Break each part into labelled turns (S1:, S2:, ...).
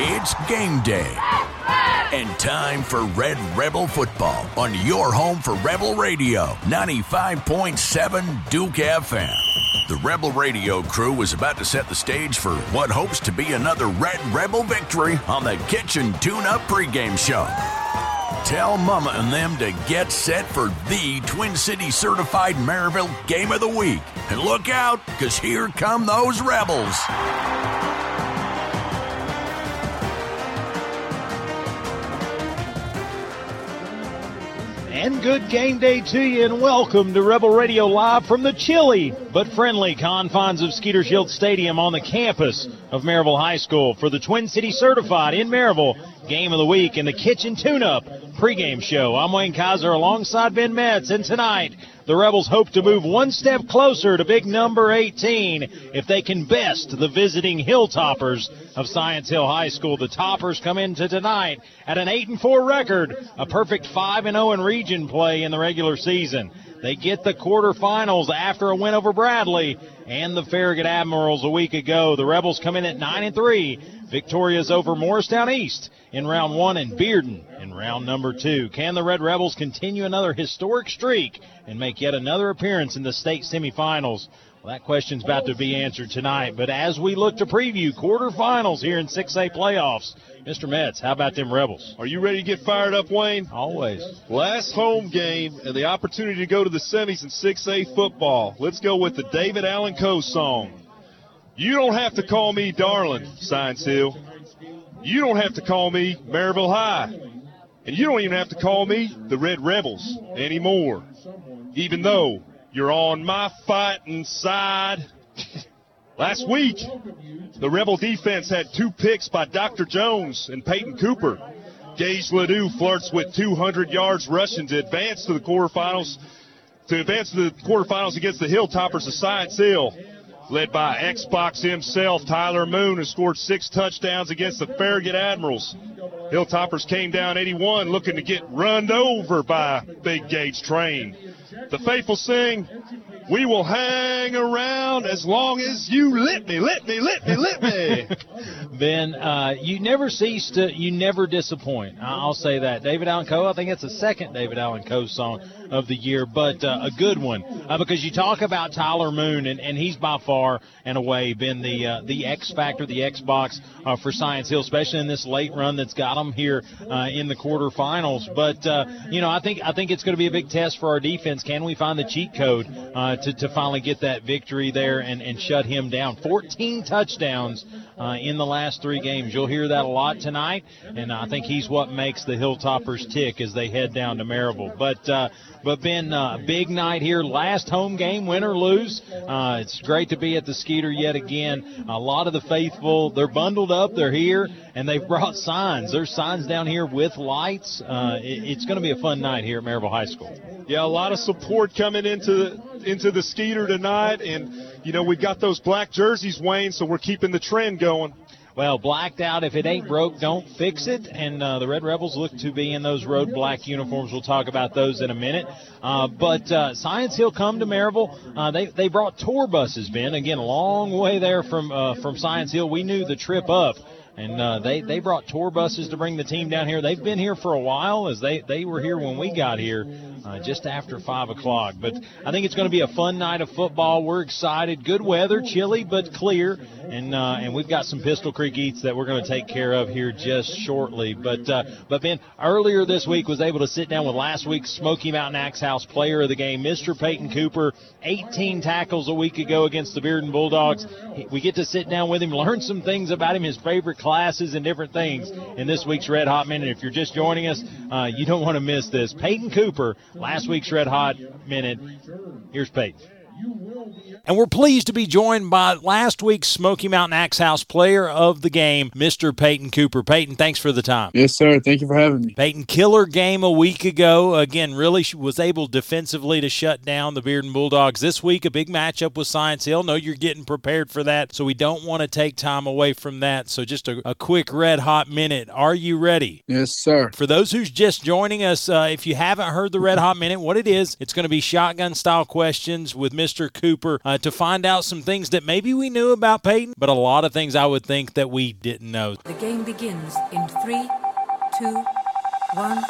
S1: It's game day. And time for Red Rebel football on your home for Rebel Radio, 95.7 Duke FM. The Rebel Radio crew is about to set the stage for what hopes to be another Red Rebel victory on the Kitchen Tune Up pregame show. Tell Mama and them to get set for the Twin City certified Maryville Game of the Week. And look out, because here come those Rebels.
S2: And good game day to you, and welcome to Rebel Radio Live from the chilly but friendly confines of Skeeter Shield Stadium on the campus of Maryville High School for the Twin City Certified in Maryville Game of the Week and the Kitchen Tune Up pregame show. I'm Wayne Kaiser alongside Ben Metz, and tonight the Rebels hope to move one step closer to big number 18 if they can best the visiting Hilltoppers of Science Hill High School. The Toppers come into tonight at an 8 and 4 record, a perfect 5 and 0 in region play in the regular season. They get the quarterfinals after a win over Bradley and the Farragut Admirals a week ago. The Rebels come in at 9 and 3, victorious over Morristown East in round 1 and Bearden in round number 2. Can the Red Rebels continue another historic streak and make yet another appearance in the state semifinals? Well, that question's about to be answered tonight. But as we look to preview quarterfinals here in 6A playoffs, Mr. Metz, how about them Rebels?
S3: Are you ready to get fired up, Wayne?
S2: Always.
S3: Last home game and the opportunity to go to the semis in 6A football. Let's go with the David Allen Coe song. You don't have to call me darling, Science Hill. You don't have to call me Maryville High. And you don't even have to call me the Red Rebels anymore. Even though you're on my fighting side. Last week, the Rebel defense had two picks by Dr. Jones and Peyton Cooper. Gage Ledoux flirts with 200 yards rushing to advance to the quarterfinals, to advance to the quarterfinals against the Hilltoppers of Science Hill, led by Xbox himself, Tyler Moon, who scored six touchdowns against the Farragut Admirals. Hilltoppers came down 81, looking to get run over by Big Gage Train. The faithful sing, we will hang around as long as you let me, let me, let me, let me.
S2: ben, uh, you never cease to, you never disappoint. I'll say that. David Allen Coe, I think it's the second David Allen Coe song of the year, but uh, a good one uh, because you talk about Tyler Moon, and, and he's by far and away been the uh, the X factor, the Xbox uh, for Science Hill, especially in this late run that's got them here uh, in the quarterfinals. But uh, you know, I think I think it's going to be a big test for our defense. Can we find the cheat code uh, to to finally get that victory there and and shut him down? 14 touchdowns in the last three games. You'll hear that a lot tonight, and I think he's what makes the Hilltoppers tick as they head down to Maryville. But but been a big night here. Last home game, win or lose. Uh, it's great to be at the Skeeter yet again. A lot of the faithful, they're bundled up, they're here, and they've brought signs. There's signs down here with lights. Uh, it, it's going to be a fun night here at Maryville High School.
S3: Yeah, a lot of support coming into the, into the Skeeter tonight, and you know we've got those black jerseys, Wayne, so we're keeping the trend going.
S2: Well, blacked out. If it ain't broke, don't fix it. And uh, the Red Rebels look to be in those road black uniforms. We'll talk about those in a minute. Uh, but uh, Science Hill come to Maryville. Uh, they they brought tour buses. Ben again, a long way there from uh, from Science Hill. We knew the trip up. And uh, they they brought tour buses to bring the team down here. They've been here for a while, as they they were here when we got here, uh, just after five o'clock. But I think it's going to be a fun night of football. We're excited. Good weather, chilly but clear, and uh, and we've got some Pistol Creek eats that we're going to take care of here just shortly. But uh, but Ben earlier this week was able to sit down with last week's Smoky Mountain Axe House Player of the Game, Mr. Peyton Cooper, 18 tackles a week ago against the Bearden Bulldogs. We get to sit down with him, learn some things about him, his favorite classes and different things in this week's Red Hot Minute. If you're just joining us, uh, you don't want to miss this. Peyton Cooper, last week's Red Hot Minute. Here's Peyton. And we're pleased to be joined by last week's Smoky Mountain Axe House player of the game, Mr. Peyton Cooper. Peyton, thanks for the time.
S4: Yes, sir. Thank you for having me.
S2: Peyton, killer game a week ago. Again, really was able defensively to shut down the Bearden Bulldogs. This week, a big matchup with Science Hill. No, you're getting prepared for that, so we don't want to take time away from that. So just a, a quick red hot minute. Are you ready?
S4: Yes, sir.
S2: For those who's just joining us, uh, if you haven't heard the red hot minute, what it is, it's going to be shotgun style questions with Mr. Mr. Cooper uh, to find out some things that maybe we knew about Peyton, but a lot of things I would think that we didn't know.
S4: The game begins in three, two, one.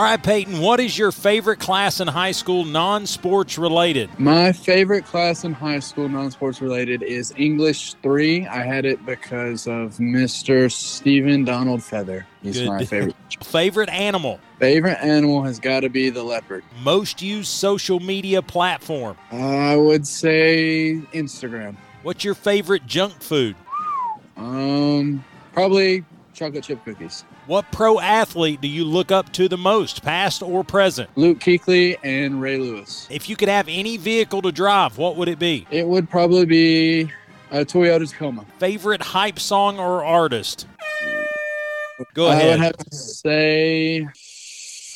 S2: All right, Peyton, what is your favorite class in high school non sports related?
S5: My favorite class in high school, non sports related, is English 3. I had it because of Mr. Stephen Donald Feather. He's
S2: Good.
S5: my favorite.
S2: Favorite animal?
S5: favorite animal has got to be the leopard.
S2: Most used social media platform?
S5: I would say Instagram.
S2: What's your favorite junk food?
S5: Um, probably chocolate chip cookies.
S2: What pro athlete do you look up to the most, past or present?
S5: Luke Kuechly and Ray Lewis.
S2: If you could have any vehicle to drive, what would it be?
S5: It would probably be a Toyota Tacoma.
S2: Favorite hype song or artist? Go ahead.
S5: I would have to say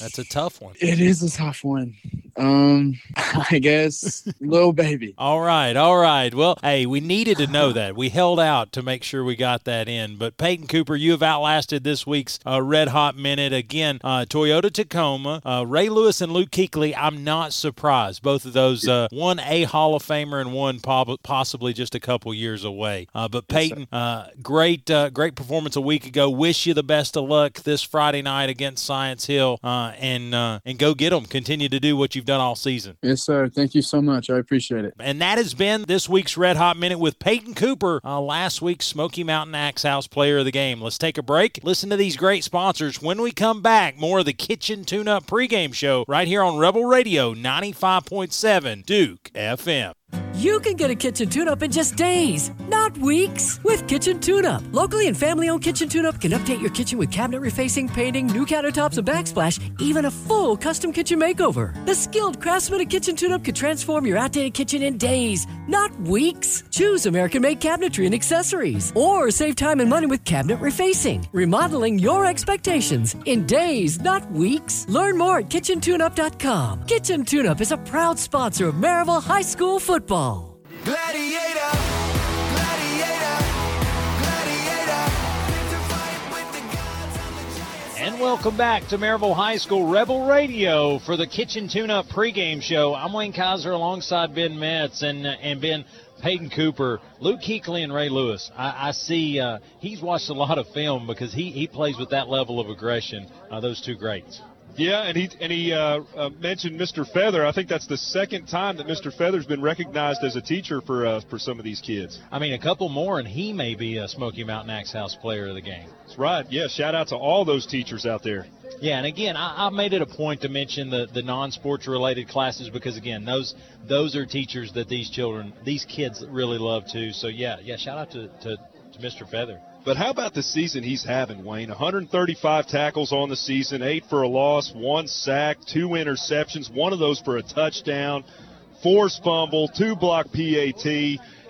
S2: That's a tough one.
S5: it is a tough one. Um, I guess Lil Baby.
S2: All right, all right. Well, hey, we needed to know that. We held out to make sure we got that in. But Peyton Cooper, you have outlasted this week's uh, Red Hot Minute. Again, uh, Toyota Tacoma, uh, Ray Lewis and Luke Kuechly. I'm not surprised. Both of those, uh, one a Hall of Famer and one possibly just a couple years away. Uh, but Peyton, uh, great, uh, great performance a week ago. Wish you the best of luck this Friday night against Science Hill, uh, and uh, and go get them. Continue to do what you've done all season.
S5: Yes, sir. Thank you so much. I appreciate it.
S2: And that has been this week's Red Hot Minute with Peyton Cooper, uh, last week's Smoky Mountain Axe House Player of the Game. Let's take a break. Listen to these great sponsors. When we come back, more of the Kitchen Tune Up pregame show right here on Rebel Radio 95.7 Duke FM.
S4: You can get a kitchen tune up in just days, not weeks, with Kitchen Tune Up. Locally and family owned Kitchen Tune Up can update your kitchen with cabinet refacing, painting, new countertops, and backsplash, even a full custom kitchen makeover. The skilled craftsman at Kitchen Tune Up could transform your outdated kitchen in days, not weeks. Choose American made cabinetry and accessories, or save time and money with cabinet refacing, remodeling your expectations in days, not weeks. Learn more at kitchentuneup.com. Kitchen Tune Up is a proud sponsor of Maryville High School football.
S6: And
S2: welcome back to Maryville High School Rebel Radio for the Kitchen Tune Up pregame show. I'm Wayne Kaiser alongside Ben Metz and uh, and Ben Peyton Cooper, Luke Kuechly, and Ray Lewis. I, I see uh, he's watched a lot of film because he, he plays with that level of aggression. Uh, those two greats.
S3: Yeah, and he and he uh, uh, mentioned Mr. Feather. I think that's the second time that Mr. Feather's been recognized as a teacher for uh, for some of these kids.
S2: I mean, a couple more, and he may be a Smoky Mountain Axe House Player of the Game.
S3: That's right. Yeah, shout out to all those teachers out there.
S2: Yeah, and again, I, I made it a point to mention the, the non-sports related classes because again, those those are teachers that these children, these kids really love too. So yeah, yeah, shout out to, to, to Mr. Feather.
S3: But how about the season he's having, Wayne? 135 tackles on the season, eight for a loss, one sack, two interceptions, one of those for a touchdown, forced fumble, two block PAT.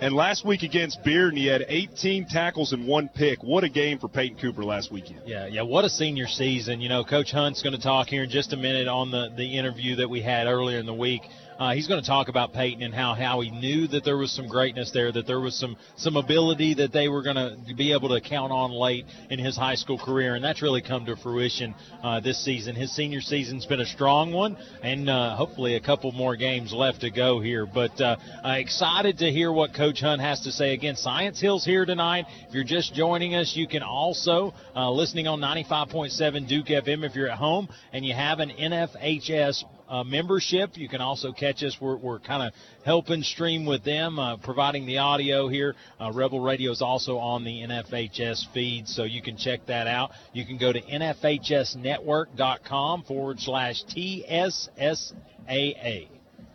S3: And last week against Bearden, he had 18 tackles and one pick. What a game for Peyton Cooper last weekend.
S2: Yeah, yeah, what a senior season. You know, Coach Hunt's going to talk here in just a minute on the, the interview that we had earlier in the week. Uh, he's going to talk about Peyton and how, how he knew that there was some greatness there, that there was some, some ability that they were going to be able to count on late in his high school career, and that's really come to fruition uh, this season. His senior season's been a strong one, and uh, hopefully a couple more games left to go here. But uh, uh, excited to hear what Coach Hunt has to say. Again, Science Hill's here tonight. If you're just joining us, you can also uh, listening on 95.7 Duke FM if you're at home and you have an NFHS uh, membership. You can also catch us. We're, we're kind of helping stream with them, uh, providing the audio here. Uh, Rebel Radio is also on the NFHS feed, so you can check that out. You can go to NFHSnetwork.com forward slash TSSAA.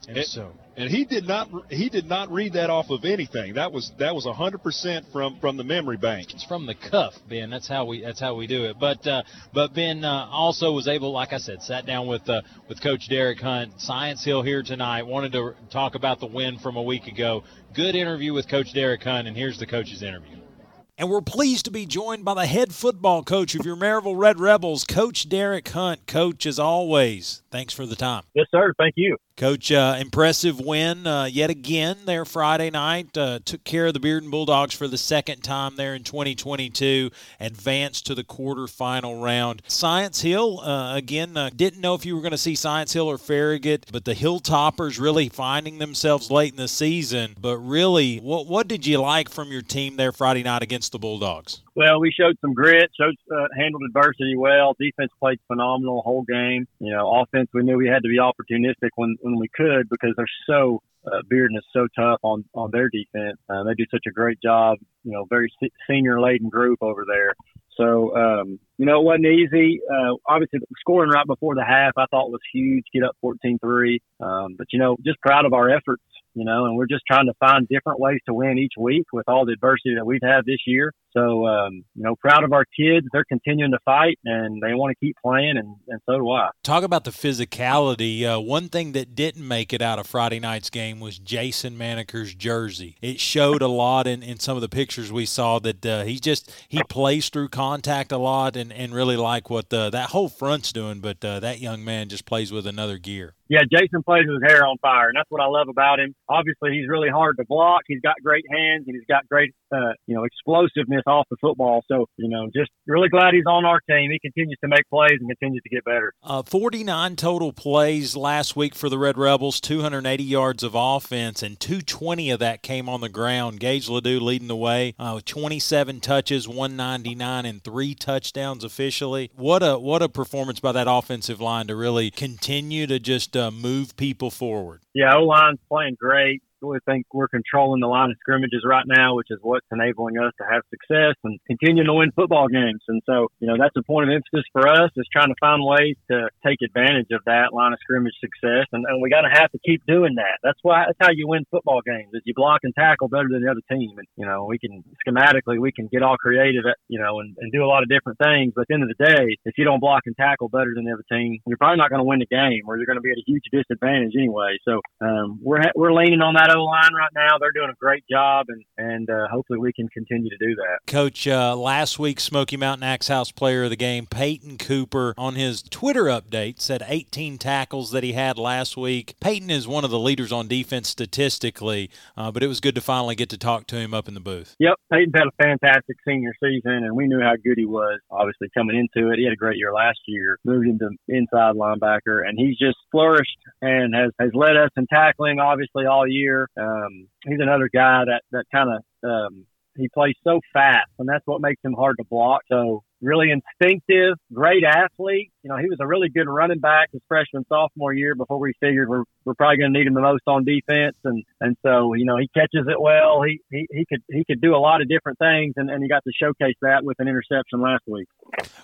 S2: And
S3: It-
S2: so.
S3: And he did not he did not read that off of anything. That was that was 100% from from the memory bank.
S2: It's from the cuff, Ben. That's how we that's how we do it. But uh, but Ben uh, also was able, like I said, sat down with uh, with Coach Derek Hunt, Science Hill here tonight. Wanted to talk about the win from a week ago. Good interview with Coach Derek Hunt, and here's the coach's interview. And we're pleased to be joined by the head football coach of your Maryville Red Rebels, Coach Derek Hunt. Coach, as always, thanks for the time.
S7: Yes, sir. Thank you.
S2: Coach, uh, impressive win uh, yet again there Friday night. Uh, took care of the Bearden Bulldogs for the second time there in 2022. Advanced to the quarterfinal round. Science Hill uh, again. Uh, didn't know if you were going to see Science Hill or Farragut, but the Hilltoppers really finding themselves late in the season. But really, what what did you like from your team there Friday night against the Bulldogs?
S7: Well, we showed some grit, showed uh, handled adversity well. Defense played phenomenal whole game. You know, offense we knew we had to be opportunistic when when we could because they're so uh, Bearden is so tough on on their defense. Uh, they do such a great job. You know, very se- senior laden group over there. So um, you know, it wasn't easy. Uh, obviously, scoring right before the half I thought was huge. Get up 14-3. Um, but you know, just proud of our efforts you know, and we're just trying to find different ways to win each week with all the adversity that we've had this year. So, um, you know, proud of our kids. They're continuing to fight and they want to keep playing, and, and so do I.
S2: Talk about the physicality. Uh, one thing that didn't make it out of Friday night's game was Jason Maneker's jersey. It showed a lot in, in some of the pictures we saw that uh, he just he plays through contact a lot and, and really like what the, that whole front's doing. But uh, that young man just plays with another gear
S7: yeah, Jason plays with his hair on fire, and that's what I love about him. Obviously, he's really hard to block. He's got great hands, and he's got great, uh, you know, explosiveness off the football. So, you know, just really glad he's on our team. He continues to make plays and continues to get better.
S2: Uh, 49 total plays last week for the Red Rebels, 280 yards of offense, and 220 of that came on the ground. Gage Ledoux leading the way uh, with 27 touches, 199, and three touchdowns officially. What a what a performance by that offensive line to really continue to just uh, move people forward.
S7: Yeah, O line's playing great. We think we're controlling the line of scrimmages right now, which is what's enabling us to have success and continuing to win football games. And so, you know, that's a point of emphasis for us is trying to find ways to take advantage of that line of scrimmage success. And, and we got to have to keep doing that. That's why, that's how you win football games is you block and tackle better than the other team. And, you know, we can schematically, we can get all creative, at, you know, and, and do a lot of different things. But at the end of the day, if you don't block and tackle better than the other team, you're probably not going to win the game or you're going to be at a huge disadvantage anyway. So, um, we're, we're leaning on that O line right now. They're doing a great job, and and uh, hopefully we can continue to do that.
S2: Coach, uh, last week Smoky Mountain Axe House Player of the Game, Peyton Cooper, on his Twitter update said 18 tackles that he had last week. Peyton is one of the leaders on defense statistically, uh, but it was good to finally get to talk to him up in the booth.
S7: Yep, Peyton's had a fantastic senior season, and we knew how good he was. Obviously, coming into it, he had a great year last year. Moved into inside linebacker, and he's just flourished and has has led us in tackling obviously all year. Um, he's another guy that that kind of um, he plays so fast, and that's what makes him hard to block. So really instinctive, great athlete. You know, he was a really good running back his freshman sophomore year before we figured we're we're probably going to need him the most on defense, and and so you know he catches it well. He he he could he could do a lot of different things, and and he got to showcase that with an interception last week.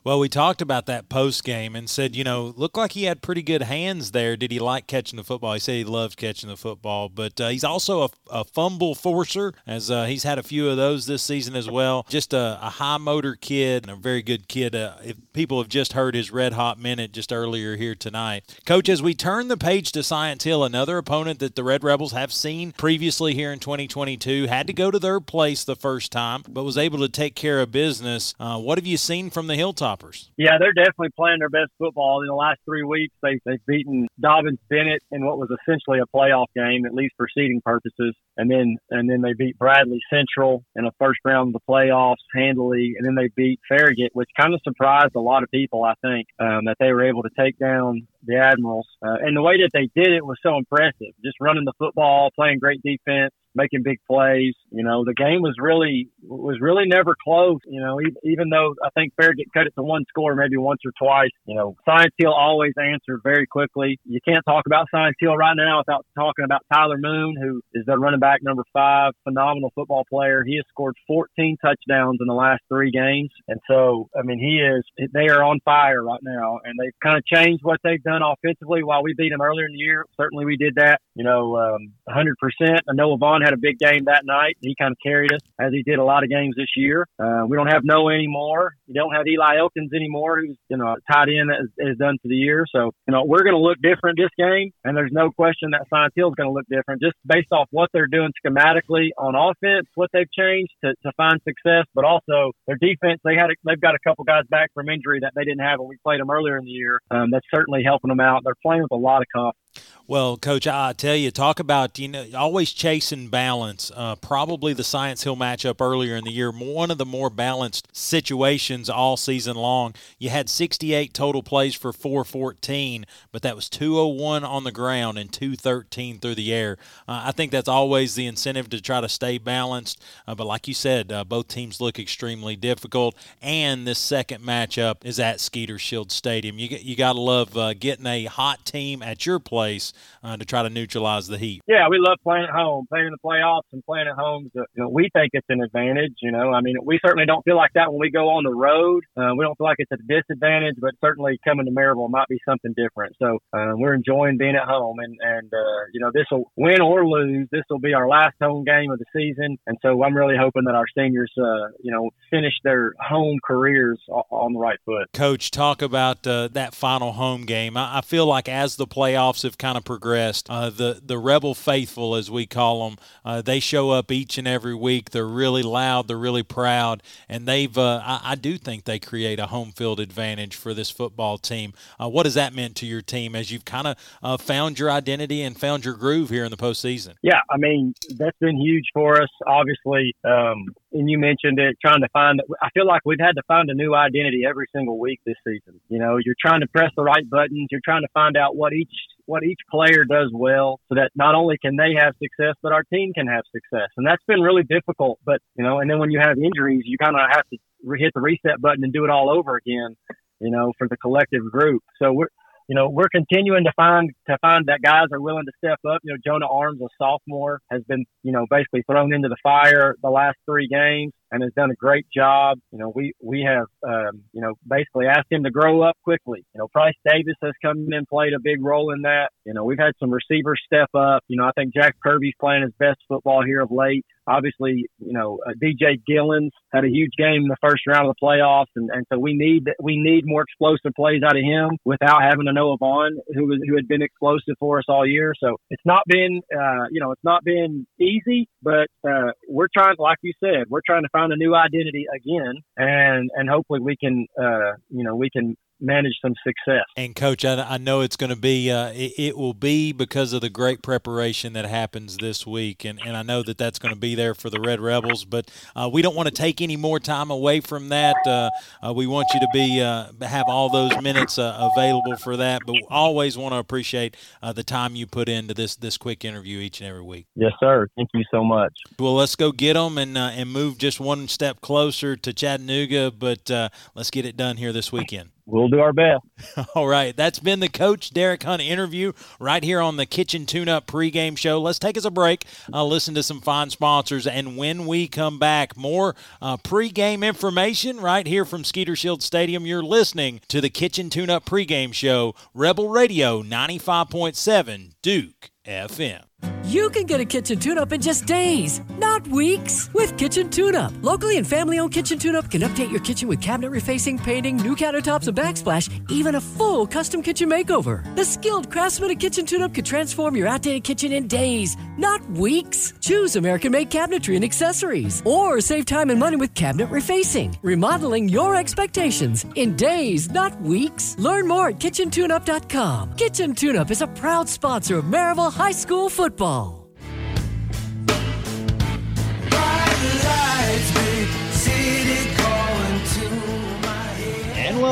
S2: Well, we talked about that post game and said, you know, looked like he had pretty good hands there. Did he like catching the football? He said he loved catching the football, but uh, he's also a, a fumble forcer, as uh, he's had a few of those this season as well. Just a, a high motor kid and a very good kid. Uh, if people have just heard his red hot minute just earlier here tonight, Coach, as we turn the page to Science Hill, another opponent that the Red Rebels have seen previously here in 2022, had to go to their place the first time, but was able to take care of business. Uh, what have you seen from the Hilltoppers?
S7: Yeah, they're definitely playing their best football in the last three weeks. They they've beaten Dobbins Bennett in what was essentially a playoff game, at least for seeding purposes, and then and then they beat Bradley Central in a first round of the playoffs handily, and then they beat Farragut, which kind of surprised a lot of people. I think um, that they were able to take down the Admirals, uh, and the way that they did it was so impressive. Just running the football, playing great defense, making big plays. You know, the game was really was really never close. You know, even, though I think Farragut cut it to one score maybe once or twice. You know, Science Hill always answered very quickly. You can't talk about Science Hill right now without talking about Tyler Moon, who is the running back number five, phenomenal football player. He has scored 14 touchdowns in the last three games, and so I mean he is they are on fire right now, and they've kind of changed what they've done offensively. While we beat them earlier in the year, certainly we did that. You know, um, 100%. I know Vaughn had a big game that night. He kind of carried us as he did a lot of games this year. Uh, we don't have Noah anymore. You don't have Eli Elkins anymore, who's you know end that is, is done for the year. So you know we're going to look different this game, and there's no question that Science Hill is going to look different just based off what they're doing schematically on offense, what they've changed to, to find success, but also their defense. They had a, they've got a couple guys back from injury that they didn't have when we played them earlier in the year. Um, that's certainly helping them out. They're playing with a lot of confidence.
S2: Well, Coach, I tell you, talk about you know always chasing balance. Uh, probably the Science Hill matchup earlier in the year, one of the more balanced situations all season long. You had 68 total plays for 414, but that was 201 on the ground and 213 through the air. Uh, I think that's always the incentive to try to stay balanced. Uh, but like you said, uh, both teams look extremely difficult, and this second matchup is at Skeeter Shield Stadium. You you got to love uh, getting a hot team at your place uh, to try to neutralize the heat.
S7: Yeah, we love playing at home, playing in the playoffs and playing at home. You know, we think it's an advantage. You know, I mean, we certainly don't feel like that when we go on the road. Uh, we don't feel like it's a disadvantage, but certainly coming to Maryville might be something different. So uh, we're enjoying being at home, and and uh, you know, this will win or lose. This will be our last home game of the season, and so I'm really hoping that our seniors, uh, you know, finish their home careers on the right foot.
S2: Coach, talk about uh, that final home game. I, I feel like as the playoffs have kind of progressed, uh, the the Rebel faithful, as we call them, uh, they show up each and every week. They're really loud. They're really proud, and they've. Uh, I, I, do think they create a home field advantage for this football team. Uh, what has that meant to your team as you've kind of uh, found your identity and found your groove here in the postseason?
S7: Yeah, I mean that's been huge for us. Obviously, um, and you mentioned it, trying to find. I feel like we've had to find a new identity every single week this season. You know, you're trying to press the right buttons. You're trying to find out what each what each player does well so that not only can they have success, but our team can have success. And that's been really difficult. But, you know, and then when you have injuries, you kind of have to hit the reset button and do it all over again, you know, for the collective group. So we're, you know, we're continuing to find to find that guys are willing to step up. You know, Jonah Arms, a sophomore, has been, you know, basically thrown into the fire the last three games and has done a great job. You know, we we have um, you know basically asked him to grow up quickly. You know, Price Davis has come in and played a big role in that. You know, we've had some receivers step up. You know, I think Jack Kirby's playing his best football here of late. Obviously, you know, uh, DJ Gillens had a huge game in the first round of the playoffs, and, and so we need we need more explosive plays out of him without having to Noah Vaughn who was who had been explosive for us all year. So it's not been uh, you know it's not been easy, but uh, we're trying, like you said, we're trying to find a new identity again, and and hopefully we can uh, you know we can manage some success.
S2: And coach, I, I know it's going to be uh, it, it, will be because of the great preparation that happens this week, and, and I know that that's going to be there for the Red Rebels. But uh, we don't want to take any more time away from that. Uh, uh we want you to be uh, have all those minutes uh, available for that. But we always want to appreciate the time you put into this this quick interview each and every week.
S7: Yes, sir. Thank you so much.
S2: Well, let's go get them and and move just one step closer to Chattanooga. But let's get it done here this weekend
S7: we'll do our best.
S2: All right. That's been the Coach Derek Hunt interview right here on the Kitchen Tune Up pregame show. Let's take us a break, uh, listen to some fine sponsors, and when we come back, more uh, pregame information right here from Skeeter Shield Stadium. You're listening to the Kitchen Tune Up pregame show, Rebel Radio 95.7 Duke FM.
S4: You can get a kitchen tune up in just days, not weeks, with Kitchen Tune Up. Locally and family owned Kitchen Tune Up can update your kitchen with cabinet refacing, painting, new countertops, and backsplash, even a full custom kitchen makeover. The skilled craftsman at Kitchen Tune Up could transform your outdated kitchen in days, not weeks. Choose American made cabinetry and accessories, or save time and money with cabinet refacing, remodeling your expectations in days, not weeks. Learn more at kitchentuneup.com. Kitchen Tune Up is a proud sponsor of Maryville High School football.
S2: And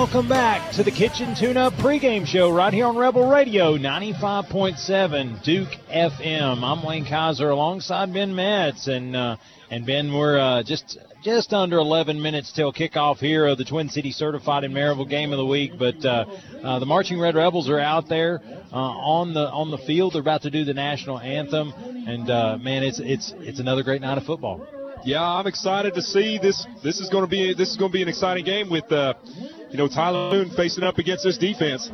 S2: welcome back to the Kitchen Tune Up pregame show right here on Rebel Radio 95.7 Duke FM. I'm Wayne Kaiser alongside Ben Metz. And, uh, and Ben, we're uh, just just under 11 minutes till kickoff here of the Twin City Certified and Maryville Game of the Week. But uh, uh, the Marching Red Rebels are out there uh, on the on the field. They're about to do the national anthem, and uh, man, it's it's it's another great night of football.
S3: Yeah, I'm excited to see this. This is going to be this is going to be an exciting game with uh, you know Tyler Moon facing up against this defense.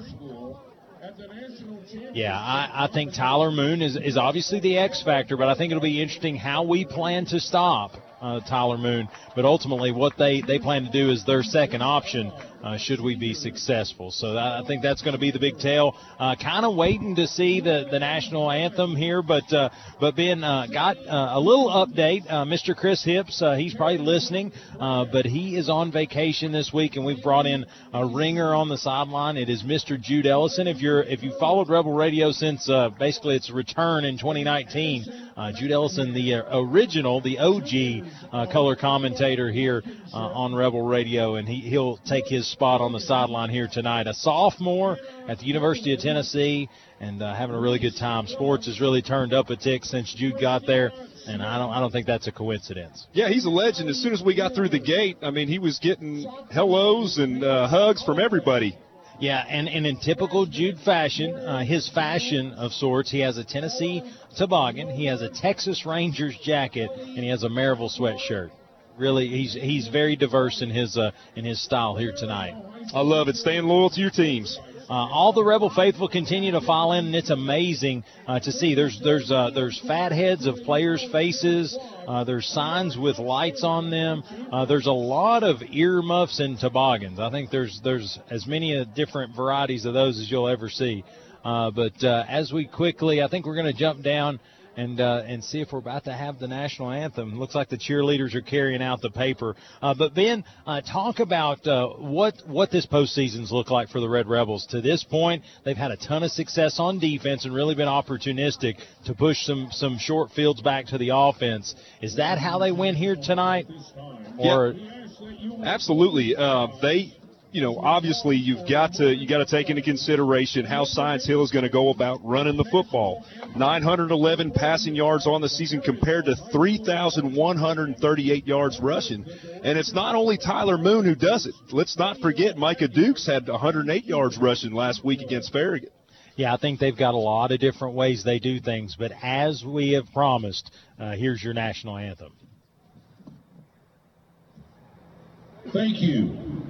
S2: Yeah, I, I think Tyler Moon is, is obviously the X factor, but I think it'll be interesting how we plan to stop uh, Tyler Moon. But ultimately, what they, they plan to do is their second option uh, should we be successful. So I think that's going to be the big tell. Uh, kind of waiting to see the, the national anthem here, but uh, but Ben uh, got uh, a little update. Uh, Mr. Chris Hips, uh, he's probably listening, uh, but he is on vacation this week, and we've brought in a ringer on the sideline. It is Mr. Jude Ellison. If you're if you followed Rebel Radio since uh, basically its return in 2019, uh, Jude Ellison, the uh, original, the OG uh, color commentator here uh, on Rebel Radio, and he he'll take his spot on the sideline here tonight. A sophomore at the University of Tennessee, and uh, having a really good time. Sports has really turned up a tick since Jude got there, and I don't I don't think that's a coincidence.
S3: Yeah, he's a legend. As soon as we got through the gate, I mean, he was getting hellos and uh, hugs from everybody.
S2: Yeah, and, and in typical Jude fashion, uh, his fashion of sorts, he has a Tennessee toboggan, he has a Texas Rangers jacket, and he has a Maryville sweatshirt. Really, he's he's very diverse in his uh, in his style here tonight.
S3: I love it. Staying loyal to your teams.
S2: Uh, all the Rebel faithful continue to file in, and it's amazing uh, to see. There's there's uh, there's fat heads of players' faces. Uh, there's signs with lights on them. Uh, there's a lot of earmuffs and toboggans. I think there's there's as many uh, different varieties of those as you'll ever see. Uh, but uh, as we quickly, I think we're going to jump down and uh, and see if we're about to have the national anthem. Looks like the cheerleaders are carrying out the paper. Uh, but Ben, uh, talk about uh, what what this postseasons look like for the Red Rebels. To this point, they've had a ton of success on defense and really been opportunistic to push some some short fields back to the offense. Is that how they win here tonight? Or
S3: Absolutely. Uh, they, you know, obviously you've got to you got to take into consideration how Science Hill is going to go about running the football. 911 passing yards on the season compared to 3,138 yards rushing, and it's not only Tyler Moon who does it. Let's not forget Micah Dukes had 108 yards rushing last week against Farragut.
S2: Yeah, I think they've got a lot of different ways they do things, but as we have promised, uh, here's your national anthem.
S8: Thank you.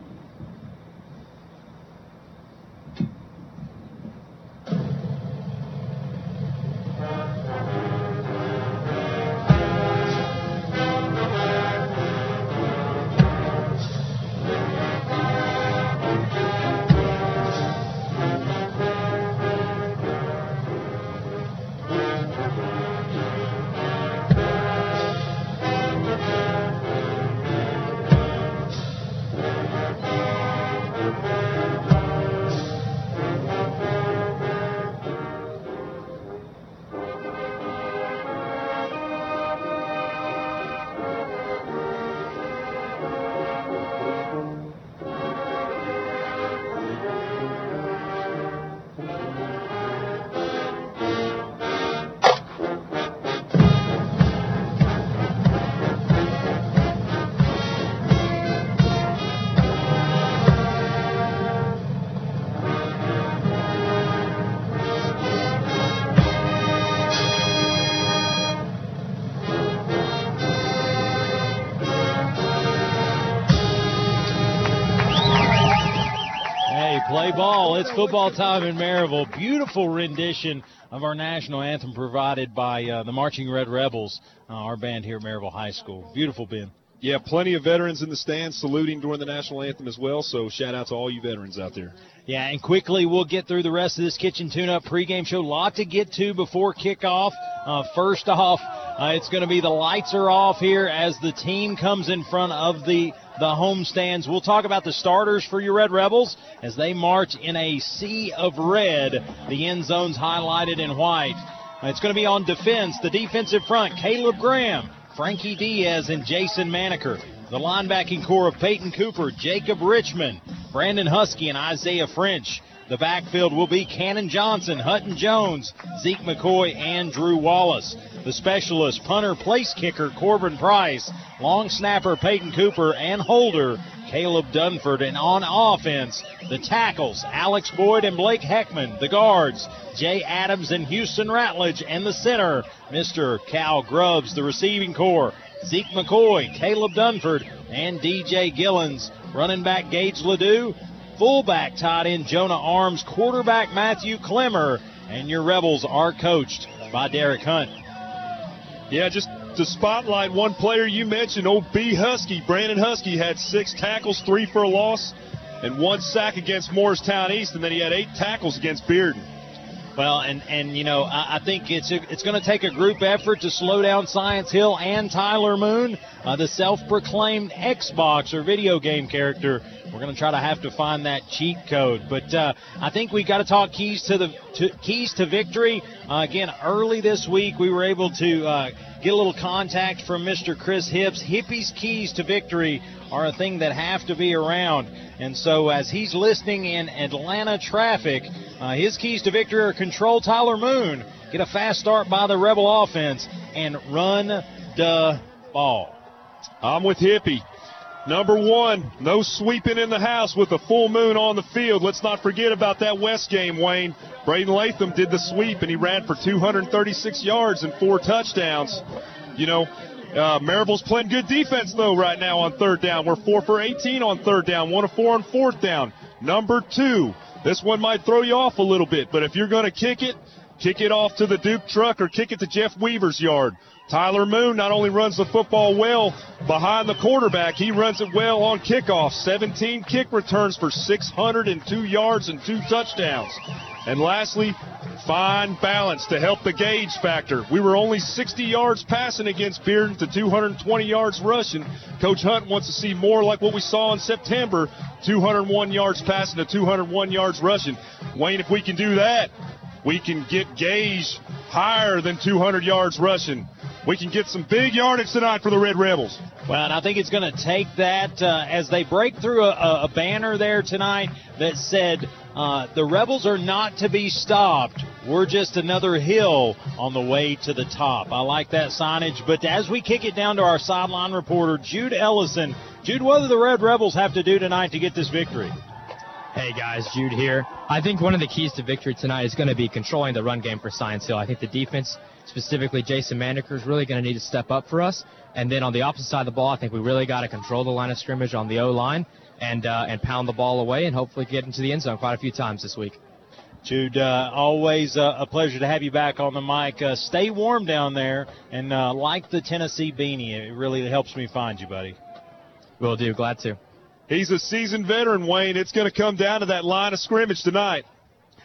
S2: It's football time in Maryville. Beautiful rendition of our national anthem provided by uh, the Marching Red Rebels, uh, our band here at Maryville High School. Beautiful, Ben.
S3: Yeah, plenty of veterans in the stands saluting during the national anthem as well. So shout out to all you veterans out there.
S2: Yeah, and quickly we'll get through the rest of this kitchen tune-up pregame show. Lot to get to before kickoff. Uh, first off, uh, it's going to be the lights are off here as the team comes in front of the the home stands. We'll talk about the starters for your Red Rebels as they march in a sea of red. The end zone's highlighted in white. It's going to be on defense. The defensive front, Caleb Graham, Frankie Diaz, and Jason Maneker. The linebacking corps of Peyton Cooper, Jacob Richmond, Brandon Husky, and Isaiah French. The backfield will be Cannon Johnson, Hutton Jones, Zeke McCoy, and Drew Wallace. The specialist, punter, place kicker, Corbin Price, long snapper, Peyton Cooper, and holder, Caleb Dunford. And on offense, the tackles, Alex Boyd and Blake Heckman. The guards, Jay Adams and Houston Ratledge. And the center, Mr. Cal Grubbs. The receiving corps, Zeke McCoy, Caleb Dunford, and DJ Gillens. Running back, Gage Ledoux. Fullback tight in Jonah Arms, quarterback Matthew Clemmer, and your Rebels are coached by Derek Hunt.
S3: Yeah, just to spotlight one player you mentioned, old B Husky. Brandon Husky had six tackles, three for a loss, and one sack against Morristown East, and then he had eight tackles against Bearden.
S2: Well, and and you know, I, I think it's a, it's going to take a group effort to slow down Science Hill and Tyler Moon, uh, the self-proclaimed Xbox or video game character. We're going to try to have to find that cheat code, but uh, I think we got to talk keys to the to, keys to victory. Uh, again, early this week we were able to uh, get a little contact from Mr. Chris Hips. Hippie's keys to victory are a thing that have to be around. And so, as he's listening in Atlanta traffic, uh, his keys to victory are control Tyler Moon, get a fast start by the Rebel offense, and run the ball.
S3: I'm with Hippie. Number one, no sweeping in the house with a full moon on the field. Let's not forget about that West game, Wayne. Braden Latham did the sweep and he ran for 236 yards and four touchdowns. You know, uh, Maryville's playing good defense though right now on third down. We're four for 18 on third down, one of four on fourth down. Number two, this one might throw you off a little bit, but if you're going to kick it, kick it off to the Duke truck or kick it to Jeff Weaver's yard. Tyler Moon not only runs the football well behind the quarterback, he runs it well on kickoff. 17 kick returns for 602 yards and two touchdowns. And lastly, fine balance to help the Gage factor. We were only 60 yards passing against Bearden to 220 yards rushing. Coach Hunt wants to see more like what we saw in September 201 yards passing to 201 yards rushing. Wayne, if we can do that, we can get Gage higher than 200 yards rushing. We can get some big yardage tonight for the Red Rebels.
S2: Well, and I think it's going to take that uh, as they break through a, a, a banner there tonight that said uh, the Rebels are not to be stopped. We're just another hill on the way to the top. I like that signage. But as we kick it down to our sideline reporter, Jude Ellison. Jude, what do the Red Rebels have to do tonight to get this victory?
S9: Hey guys, Jude here. I think one of the keys to victory tonight is going to be controlling the run game for Science Hill. I think the defense, specifically Jason Mandiker, is really going to need to step up for us. And then on the opposite side of the ball, I think we really got to control the line of scrimmage on the O line and uh, and pound the ball away and hopefully get into the end zone quite a few times this week.
S2: Jude, uh, always uh, a pleasure to have you back on the mic. Uh, stay warm down there and uh, like the Tennessee beanie. It really helps me find you, buddy.
S9: Will do. Glad to.
S3: He's a seasoned veteran, Wayne. It's going to come down to that line of scrimmage tonight.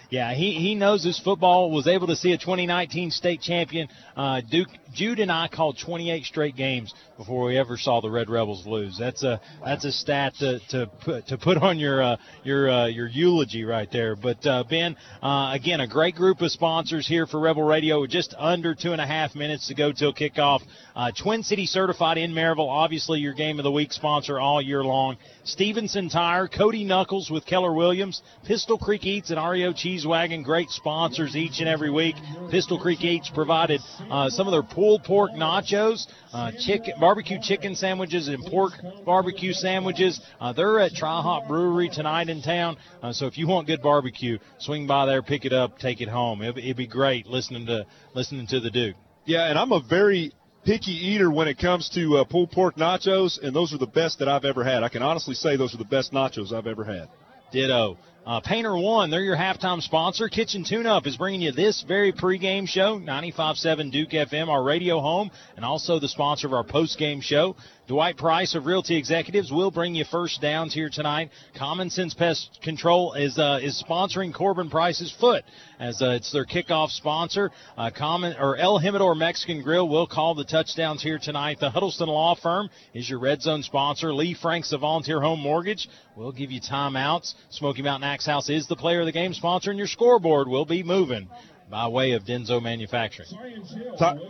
S2: Yeah, he, he knows his football. Was able to see a 2019 state champion. Uh, Duke Jude and I called 28 straight games before we ever saw the Red Rebels lose. That's a that's a stat to to put to put on your uh, your uh, your eulogy right there. But uh, Ben, uh, again, a great group of sponsors here for Rebel Radio. Just under two and a half minutes to go till kickoff. Uh, Twin City certified in Maryville. Obviously, your game of the week sponsor all year long. Stevenson Tire, Cody Knuckles with Keller Williams, Pistol Creek Eats, and REO Cheese Wagon. Great sponsors each and every week. Pistol Creek Eats provided uh, some of their pulled pork nachos, uh, chicken, barbecue chicken sandwiches, and pork barbecue sandwiches. Uh, they're at Tri Hop Brewery tonight in town. Uh, so if you want good barbecue, swing by there, pick it up, take it home. It'd, it'd be great listening to listening to the Duke.
S3: Yeah, and I'm a very picky eater when it comes to uh, pulled pork nachos, and those are the best that I've ever had. I can honestly say those are the best nachos I've ever had.
S2: Ditto. Uh, Painter One, they're your halftime sponsor. Kitchen Tune Up is bringing you this very pregame show, 95.7 Duke FM, our radio home, and also the sponsor of our postgame show. Dwight Price of Realty Executives will bring you first downs here tonight. Common Sense Pest Control is uh, is sponsoring Corbin Price's foot as uh, it's their kickoff sponsor. Uh, Common or El Jimador Mexican Grill will call the touchdowns here tonight. The Huddleston Law Firm is your red zone sponsor. Lee Franks of Volunteer Home Mortgage will give you timeouts. Smoky Mountain Axe House is the player of the game sponsor, and your scoreboard will be moving by way of Denso Manufacturing.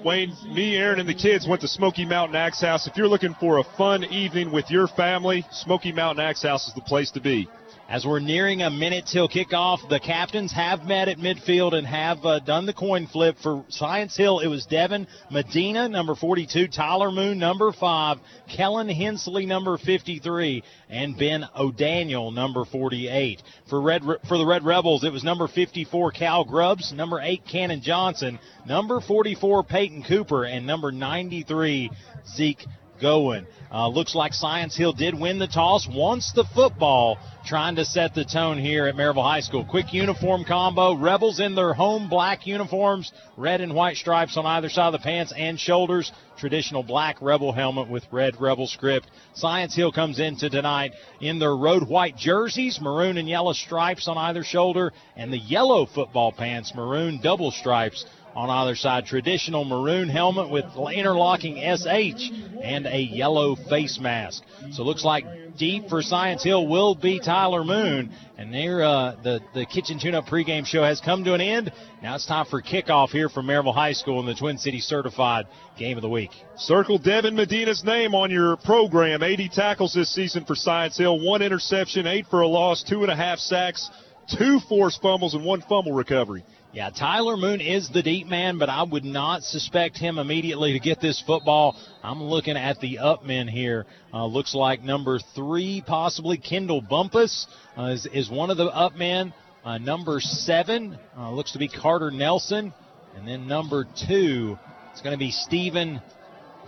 S3: Wayne, me, Aaron, and the kids went to Smoky Mountain Axe House. If you're looking for a fun evening with your family, Smoky Mountain Axe House is the place to be.
S2: As we're nearing a minute till kickoff, the captains have met at midfield and have uh, done the coin flip for Science Hill. It was Devin Medina, number 42, Tyler Moon, number 5, Kellen Hensley, number 53, and Ben O'Daniel, number 48. For Red for the Red Rebels, it was number 54, Cal Grubbs, number 8, Cannon Johnson, number 44, Peyton Cooper, and number 93, Zeke going. Uh, looks like Science Hill did win the toss, wants the football, trying to set the tone here at Maryville High School. Quick uniform combo. Rebels in their home black uniforms, red and white stripes on either side of the pants and shoulders. Traditional black Rebel helmet with red Rebel script. Science Hill comes into tonight in their road white jerseys, maroon and yellow stripes on either shoulder, and the yellow football pants, maroon double stripes on either side. Traditional maroon helmet with interlocking SH and a yellow face mask. So looks like deep for Science Hill will be Tyler Moon. And there, uh, the the kitchen tune-up pregame show has come to an end. Now it's time for kickoff here from Maryville High School in the Twin Cities Certified Game of the Week.
S3: Circle Devin Medina's name on your program. 80 tackles this season for Science Hill, one interception, eight for a loss, two and a half sacks, two forced fumbles, and one fumble recovery.
S2: Yeah, Tyler Moon is the deep man, but I would not suspect him immediately to get this football. I'm looking at the up men here. Uh, looks like number three, possibly Kendall Bumpus, uh, is, is one of the up men. Uh, number seven uh, looks to be Carter Nelson. And then number two, it's going to be Stephen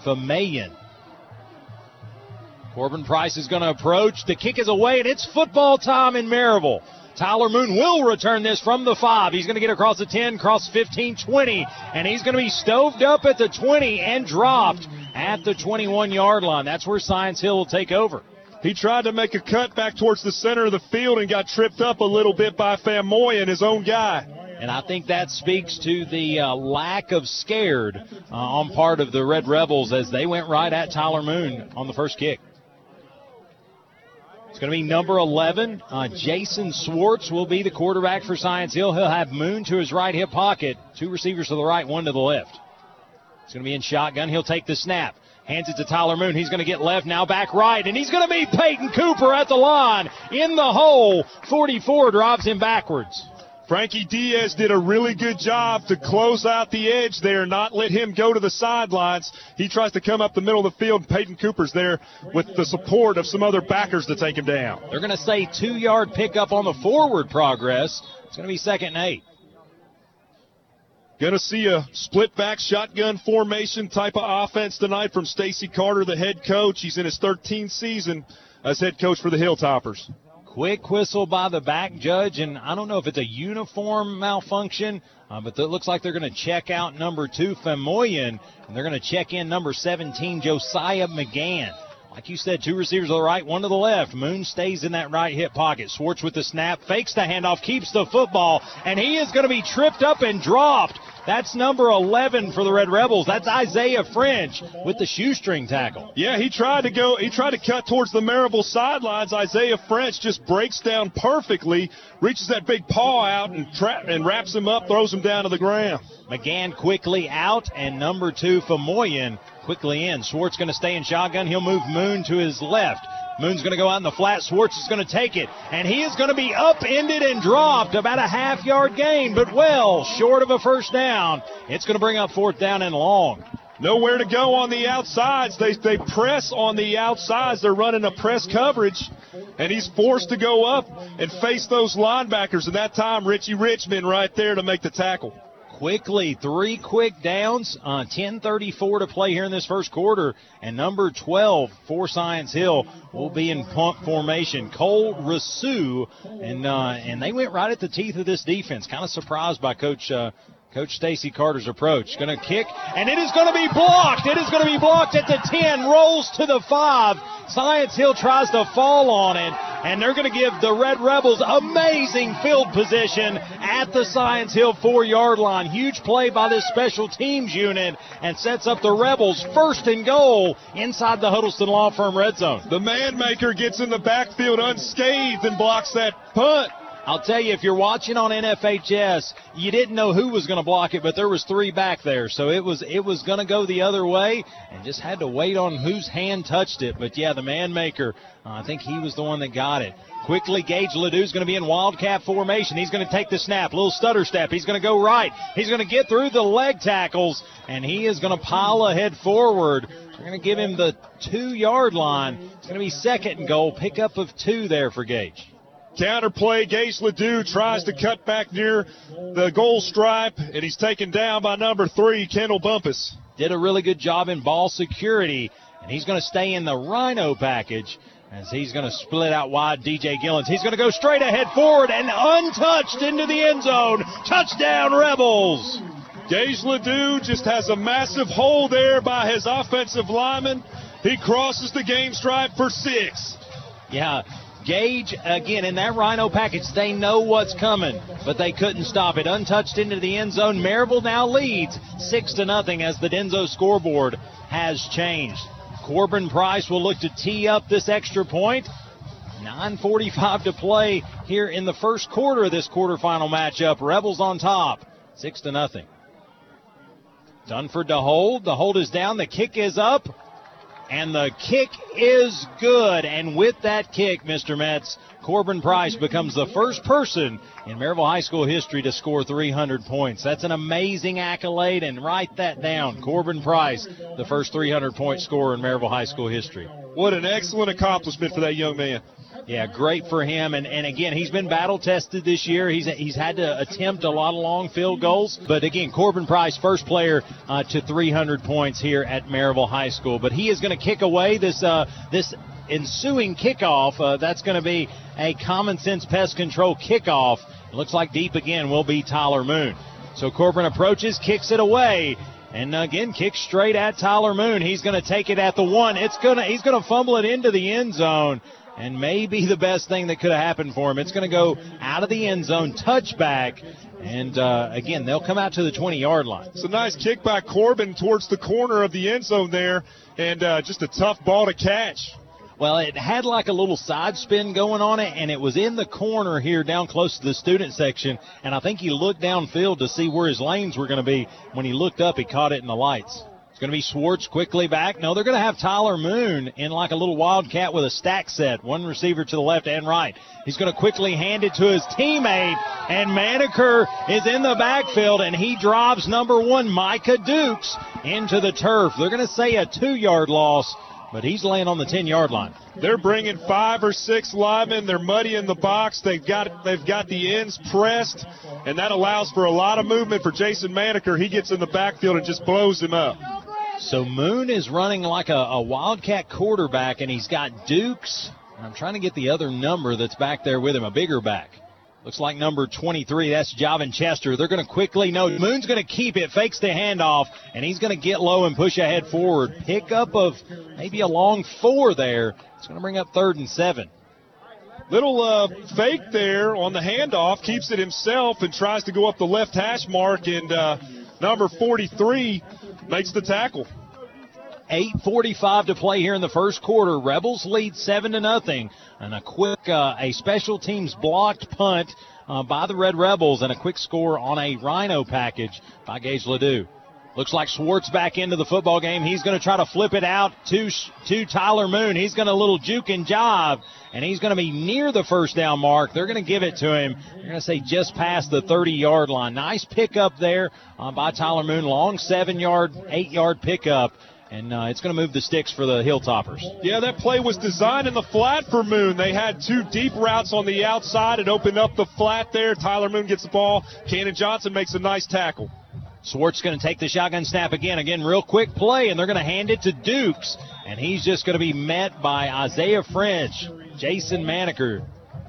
S2: Vermeyen. Corbin Price is going to approach. The kick is away, and it's football time in Maryville. Tyler Moon will return this from the five. He's going to get across the 10, cross 15, 20, and he's going to be stoved up at the 20 and dropped at the 21 yard line. That's where Science Hill will take over.
S3: He tried to make a cut back towards the center of the field and got tripped up a little bit by Famoy and his own guy.
S2: And I think that speaks to the uh, lack of scared uh, on part of the Red Rebels as they went right at Tyler Moon on the first kick. It's going to be number 11. Uh, Jason Swartz will be the quarterback for Science Hill. He'll have Moon to his right hip pocket, two receivers to the right, one to the left. It's going to be in shotgun. He'll take the snap. Hands it to Tyler Moon. He's going to get left now back right, and he's going to be Peyton Cooper at the line in the hole. 44 drives him backwards.
S3: Frankie Diaz did a really good job to close out the edge there, not let him go to the sidelines. He tries to come up the middle of the field. Peyton Cooper's there with the support of some other backers to take him down.
S2: They're going to say two yard pickup on the forward progress. It's going to be second and eight.
S3: Going to see a split back shotgun formation type of offense tonight from Stacy Carter, the head coach. He's in his 13th season as head coach for the Hilltoppers.
S2: Quick whistle by the back judge, and I don't know if it's a uniform malfunction, uh, but it looks like they're going to check out number two, Femoyan, and they're going to check in number 17, Josiah McGann. Like you said, two receivers to the right, one to the left. Moon stays in that right hip pocket. Swartz with the snap, fakes the handoff, keeps the football, and he is going to be tripped up and dropped. That's number 11 for the Red Rebels. That's Isaiah French with the shoestring tackle.
S3: Yeah, he tried to go, he tried to cut towards the Maryville sidelines. Isaiah French just breaks down perfectly, reaches that big paw out and, tra- and wraps him up, throws him down to the ground.
S2: McGann quickly out, and number two, Famoyan, quickly in. Swartz going to stay in shotgun. He'll move Moon to his left. Moon's going to go out in the flat. Swartz is going to take it, and he is going to be upended and dropped about a half yard gain, but well short of a first down. It's going to bring up fourth down and long.
S3: Nowhere to go on the outsides. They, they press on the outsides. They're running a press coverage, and he's forced to go up and face those linebackers. And that time, Richie Richmond right there to make the tackle
S2: quickly. Three quick downs. Uh, 10:34 to play here in this first quarter, and number 12 for Science Hill will be in punt formation. Cole Rasu, and uh, and they went right at the teeth of this defense. Kind of surprised by Coach. Uh, Coach Stacy Carter's approach. Going to kick, and it is going to be blocked. It is going to be blocked at the 10, rolls to the 5. Science Hill tries to fall on it, and they're going to give the Red Rebels amazing field position at the Science Hill four yard line. Huge play by this special teams unit and sets up the Rebels first and goal inside the Huddleston Law Firm red zone.
S3: The Maneker gets in the backfield unscathed and blocks that punt.
S2: I'll tell you, if you're watching on NFHS, you didn't know who was going to block it, but there was three back there, so it was it was going to go the other way, and just had to wait on whose hand touched it. But yeah, the Maneker, uh, I think he was the one that got it. Quickly, Gage Ledoux's going to be in wildcat formation. He's going to take the snap, little stutter step. He's going to go right. He's going to get through the leg tackles, and he is going to pile ahead forward. We're going to give him the two yard line. It's going to be second and goal. Pickup of two there for Gage.
S3: Counterplay, Gage Ledoux tries to cut back near the goal stripe, and he's taken down by number three, Kendall Bumpus.
S2: Did a really good job in ball security and he's going to stay in the Rhino package as he's going to split out wide DJ Gillens. He's going to go straight ahead forward and untouched into the end zone. Touchdown, Rebels!
S3: Gage Ledoux just has a massive hole there by his offensive lineman. He crosses the game stripe for six.
S2: Yeah, Gage, again, in that Rhino package, they know what's coming, but they couldn't stop it. Untouched into the end zone. Maryville now leads 6 to nothing as the Denso scoreboard has changed. Corbin Price will look to tee up this extra point. 9.45 to play here in the first quarter of this quarterfinal matchup. Rebels on top, 6 to nothing. Dunford to hold. The hold is down. The kick is up. And the kick is good. And with that kick, Mr. Metz, Corbin Price becomes the first person in Maryville High School history to score 300 points. That's an amazing accolade, and write that down. Corbin Price, the first 300 point scorer in Maryville High School history.
S3: What an excellent accomplishment for that young man.
S2: Yeah, great for him. And, and again, he's been battle tested this year. He's he's had to attempt a lot of long field goals. But again, Corbin Price, first player uh, to 300 points here at Maryville High School. But he is going to kick away this uh, this ensuing kickoff. Uh, that's going to be a common sense pest control kickoff. It looks like deep again will be Tyler Moon. So Corbin approaches, kicks it away. And again, kicks straight at Tyler Moon. He's going to take it at the one. It's gonna he's going to fumble it into the end zone and maybe the best thing that could have happened for him. It's going to go out of the end zone, touchback, and uh, again, they'll come out to the 20 yard line.
S3: It's a nice kick by Corbin towards the corner of the end zone there, and uh, just a tough ball to catch.
S2: Well, it had like a little side spin going on it, and it was in the corner here down close to the student section. And I think he looked downfield to see where his lanes were going to be. When he looked up, he caught it in the lights. It's going to be Schwartz quickly back. No, they're going to have Tyler Moon in like a little wildcat with a stack set, one receiver to the left and right. He's going to quickly hand it to his teammate, and Maneker is in the backfield, and he drives number one, Micah Dukes, into the turf. They're going to say a two-yard loss, but he's laying on the 10-yard line.
S3: They're bringing five or six linemen. They're muddy in the box. They've got they've got the ends pressed, and that allows for a lot of movement for Jason Maneker. He gets in the backfield and just blows him up.
S2: So Moon is running like a, a Wildcat quarterback, and he's got Dukes. I'm trying to get the other number that's back there with him, a bigger back. Looks like number 23. That's Javin Chester. They're going to quickly no. Moon's going to keep it, fakes the handoff, and he's going to get low and push ahead forward. Pickup of maybe a long four there. It's going to bring up third and seven.
S3: Little uh, fake there on the handoff, keeps it himself and tries to go up the left hash mark, and uh, number 43 makes the tackle.
S2: 8:45 to play here in the first quarter. Rebels lead seven to nothing, and a quick uh, a special teams blocked punt uh, by the Red Rebels, and a quick score on a Rhino package by Gage Ledoux. Looks like Schwartz back into the football game. He's going to try to flip it out to to Tyler Moon. He's going to a little juke and jive, and he's going to be near the first down mark. They're going to give it to him. They're going to say just past the 30 yard line. Nice pickup there uh, by Tyler Moon. Long seven yard, eight yard pickup. And uh, it's going to move the sticks for the Hilltoppers.
S3: Yeah, that play was designed in the flat for Moon. They had two deep routes on the outside. It opened up the flat there. Tyler Moon gets the ball. Cannon Johnson makes a nice tackle.
S2: Swartz going to take the shotgun snap again. Again, real quick play, and they're going to hand it to Dukes. And he's just going to be met by Isaiah French, Jason Maneker.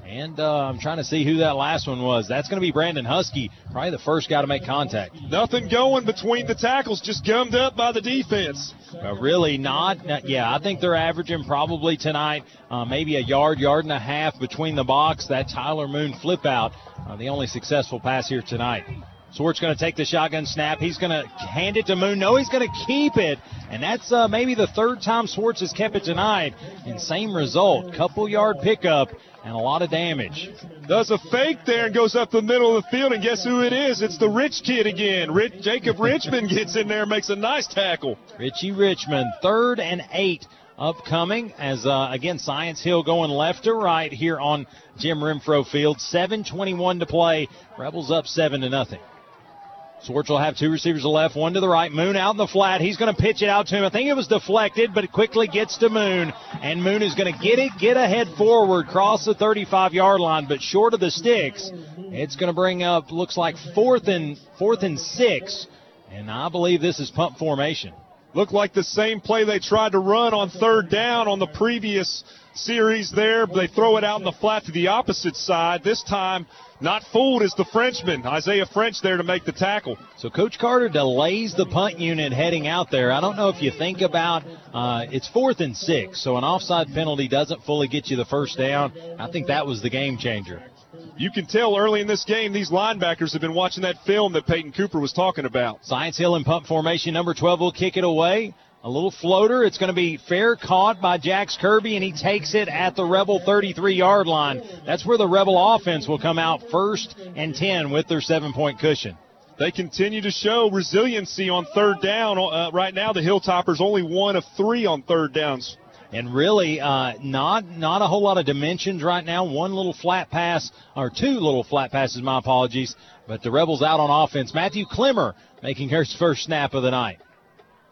S2: And uh, I'm trying to see who that last one was. That's going to be Brandon Husky, probably the first guy to make contact.
S3: Nothing going between the tackles, just gummed up by the defense.
S2: Uh, really not. not- Yeah, I think they're averaging probably tonight uh, maybe a yard, yard and a half between the box. That Tyler Moon flip out, uh, the only successful pass here tonight. Swartz going to take the shotgun snap. He's going to hand it to Moon. No, he's going to keep it. And that's uh, maybe the third time Swartz has kept it tonight. And same result. Couple yard pickup and a lot of damage.
S3: Does a fake there and goes up the middle of the field, and guess who it is? It's the rich kid again. Rich, Jacob Richmond gets in there and makes a nice tackle.
S2: Richie Richmond, third and eight upcoming as uh, again Science Hill going left to right here on Jim Renfro Field. 7:21 to play. Rebels up seven to nothing. Swartz will have two receivers to left, one to the right. Moon out in the flat. He's going to pitch it out to him. I think it was deflected, but it quickly gets to Moon. And Moon is going to get it, get ahead forward, cross the 35 yard line, but short of the sticks. It's going to bring up, looks like fourth and, fourth and six. And I believe this is punt formation.
S3: Looked like the same play they tried to run on third down on the previous series there. They throw it out in the flat to the opposite side. This time, not fooled is the Frenchman, Isaiah French, there to make the tackle.
S2: So Coach Carter delays the punt unit heading out there. I don't know if you think about uh, it's fourth and six, so an offside penalty doesn't fully get you the first down. I think that was the game changer.
S3: You can tell early in this game these linebackers have been watching that film that Peyton Cooper was talking about.
S2: Science Hill in punt formation. Number 12 will kick it away. A little floater. It's going to be fair caught by Jax Kirby, and he takes it at the Rebel 33 yard line. That's where the Rebel offense will come out first and 10 with their seven point cushion.
S3: They continue to show resiliency on third down. Uh, right now, the Hilltoppers only one of three on third downs.
S2: And really, uh, not not a whole lot of dimensions right now. One little flat pass, or two little flat passes. My apologies. But the Rebels out on offense. Matthew Clemmer making his first snap of the night.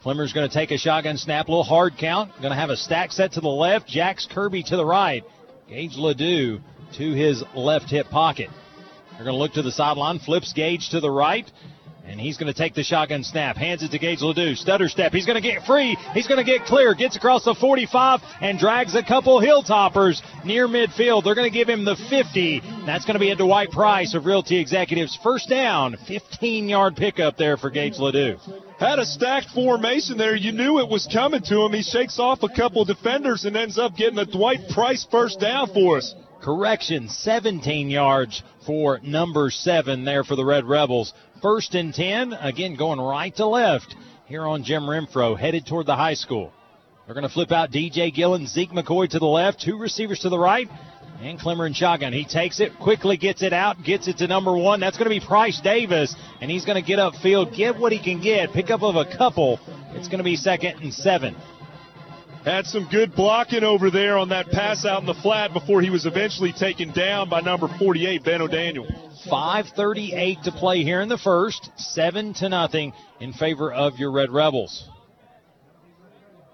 S2: Clemmer's going to take a shotgun snap, a little hard count. Going to have a stack set to the left. Jax Kirby to the right. Gage Ledoux to his left hip pocket. They're going to look to the sideline. Flips Gage to the right. And he's going to take the shotgun snap. Hands it to Gage Ledoux. Stutter step. He's going to get free. He's going to get clear. Gets across the 45 and drags a couple Hilltoppers near midfield. They're going to give him the 50. That's going to be a Dwight Price of Realty Executives. First down. 15 yard pickup there for Gage Ledoux.
S3: Had a stacked formation there. You knew it was coming to him. He shakes off a couple defenders and ends up getting a Dwight Price first down for us.
S2: Correction, 17 yards for number seven there for the Red Rebels. First and 10, again going right to left here on Jim Renfro, headed toward the high school. They're going to flip out DJ Gillen, Zeke McCoy to the left, two receivers to the right, and Clemmer and shotgun. He takes it, quickly gets it out, gets it to number one. That's going to be Price Davis, and he's going to get upfield, get what he can get, pick up of a couple. It's going to be second and seven.
S3: Had some good blocking over there on that pass out in the flat before he was eventually taken down by number 48, Ben O'Daniel.
S2: 5:38 to play here in the first, seven to nothing in favor of your Red Rebels.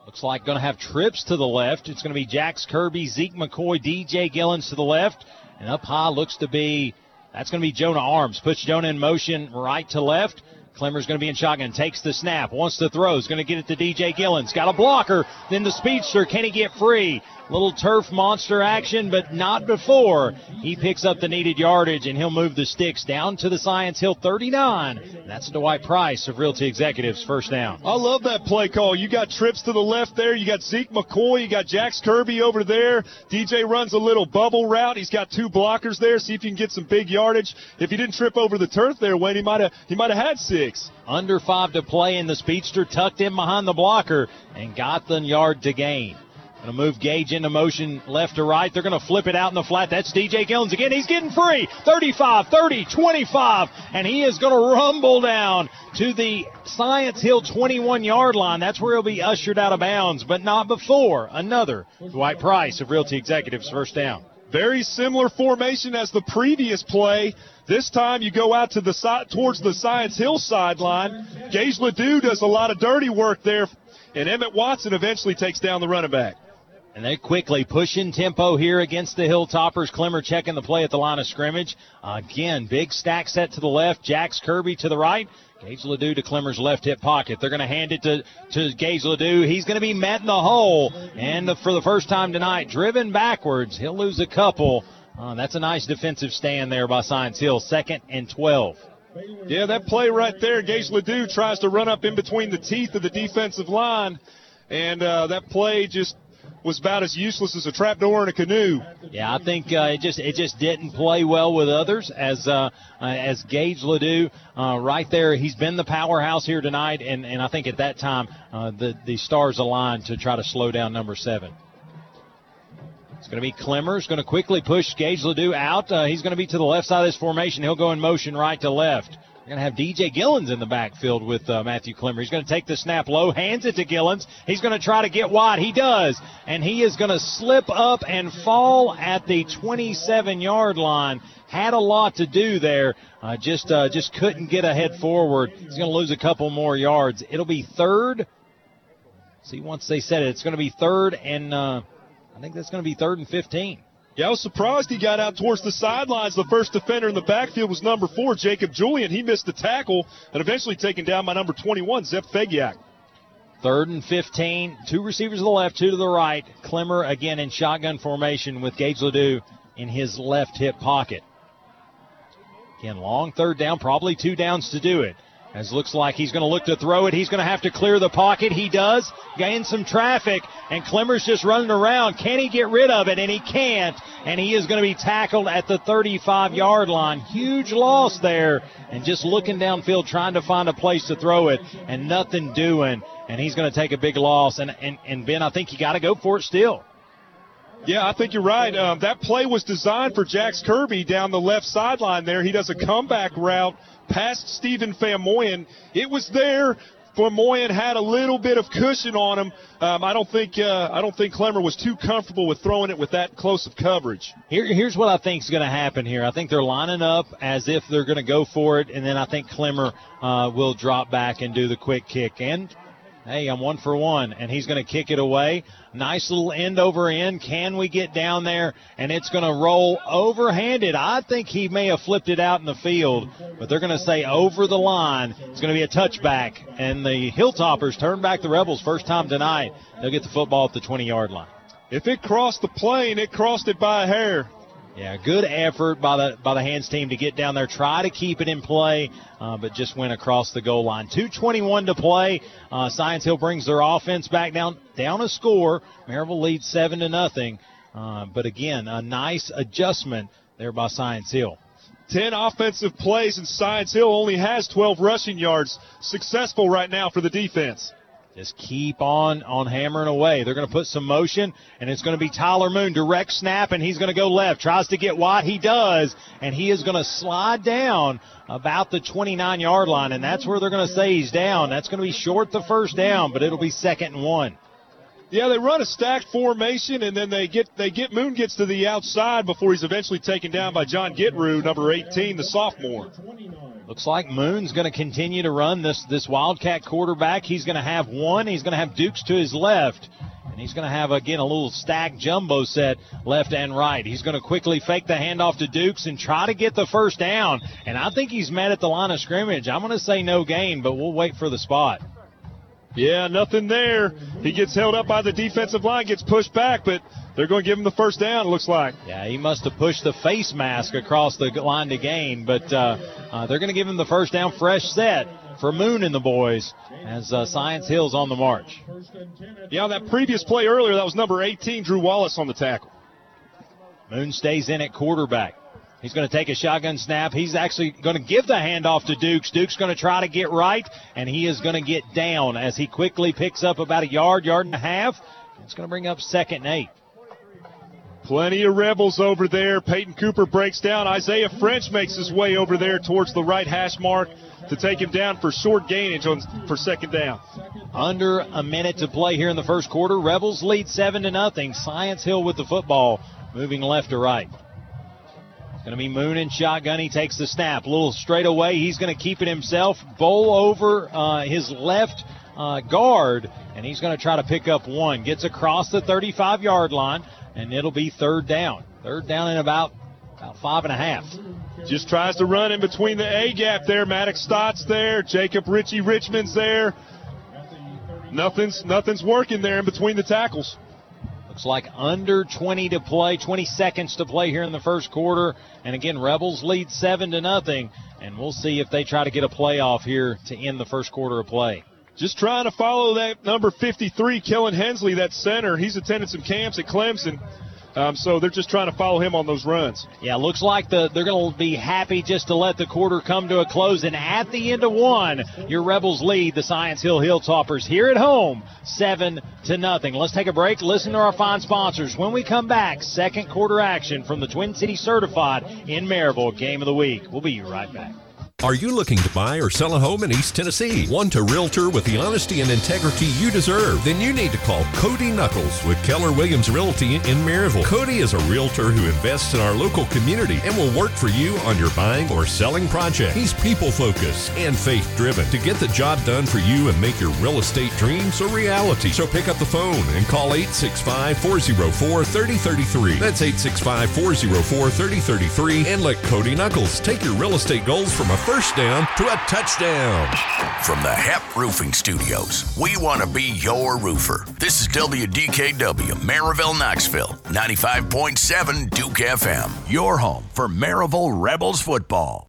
S2: Looks like going to have trips to the left. It's going to be Jax Kirby, Zeke McCoy, DJ Gillens to the left, and up high looks to be that's going to be Jonah Arms. Puts Jonah in motion right to left. Clemmer's going to be in shotgun. Takes the snap. Wants to throw. Is going to get it to DJ Gillens. Got a blocker. Then the speedster. Can he get free? Little turf monster action, but not before. He picks up the needed yardage and he'll move the sticks down to the Science Hill 39. That's Dwight Price of Realty Executives first down.
S3: I love that play call. You got trips to the left there. You got Zeke McCoy. You got Jax Kirby over there. DJ runs a little bubble route. He's got two blockers there. See if you can get some big yardage. If he didn't trip over the turf there, Wayne, he might have he might have had six.
S2: Under five to play, and the speedster tucked in behind the blocker and got the yard to gain. Going to move Gage into motion left to right. They're going to flip it out in the flat. That's DJ Gillens again. He's getting free. 35, 30, 25. And he is going to rumble down to the Science Hill 21 yard line. That's where he'll be ushered out of bounds, but not before. Another Dwight Price of Realty Executives first down.
S3: Very similar formation as the previous play. This time you go out to the side towards the Science Hill sideline. Gage Ledoux does a lot of dirty work there, and Emmett Watson eventually takes down the running back.
S2: And they quickly pushing tempo here against the Hilltoppers. Clemmer checking the play at the line of scrimmage. Again, big stack set to the left. Jax Kirby to the right. Gage Ledoux to Clemmer's left hip pocket. They're going to hand it to, to Gage Ledoux. He's going to be met in the hole. And for the first time tonight, driven backwards. He'll lose a couple. Uh, that's a nice defensive stand there by Science Hill. Second and 12.
S3: Yeah, that play right there, Gage Ledoux tries to run up in between the teeth of the defensive line. And uh, that play just was about as useless as a trapdoor in a canoe.
S2: Yeah, I think uh, it just it just didn't play well with others as uh, uh, as Gage Ledoux uh, right there. He's been the powerhouse here tonight, and, and I think at that time uh, the the stars aligned to try to slow down number seven. It's going to be Clemmer. He's going to quickly push Gage Ledoux out. Uh, he's going to be to the left side of this formation. He'll go in motion right to left. Going to have DJ Gillens in the backfield with uh, Matthew Clemmer. He's going to take the snap low, hands it to Gillens. He's going to try to get wide. He does. And he is going to slip up and fall at the 27 yard line. Had a lot to do there. Uh, just uh, just couldn't get ahead forward. He's going to lose a couple more yards. It'll be third. See, once they said it, it's going to be third and uh, I think that's going to be third and 15.
S3: Yeah, I was surprised he got out towards the sidelines. The first defender in the backfield was number four, Jacob Julian. He missed the tackle and eventually taken down by number 21, Zep Fegiak.
S2: Third and 15. Two receivers to the left, two to the right. Clemmer again in shotgun formation with Gage Ledoux in his left hip pocket. Again, long third down, probably two downs to do it. As looks like he's going to look to throw it. He's going to have to clear the pocket. He does. Gain some traffic. And Clemmer's just running around. Can he get rid of it? And he can't. And he is going to be tackled at the 35 yard line. Huge loss there. And just looking downfield trying to find a place to throw it and nothing doing. And he's going to take a big loss. And, and, and Ben, I think you got to go for it still.
S3: Yeah, I think you're right. Um, that play was designed for Jax Kirby down the left sideline there. He does a comeback route past Stephen Famoyan. It was there. Famoyan had a little bit of cushion on him. Um, I don't think uh, I don't think Clemmer was too comfortable with throwing it with that close of coverage.
S2: Here, here's what I think is going to happen here. I think they're lining up as if they're going to go for it, and then I think Clemmer uh, will drop back and do the quick kick. And hey, I'm one for one, and he's going to kick it away. Nice little end over end. Can we get down there? And it's going to roll overhanded. I think he may have flipped it out in the field, but they're going to say over the line. It's going to be a touchback, and the Hilltoppers turn back the Rebels first time tonight. They'll get the football at the 20 yard line.
S3: If it crossed the plane, it crossed it by a hair.
S2: Yeah, good effort by the by the hands team to get down there, try to keep it in play, uh, but just went across the goal line. 2:21 to play. Uh, Science Hill brings their offense back down, down a score. Maryville leads seven to nothing, uh, but again, a nice adjustment there by Science Hill.
S3: 10 offensive plays, and Science Hill only has 12 rushing yards. Successful right now for the defense.
S2: Just keep on on hammering away. They're going to put some motion, and it's going to be Tyler Moon direct snap, and he's going to go left. Tries to get wide, he does, and he is going to slide down about the 29 yard line, and that's where they're going to say he's down. That's going to be short the first down, but it'll be second and one.
S3: Yeah, they run a stacked formation, and then they get they get Moon gets to the outside before he's eventually taken down by John Gitrue, number 18, the sophomore.
S2: Looks like Moon's going to continue to run this this Wildcat quarterback. He's going to have one. He's going to have Dukes to his left. And he's going to have, again, a little stacked jumbo set left and right. He's going to quickly fake the handoff to Dukes and try to get the first down. And I think he's met at the line of scrimmage. I'm going to say no gain, but we'll wait for the spot.
S3: Yeah, nothing there. He gets held up by the defensive line, gets pushed back, but they're going to give him the first down, it looks like.
S2: Yeah, he must have pushed the face mask across the line to gain, but uh, uh, they're going to give him the first down, fresh set for Moon and the boys as uh, Science Hill's on the march.
S3: Yeah, that previous play earlier, that was number 18, Drew Wallace on the tackle.
S2: Moon stays in at quarterback. He's going to take a shotgun snap. He's actually going to give the handoff to Dukes. Duke's going to try to get right, and he is going to get down as he quickly picks up about a yard, yard and a half. It's going to bring up second and eight.
S3: Plenty of rebels over there. Peyton Cooper breaks down. Isaiah French makes his way over there towards the right hash mark to take him down for short gainage on, for second down.
S2: Under a minute to play here in the first quarter. Rebels lead seven to nothing. Science Hill with the football, moving left to right. Going to be Moon in shotgun. He takes the snap. A little straight away. He's going to keep it himself. Bowl over uh, his left uh, guard, and he's going to try to pick up one. Gets across the 35 yard line, and it'll be third down. Third down in about about five and a half.
S3: Just tries to run in between the A gap there. Maddox Stott's there. Jacob Ritchie Richmond's there. Nothing's nothing's working there in between the tackles.
S2: Looks like under 20 to play, 20 seconds to play here in the first quarter. And again, Rebels lead seven to nothing. And we'll see if they try to get a playoff here to end the first quarter of play.
S3: Just trying to follow that number 53, Kellen Hensley, that center. He's attended some camps at Clemson. Um, so they're just trying to follow him on those runs.
S2: Yeah, looks like the, they're going to be happy just to let the quarter come to a close. And at the end of one, your Rebels lead the Science Hill Hilltoppers here at home, seven to nothing. Let's take a break. Listen to our fine sponsors. When we come back, second quarter action from the Twin City Certified in Maryville Game of the Week. We'll be right back.
S10: Are you looking to buy or sell a home in East Tennessee? Want a realtor with the honesty and integrity you deserve? Then you need to call Cody Knuckles with Keller Williams Realty in Maryville. Cody is a realtor who invests in our local community and will work for you on your buying or selling project. He's people focused and faith driven to get the job done for you and make your real estate dreams a reality. So pick up the phone and call 865 404 3033. That's 865 404 3033 and let Cody Knuckles take your real estate goals from a first down to a touchdown.
S1: From the HEP Roofing Studios, we want to be your roofer. This is WDKW, Maryville, Knoxville, 95.7 Duke FM, your home for Maryville Rebels football.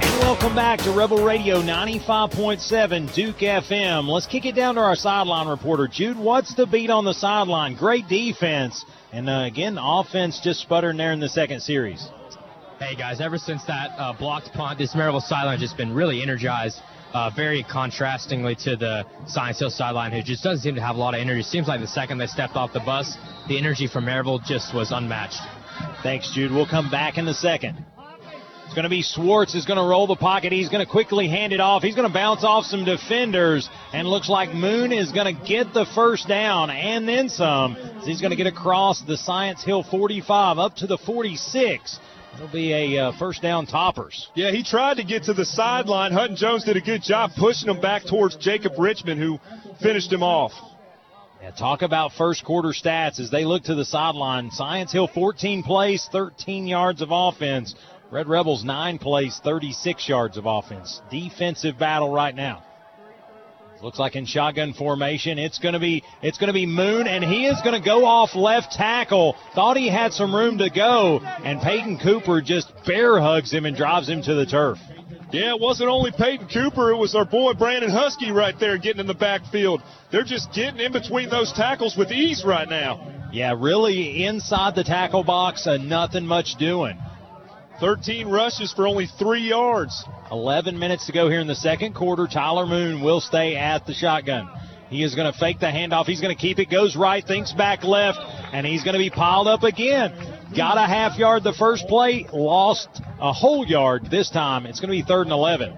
S2: And welcome back to Rebel Radio 95.7 Duke FM. Let's kick it down to our sideline reporter. Jude, what's the beat on the sideline? Great defense. And uh, again, offense just sputtering there in the second series.
S9: Hey guys, ever since that uh, blocked punt, this Maryville sideline has just been really energized. Uh, very contrastingly to the Science Hill sideline, who just doesn't seem to have a lot of energy. Seems like the second they stepped off the bus, the energy from Maryville just was unmatched.
S2: Thanks, Jude. We'll come back in a second. Going to be Schwartz is going to roll the pocket. He's going to quickly hand it off. He's going to bounce off some defenders, and looks like Moon is going to get the first down and then some. He's going to get across the Science Hill 45 up to the 46. It'll be a uh, first down toppers.
S3: Yeah, he tried to get to the sideline. Hutton Jones did a good job pushing him back towards Jacob Richmond, who finished him off.
S2: Yeah, talk about first quarter stats as they look to the sideline. Science Hill 14 plays, 13 yards of offense. Red Rebels nine plays, 36 yards of offense. Defensive battle right now. Looks like in shotgun formation, it's going to be it's going to be Moon, and he is going to go off left tackle. Thought he had some room to go, and Peyton Cooper just bear hugs him and drives him to the turf.
S3: Yeah, it wasn't only Peyton Cooper, it was our boy Brandon Husky right there getting in the backfield. They're just getting in between those tackles with ease right now.
S2: Yeah, really inside the tackle box, and nothing much doing.
S3: 13 rushes for only three yards.
S2: 11 minutes to go here in the second quarter. Tyler Moon will stay at the shotgun. He is going to fake the handoff. He's going to keep it, goes right, thinks back left, and he's going to be piled up again. Got a half yard the first play, lost a whole yard this time. It's going to be third and 11.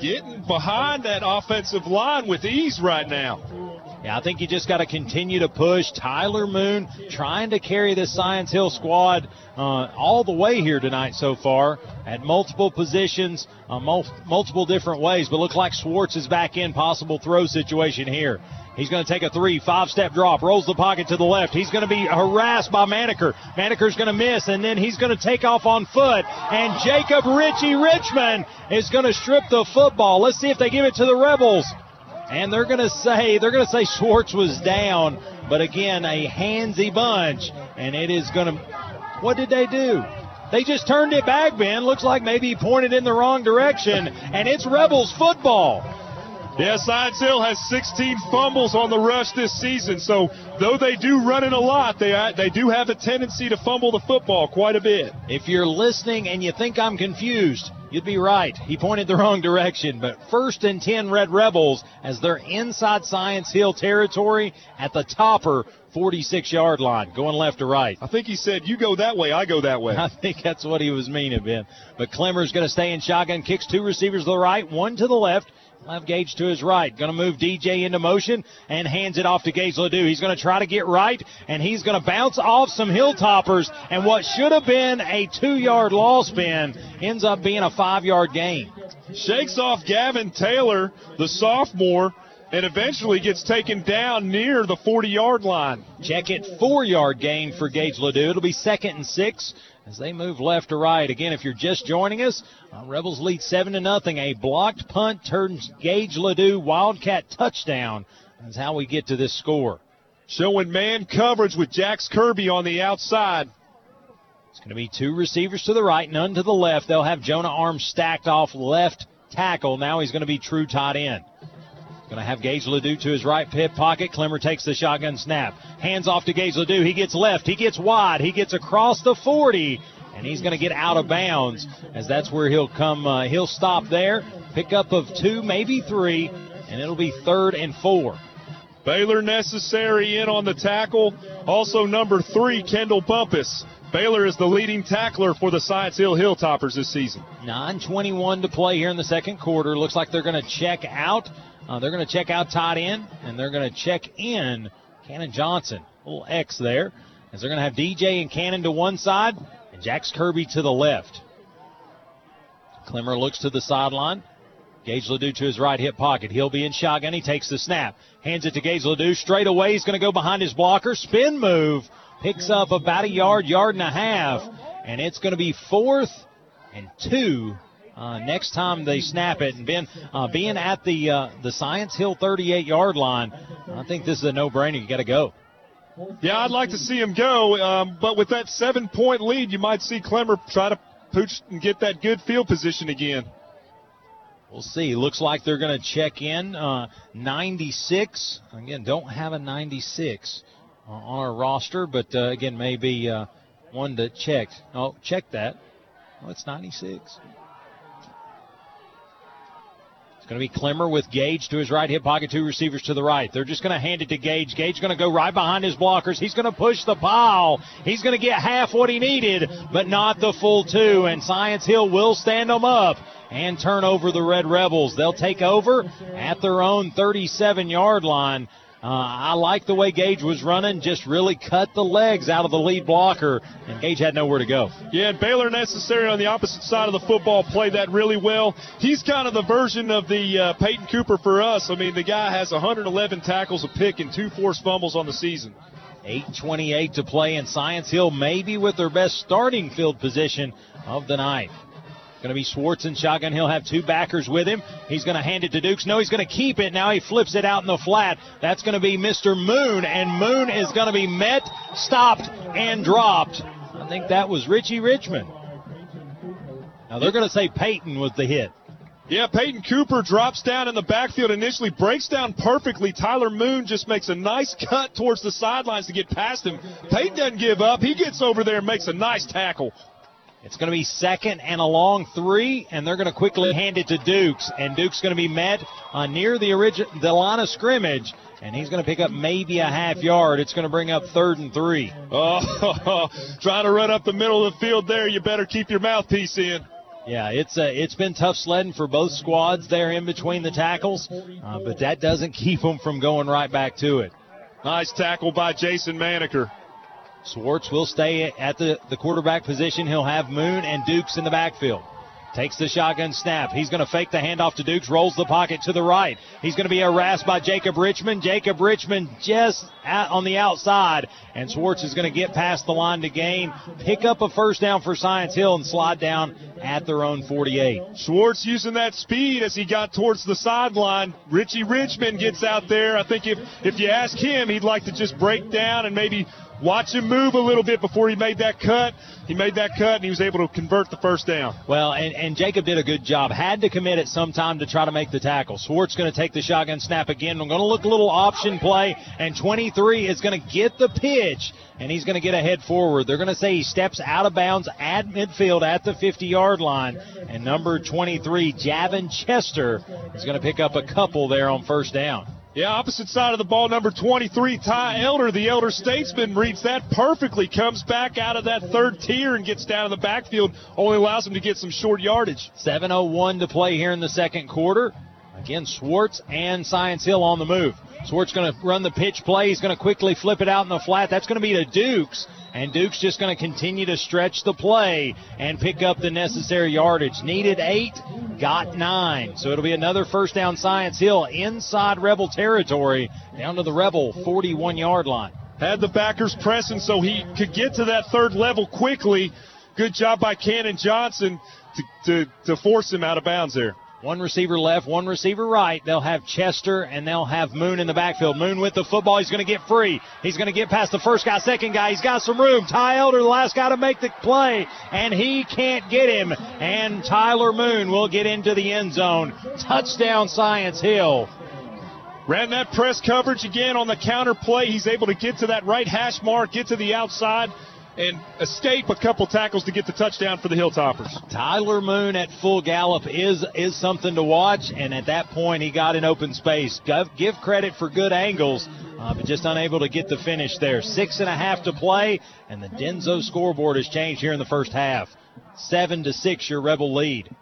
S3: Getting behind that offensive line with ease right now.
S2: Yeah, I think you just got to continue to push. Tyler Moon trying to carry this Science Hill squad uh, all the way here tonight so far at multiple positions, uh, mul- multiple different ways. But look like Schwartz is back in possible throw situation here. He's going to take a three, five step drop, rolls the pocket to the left. He's going to be harassed by Maneker. Maneker's going to miss, and then he's going to take off on foot. And Jacob Ritchie Richmond is going to strip the football. Let's see if they give it to the Rebels. And they're going to say they're going to say Schwartz was down, but again a handsy bunch, and it is going to. What did they do? They just turned it back, Ben. Looks like maybe he pointed in the wrong direction, and it's Rebels football.
S3: Yeah, Science Hill has 16 fumbles on the rush this season. So though they do run it a lot, they uh, they do have a tendency to fumble the football quite a bit.
S2: If you're listening and you think I'm confused, you'd be right. He pointed the wrong direction. But first and 10 Red Rebels as they're inside Science Hill territory at the topper 46 yard line, going left to right.
S3: I think he said, You go that way, I go that way.
S2: I think that's what he was meaning, Ben. But Clemmer's going to stay in shotgun, kicks two receivers to the right, one to the left. Left Gage to his right. Going to move DJ into motion and hands it off to Gage Ledoux. He's going to try to get right, and he's going to bounce off some hilltoppers. And what should have been a two yard loss, Ben, ends up being a five yard gain.
S3: Shakes off Gavin Taylor, the sophomore, and eventually gets taken down near the 40 yard line.
S2: Check it, four yard gain for Gage Ledoux. It'll be second and six as they move left to right. Again, if you're just joining us, Rebels lead seven to nothing. A blocked punt turns Gage Ledoux Wildcat touchdown. That's how we get to this score.
S3: Showing man coverage with Jax Kirby on the outside.
S2: It's going to be two receivers to the right, none to the left. They'll have Jonah Arms stacked off left tackle. Now he's going to be true tight end. Going to have Gage Ledoux to his right hip pocket. Clemmer takes the shotgun snap. Hands off to Gage Ledoux. He gets left. He gets wide. He gets across the 40. And he's going to get out of bounds as that's where he'll come. Uh, he'll stop there. Pickup of two, maybe three. And it'll be third and four.
S3: Baylor Necessary in on the tackle. Also number three, Kendall Bumpus. Baylor is the leading tackler for the Science Hill Hilltoppers this season.
S2: 9.21 to play here in the second quarter. Looks like they're going to check out. Uh, they're going to check out tight end, and they're going to check in Cannon Johnson. Little X there. As they're going to have DJ and Cannon to one side, Jax Kirby to the left. Clemmer looks to the sideline. Gage Ledoux to his right hip pocket. He'll be in shotgun. He takes the snap. Hands it to Gage Ledoux. Straight away, he's going to go behind his blocker. Spin move picks up about a yard, yard and a half, and it's going to be fourth and two. Uh, next time they snap it, and Ben, uh, being at the uh, the Science Hill 38 yard line, I think this is a no brainer. You got to go.
S3: Yeah, I'd like to see him go, um, but with that seven point lead, you might see Clemmer try to pooch and get that good field position again.
S2: We'll see. Looks like they're going to check in uh, 96. Again, don't have a 96 uh, on our roster, but uh, again, maybe uh, one to check. Oh, check that. Oh, it's 96. It's going to be Clemmer with Gage to his right, hip pocket, two receivers to the right. They're just going to hand it to Gage. Gage going to go right behind his blockers. He's going to push the pile. He's going to get half what he needed, but not the full two. And Science Hill will stand them up and turn over the Red Rebels. They'll take over at their own 37 yard line. Uh, I like the way Gage was running, just really cut the legs out of the lead blocker, and Gage had nowhere to go.
S3: Yeah, and Baylor Necessary on the opposite side of the football played that really well. He's kind of the version of the uh, Peyton Cooper for us. I mean, the guy has 111 tackles, a pick, and two forced fumbles on the season.
S2: 8.28 to play, in Science Hill maybe with their best starting field position of the night. Going to be Schwartz and shotgun. He'll have two backers with him. He's going to hand it to Dukes. No, he's going to keep it. Now he flips it out in the flat. That's going to be Mr. Moon, and Moon is going to be met, stopped, and dropped. I think that was Richie Richmond. Now they're going to say Peyton was the hit.
S3: Yeah, Peyton Cooper drops down in the backfield initially, breaks down perfectly. Tyler Moon just makes a nice cut towards the sidelines to get past him. Peyton doesn't give up. He gets over there and makes a nice tackle.
S2: It's going to be second and a long three, and they're going to quickly hand it to Dukes, and Dukes going to be met uh, near the origin, the line of scrimmage, and he's going to pick up maybe a half yard. It's going to bring up third and three.
S3: Oh, trying to run up the middle of the field there. You better keep your mouthpiece in.
S2: Yeah, it's uh, it's been tough sledding for both squads there in between the tackles, uh, but that doesn't keep them from going right back to it.
S3: Nice tackle by Jason Maneker.
S2: Swartz will stay at the, the quarterback position. He'll have Moon and Dukes in the backfield. Takes the shotgun snap. He's going to fake the handoff to Dukes, rolls the pocket to the right. He's going to be harassed by Jacob Richmond. Jacob Richmond just out on the outside, and Swartz is going to get past the line to gain, pick up a first down for Science Hill, and slide down at their own 48.
S3: Schwartz using that speed as he got towards the sideline. Richie Richmond gets out there. I think if, if you ask him, he'd like to just break down and maybe watch him move a little bit before he made that cut. He made that cut and he was able to convert the first down.
S2: Well, and, and Jacob did a good job. Had to commit at some time to try to make the tackle. Swartz going to take the shotgun snap again. I'm going to look a little option play, and 23 is going to get the pitch, and he's going to get ahead forward. They're going to say he steps out of bounds at midfield at the 50 yard line, and number 23, Javin Chester, is going to pick up a couple there on first down.
S3: Yeah, opposite side of the ball, number 23, Ty Elder, the elder statesman, reads that perfectly, comes back out of that third tier and gets down in the backfield, only allows him to get some short yardage.
S2: 7.01 to play here in the second quarter. Again, Swartz and Science Hill on the move. Swartz going to run the pitch play. He's going to quickly flip it out in the flat. That's going to be to Dukes. And Duke's just going to continue to stretch the play and pick up the necessary yardage. Needed eight, got nine. So it'll be another first down Science Hill inside Rebel territory down to the Rebel 41 yard line.
S3: Had the backers pressing so he could get to that third level quickly. Good job by Cannon Johnson to, to, to force him out of bounds there.
S2: One receiver left, one receiver right. They'll have Chester and they'll have Moon in the backfield. Moon with the football. He's going to get free. He's going to get past the first guy, second guy. He's got some room. Ty Elder, the last guy to make the play, and he can't get him. And Tyler Moon will get into the end zone. Touchdown, Science Hill.
S3: Ran that press coverage again on the counter play. He's able to get to that right hash mark, get to the outside, and escape a couple tackles to get the touchdown for the Hilltoppers.
S2: Tyler Moon at full gallop is is something to watch, and at that point he got in open space. Give, give credit for good angles, uh, but just unable to get the finish there. Six and a half to play, and the Denso scoreboard has changed here in the first half. Seven to six, your Rebel lead.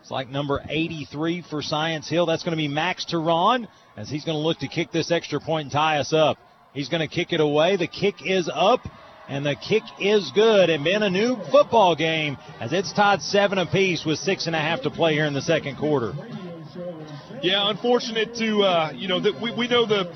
S2: It's like number 83 for Science Hill. That's going to be Max Teron as he's going to look to kick this extra point and tie us up. He's going to kick it away. The kick is up, and the kick is good. And been a new football game as it's tied seven apiece with six and a half to play here in the second quarter.
S3: Yeah, unfortunate to uh, you know that we, we know the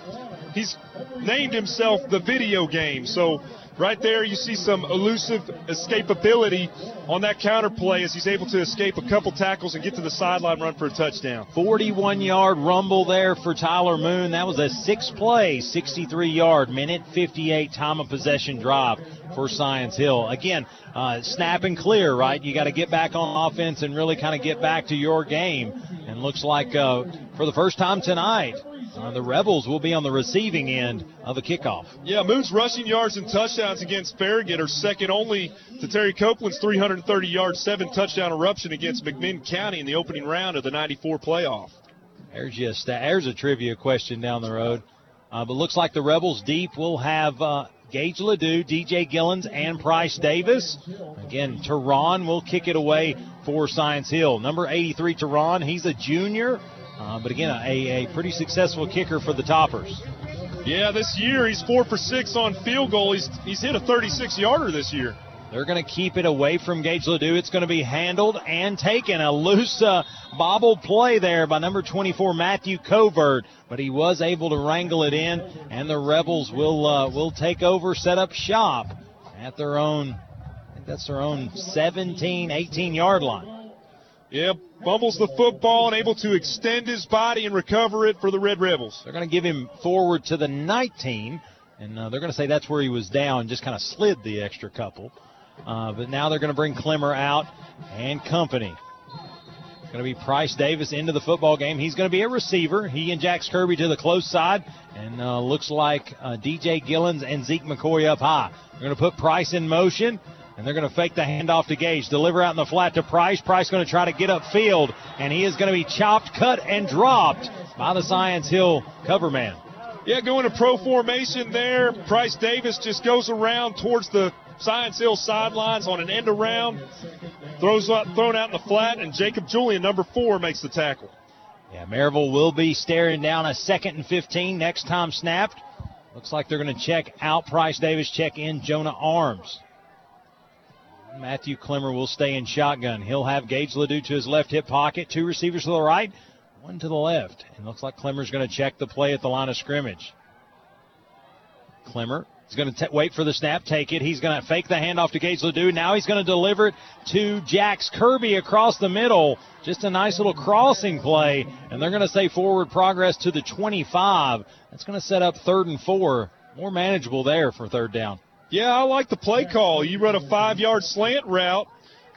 S3: he's named himself the video game. So right there, you see some elusive escapability on that counter play as he's able to escape a couple tackles and get to the sideline, run for a touchdown.
S2: 41 yard rumble there for Tyler Moon. That was a six play, 63 yard, minute 58 time of possession drive for Science Hill. Again, uh, snap and clear, right? You got to get back on offense and really kind of get back to your game. And looks like uh, for the first time tonight, uh, the Rebels will be on the receiving end of a kickoff.
S3: Yeah, Moon's rushing yards and touchdowns against Farragut are second only to Terry Copeland's 330 yard, seven touchdown eruption against McMinn County in the opening round of the 94 playoff.
S2: There's just there's a trivia question down the road. Uh, but looks like the Rebels deep will have uh, Gage Ledoux, DJ Gillens, and Price Davis. Again, Tehran will kick it away for Science Hill. Number 83, Tehran, he's a junior, uh, but again, a, a pretty successful kicker for the Toppers.
S3: Yeah, this year he's four for six on field goal. He's he's hit a 36 yarder this year.
S2: They're going to keep it away from Gage Ledoux. It's going to be handled and taken. A loose uh, bobble play there by number 24 Matthew Covert, but he was able to wrangle it in, and the Rebels will uh, will take over, set up shop at their own. I think that's their own 17, 18 yard line.
S3: Yeah, fumbles the football and able to extend his body and recover it for the Red Rebels.
S2: They're going to give him forward to the 19, and uh, they're going to say that's where he was down, just kind of slid the extra couple. Uh, but now they're going to bring Clemmer out and company. Going to be Price Davis into the football game. He's going to be a receiver. He and Jax Kirby to the close side, and uh, looks like uh, DJ Gillens and Zeke McCoy up high. They're going to put Price in motion, and they're going to fake the handoff to Gage. Deliver out in the flat to Price. Price going to try to get upfield, and he is going to be chopped, cut, and dropped by the Science Hill cover man.
S3: Yeah, going to pro formation there. Price Davis just goes around towards the Science Hill sidelines on an end around, throws out, thrown out in the flat, and Jacob Julian, number four, makes the tackle.
S2: Yeah, Maryville will be staring down a second and 15 next time snapped. Looks like they're going to check out Price Davis, check in Jonah Arms. Matthew Clemmer will stay in shotgun. He'll have Gage Ledoux to his left hip pocket, two receivers to the right, one to the left. And looks like Clemmer's going to check the play at the line of scrimmage. Clemmer is going to wait for the snap, take it. He's going to fake the handoff to Gage Ledoux. Now he's going to deliver it to Jax Kirby across the middle. Just a nice little crossing play, and they're going to say forward progress to the 25. That's going to set up third and four. More manageable there for third down.
S3: Yeah, I like the play call. You run a five yard slant route.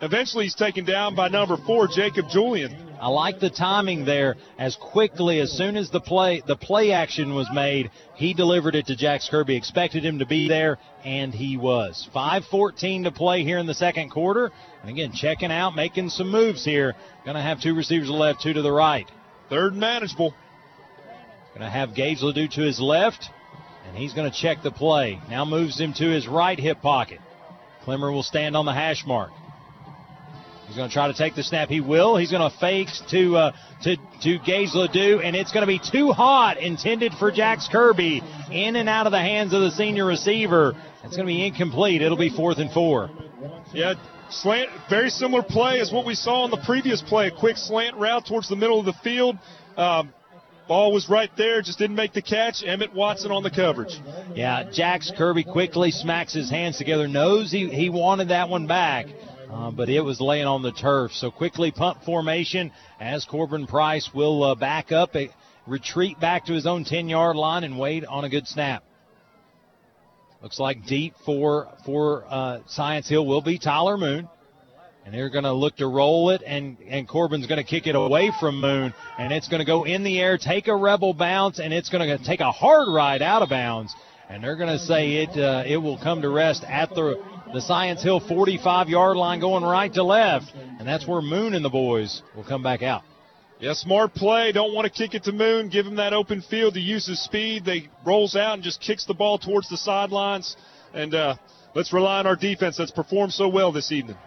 S3: Eventually, he's taken down by number four, Jacob Julian.
S2: I like the timing there. As quickly as soon as the play the play action was made, he delivered it to Jax Kirby. Expected him to be there, and he was. 5:14 to play here in the second quarter. And again, checking out, making some moves here. Going to have two receivers to the left, two to the right.
S3: Third and manageable.
S2: Going to have Gage Ledoux to his left, and he's going to check the play. Now moves him to his right hip pocket. Clemmer will stand on the hash mark. He's going to try to take the snap. He will. He's going to fake to uh, to to Gage Ledoux, and it's going to be too hot. Intended for Jax Kirby, in and out of the hands of the senior receiver. It's going to be incomplete. It'll be fourth and four.
S3: Yeah, slant. Very similar play as what we saw on the previous play. A quick slant route towards the middle of the field. Um, ball was right there, just didn't make the catch. Emmett Watson on the coverage.
S2: Yeah, Jax Kirby quickly smacks his hands together. Knows he he wanted that one back. Uh, but it was laying on the turf. So quickly punt formation as Corbin Price will uh, back up, a, retreat back to his own 10 yard line and wait on a good snap. Looks like deep for for uh, Science Hill will be Tyler Moon. And they're going to look to roll it, and, and Corbin's going to kick it away from Moon, and it's going to go in the air, take a rebel bounce, and it's going to take a hard ride out of bounds. And they're going to say it uh, it will come to rest at the the Science Hill 45 yard line going right to left. And that's where Moon and the boys will come back out.
S3: Yeah, smart play. Don't want to kick it to Moon. Give him that open field to use his speed. They rolls out and just kicks the ball towards the sidelines. And uh, let's rely on our defense that's performed so well this evening.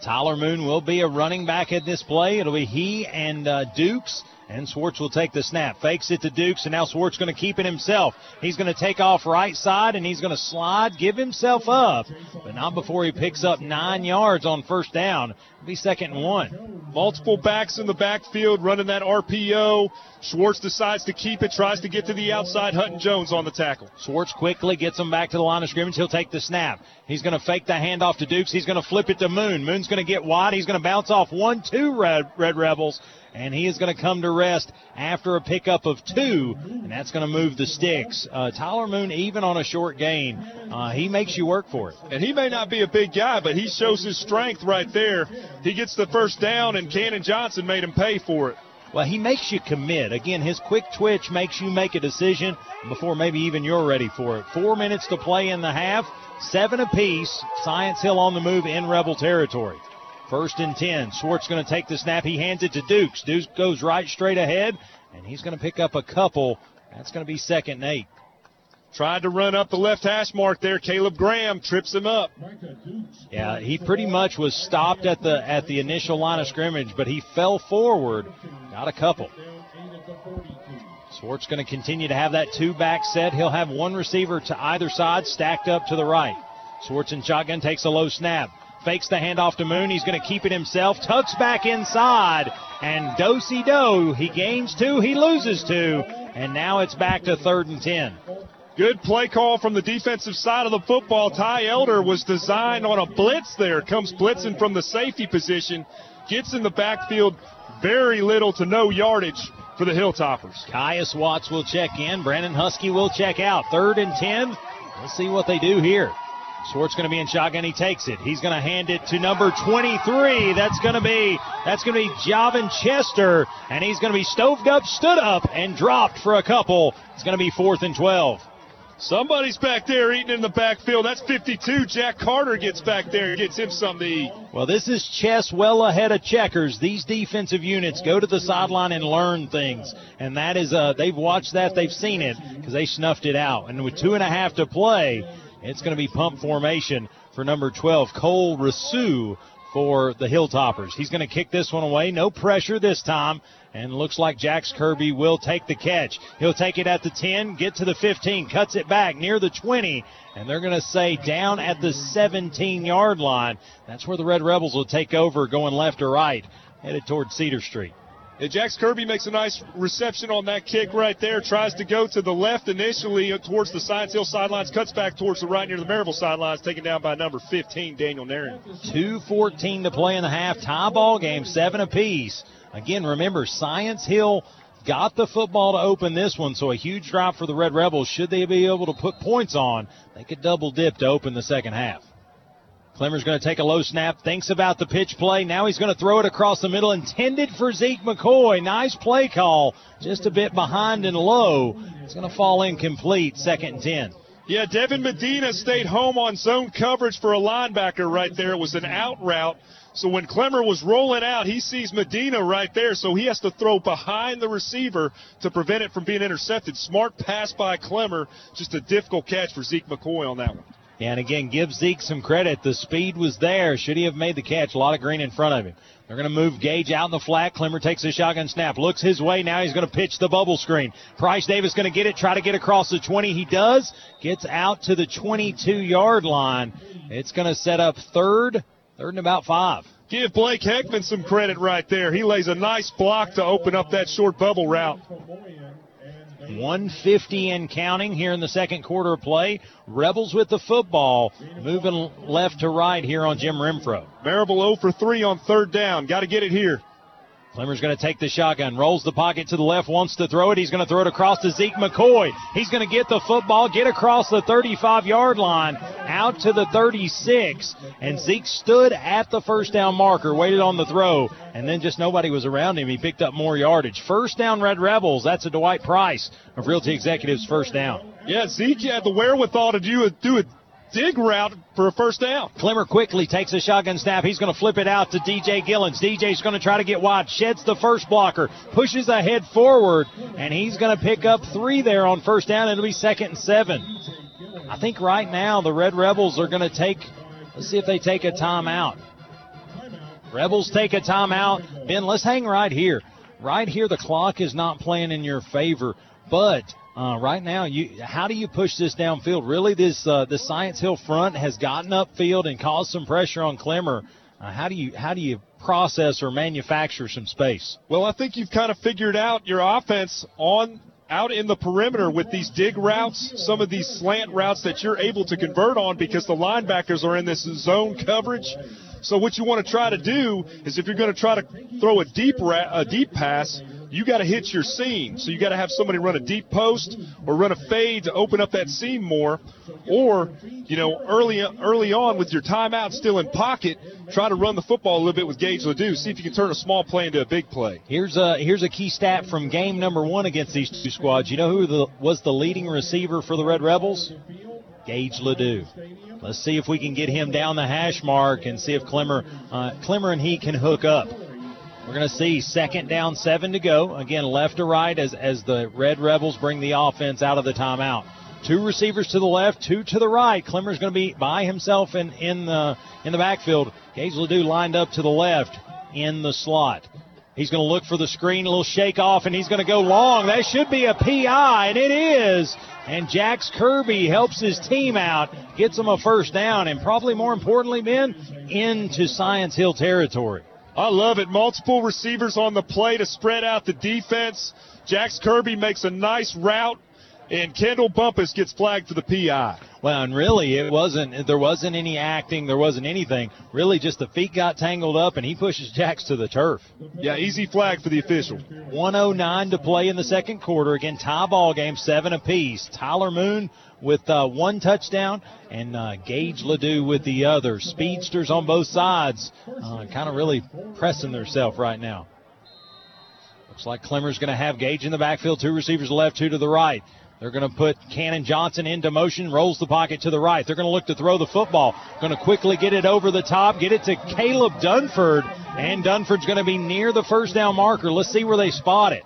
S2: Tyler Moon will be a running back at this play. It'll be he and uh, Dukes And Swartz will take the snap. Fakes it to Dukes, and now Swartz going to keep it himself. He's going to take off right side, and he's going to slide, give himself up, but not before he picks up nine yards on first down. It'll be second and one.
S3: Multiple backs in the backfield running that RPO. Schwartz decides to keep it, tries to get to the outside. Hutton Jones on the tackle.
S2: Schwartz quickly gets him back to the line of scrimmage. He'll take the snap. He's going to fake the handoff to Dukes. He's going to flip it to Moon. Moon's going to get wide. He's going to bounce off one, two Red, Red Rebels, and he is going to come to rest after a pickup of two, and that's going to move the sticks. Uh, Tyler Moon, even on a short gain, uh, he makes you work for it.
S3: And he may not be a big guy, but he shows his strength right there. He gets the first down, and Cannon Johnson made him pay for it.
S2: Well, he makes you commit. Again, his quick twitch makes you make a decision before maybe even you're ready for it. Four minutes to play in the half, seven apiece. Science Hill on the move in Rebel territory. First and 10. Schwartz going to take the snap. He hands it to Dukes. Dukes goes right straight ahead, and he's going to pick up a couple. That's going to be second and eight.
S3: Tried to run up the left hash mark there. Caleb Graham trips him up.
S2: Yeah, he pretty much was stopped at the at the initial line of scrimmage, but he fell forward, got a couple. Swartz going to continue to have that two back set. He'll have one receiver to either side stacked up to the right. Swartz in shotgun takes a low snap. Fakes the handoff to Moon. He's going to keep it himself. Tucks back inside. And Dosey Do. He gains two. He loses two. And now it's back to third and ten.
S3: Good play call from the defensive side of the football. Ty Elder was designed on a blitz there. Comes blitzing from the safety position. Gets in the backfield. Very little to no yardage for the Hilltoppers.
S2: Caius Watts will check in. Brandon Husky will check out. Third and 10. Let's see what they do here. Swartz going to be in shotgun. He takes it. He's going to hand it to number 23. That's going to be that's going to be Javin Chester, and he's going to be stoved up, stood up, and dropped for a couple. It's going to be fourth and 12.
S3: Somebody's back there eating in the backfield. That's 52. Jack Carter gets back there and gets him something to eat.
S2: Well, this is chess well ahead of checkers. These defensive units go to the sideline and learn things, and that is uh, they've watched that, they've seen it because they snuffed it out. And with two and a half to play, it's going to be punt formation for number 12, Cole Rasu for the Hilltoppers. He's going to kick this one away. No pressure this time. And looks like Jax Kirby will take the catch. He'll take it at the 10, get to the 15, cuts it back near the 20, and they're going to say down at the 17 yard line. That's where the Red Rebels will take over going left or right, headed toward Cedar Street.
S3: And Jax Kirby makes a nice reception on that kick right there. Tries to go to the left initially uh, towards the Science Hill sidelines. Cuts back towards the right near the Maryville sidelines. Taken down by number 15, Daniel Nairn.
S2: 2.14 to play in the half. Tie ball game, seven apiece. Again, remember, Science Hill got the football to open this one, so a huge drop for the Red Rebels. Should they be able to put points on, they could double dip to open the second half. Clemmer's going to take a low snap, thinks about the pitch play. Now he's going to throw it across the middle, intended for Zeke McCoy. Nice play call, just a bit behind and low. It's going to fall incomplete, second and 10.
S3: Yeah, Devin Medina stayed home on zone coverage for a linebacker right there. It was an out route. So when Clemmer was rolling out, he sees Medina right there, so he has to throw behind the receiver to prevent it from being intercepted. Smart pass by Clemmer, just a difficult catch for Zeke McCoy on that one.
S2: And again, give Zeke some credit. The speed was there. Should he have made the catch? A lot of green in front of him. They're going to move Gage out in the flat. Clemmer takes a shotgun snap, looks his way. Now he's going to pitch the bubble screen. Price Davis going to get it, try to get across the 20. He does. Gets out to the 22 yard line. It's going to set up third, third and about five.
S3: Give Blake Heckman some credit right there. He lays a nice block to open up that short bubble route.
S2: 150 and counting here in the second quarter of play. Rebels with the football, moving left to right here on Jim Renfro.
S3: Maryville 0 for 3 on third down. Got to get it here.
S2: Clemmer's going to take the shotgun, rolls the pocket to the left, wants to throw it. He's going to throw it across to Zeke McCoy. He's going to get the football, get across the 35 yard line, out to the 36. And Zeke stood at the first down marker, waited on the throw, and then just nobody was around him. He picked up more yardage. First down, Red Rebels. That's a Dwight Price of Realty Executives first down.
S3: Yeah, Zeke had the wherewithal to do it, do a dig route for a first down.
S2: Clemmer quickly takes a shotgun snap. He's going to flip it out to DJ Gillens. DJ's going to try to get wide, sheds the first blocker, pushes ahead forward, and he's going to pick up three there on first down. It'll be second and seven. I think right now the Red Rebels are going to take, let's see if they take a timeout. Rebels take a timeout. Ben, let's hang right here. right here the clock is not playing in your favor, but uh, right now, you how do you push this downfield? Really, this uh, the Science Hill front has gotten upfield and caused some pressure on Clemmer. Uh, how do you how do you process or manufacture some space?
S3: Well, I think you've kind of figured out your offense on out in the perimeter with these dig routes, some of these slant routes that you're able to convert on because the linebackers are in this zone coverage. So what you want to try to do is if you're going to try to throw a deep ra- a deep pass, you got to hit your seam. So you got to have somebody run a deep post or run a fade to open up that seam more, or you know early early on with your timeout still in pocket, try to run the football a little bit with Gage Ledoux. See if you can turn a small play into a big play.
S2: Here's a here's a key stat from game number one against these two squads. You know who the, was the leading receiver for the Red Rebels? Gage Ledoux. Let's see if we can get him down the hash mark and see if Clemmer uh, Clemmer and he can hook up. We're going to see second down, seven to go. Again, left to right as, as the Red Rebels bring the offense out of the timeout. Two receivers to the left, two to the right. Clemmer's going to be by himself in, in the in the backfield. Gage Ledoux lined up to the left in the slot. He's going to look for the screen, a little shake off, and he's going to go long. That should be a PI, and it is. And Jax Kirby helps his team out, gets them a first down, and probably more importantly, Ben, into Science Hill territory.
S3: I love it. Multiple receivers on the play to spread out the defense. Jax Kirby makes a nice route, and Kendall Bumpus gets flagged for the PI.
S2: Well, and really, it wasn't. There wasn't any acting. There wasn't anything. Really, just the feet got tangled up, and he pushes Jax to the turf.
S3: Yeah, easy flag for the official.
S2: 109 to play in the second quarter. Again, tie ball game, seven apiece. Tyler Moon with uh, one touchdown and uh, Gage Ledoux with the other. Speedsters on both sides, uh, kind of really pressing themselves right now. Looks like Clemmer's going to have Gage in the backfield, two receivers left, two to the right. They're going to put Cannon Johnson into motion, rolls the pocket to the right. They're going to look to throw the football. Going to quickly get it over the top, get it to Caleb Dunford, and Dunford's going to be near the first down marker. Let's see where they spot it.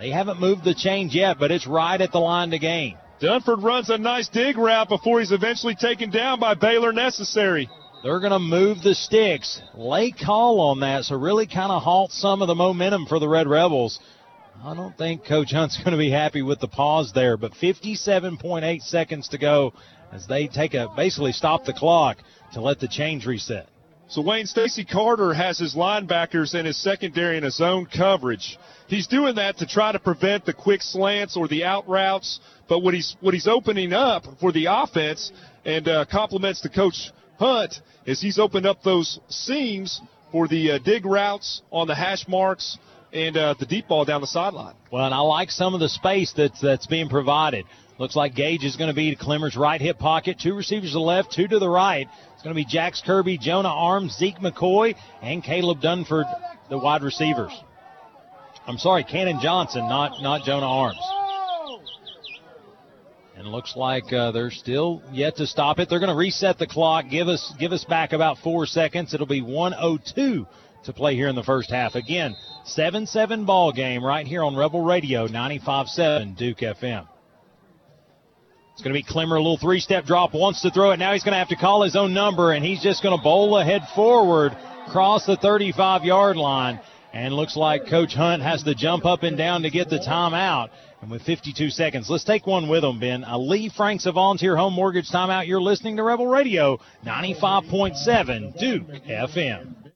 S2: They haven't moved the change yet, but it's right at the line to gain.
S3: Dunford runs a nice dig route before he's eventually taken down by Baylor Necessary.
S2: They're going to move the sticks. Late call on that, so really kind of halt some of the momentum for the Red Rebels. I don't think Coach Hunt's going to be happy with the pause there, but 57.8 seconds to go as they take a basically stop the clock to let the change reset.
S3: So Wayne Stacy Carter has his linebackers and his secondary in a zone coverage. He's doing that to try to prevent the quick slants or the out routes. But what he's what he's opening up for the offense and uh, compliments to Coach Hunt is he's opened up those seams for the uh, dig routes on the hash marks and uh, the deep ball down the sideline.
S2: Well, and I like some of the space that's that's being provided. Looks like Gage is going to be to Clemmer's right hip pocket. Two receivers to the left, two to the right. It's going to be Jax Kirby, Jonah Arms, Zeke McCoy, and Caleb Dunford, the wide receivers. I'm sorry, Cannon Johnson, not not Jonah Arms. And looks like uh, they're still yet to stop it. They're going to reset the clock, give us give us back about four seconds. It'll be 102 to play here in the first half. Again, 7-7 ball game right here on Rebel Radio 95.7 Duke FM. It's going to be Clemmer, a little three-step drop, wants to throw it. Now he's going to have to call his own number, and he's just going to bowl ahead forward, cross the 35-yard line, and looks like Coach Hunt has to jump up and down to get the timeout. And with 52 seconds, let's take one with them, Ben. A Lee Franks, a volunteer home mortgage timeout. You're listening to Rebel Radio 95.7 Duke FM.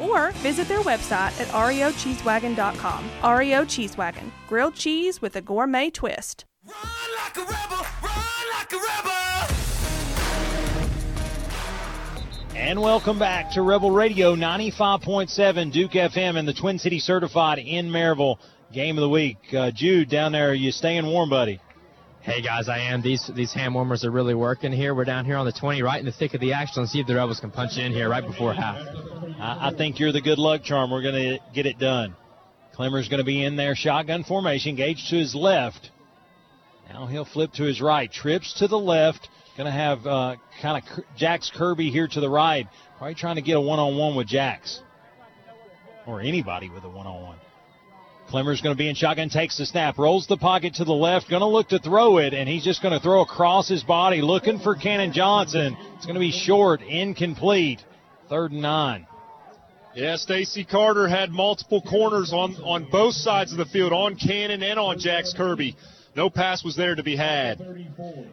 S11: Or visit their website at reocheesewagon.com. REO Cheese Wagon, grilled cheese with a gourmet twist.
S2: And welcome back to Rebel Radio 95.7 Duke FM and the Twin City Certified in Maryville game of the week. Uh, Jude, down there, you staying warm, buddy?
S9: Hey guys, I am. These these hand warmers are really working here. We're down here on the 20, right in the thick of the action. Let's see if the Rebels can punch in here right before half.
S2: I, I think you're the good luck charm. We're going to get it done. Clemmer's going to be in there, shotgun formation, Gage to his left. Now he'll flip to his right, trips to the left. Going to have uh, kind of Jax Kirby here to the right. Probably trying to get a one on one with Jax. Or anybody with a one on one. Clemmer's going to be in shotgun, takes the snap, rolls the pocket to the left, going to look to throw it, and he's just going to throw across his body, looking for Cannon Johnson. It's going to be short, incomplete. Third and nine.
S3: Yeah, Stacy Carter had multiple corners on, on both sides of the field, on Cannon and on Jax Kirby. No pass was there to be had.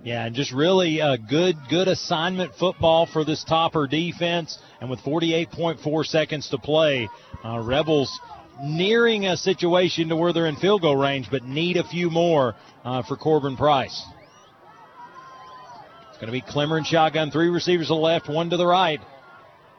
S2: Yeah, and just really a good, good assignment football for this topper defense. And with 48.4 seconds to play, uh, Rebels nearing a situation to where they're in field goal range, but need a few more uh, for Corbin Price. It's going to be Clemmer and shotgun, three receivers to the left, one to the right.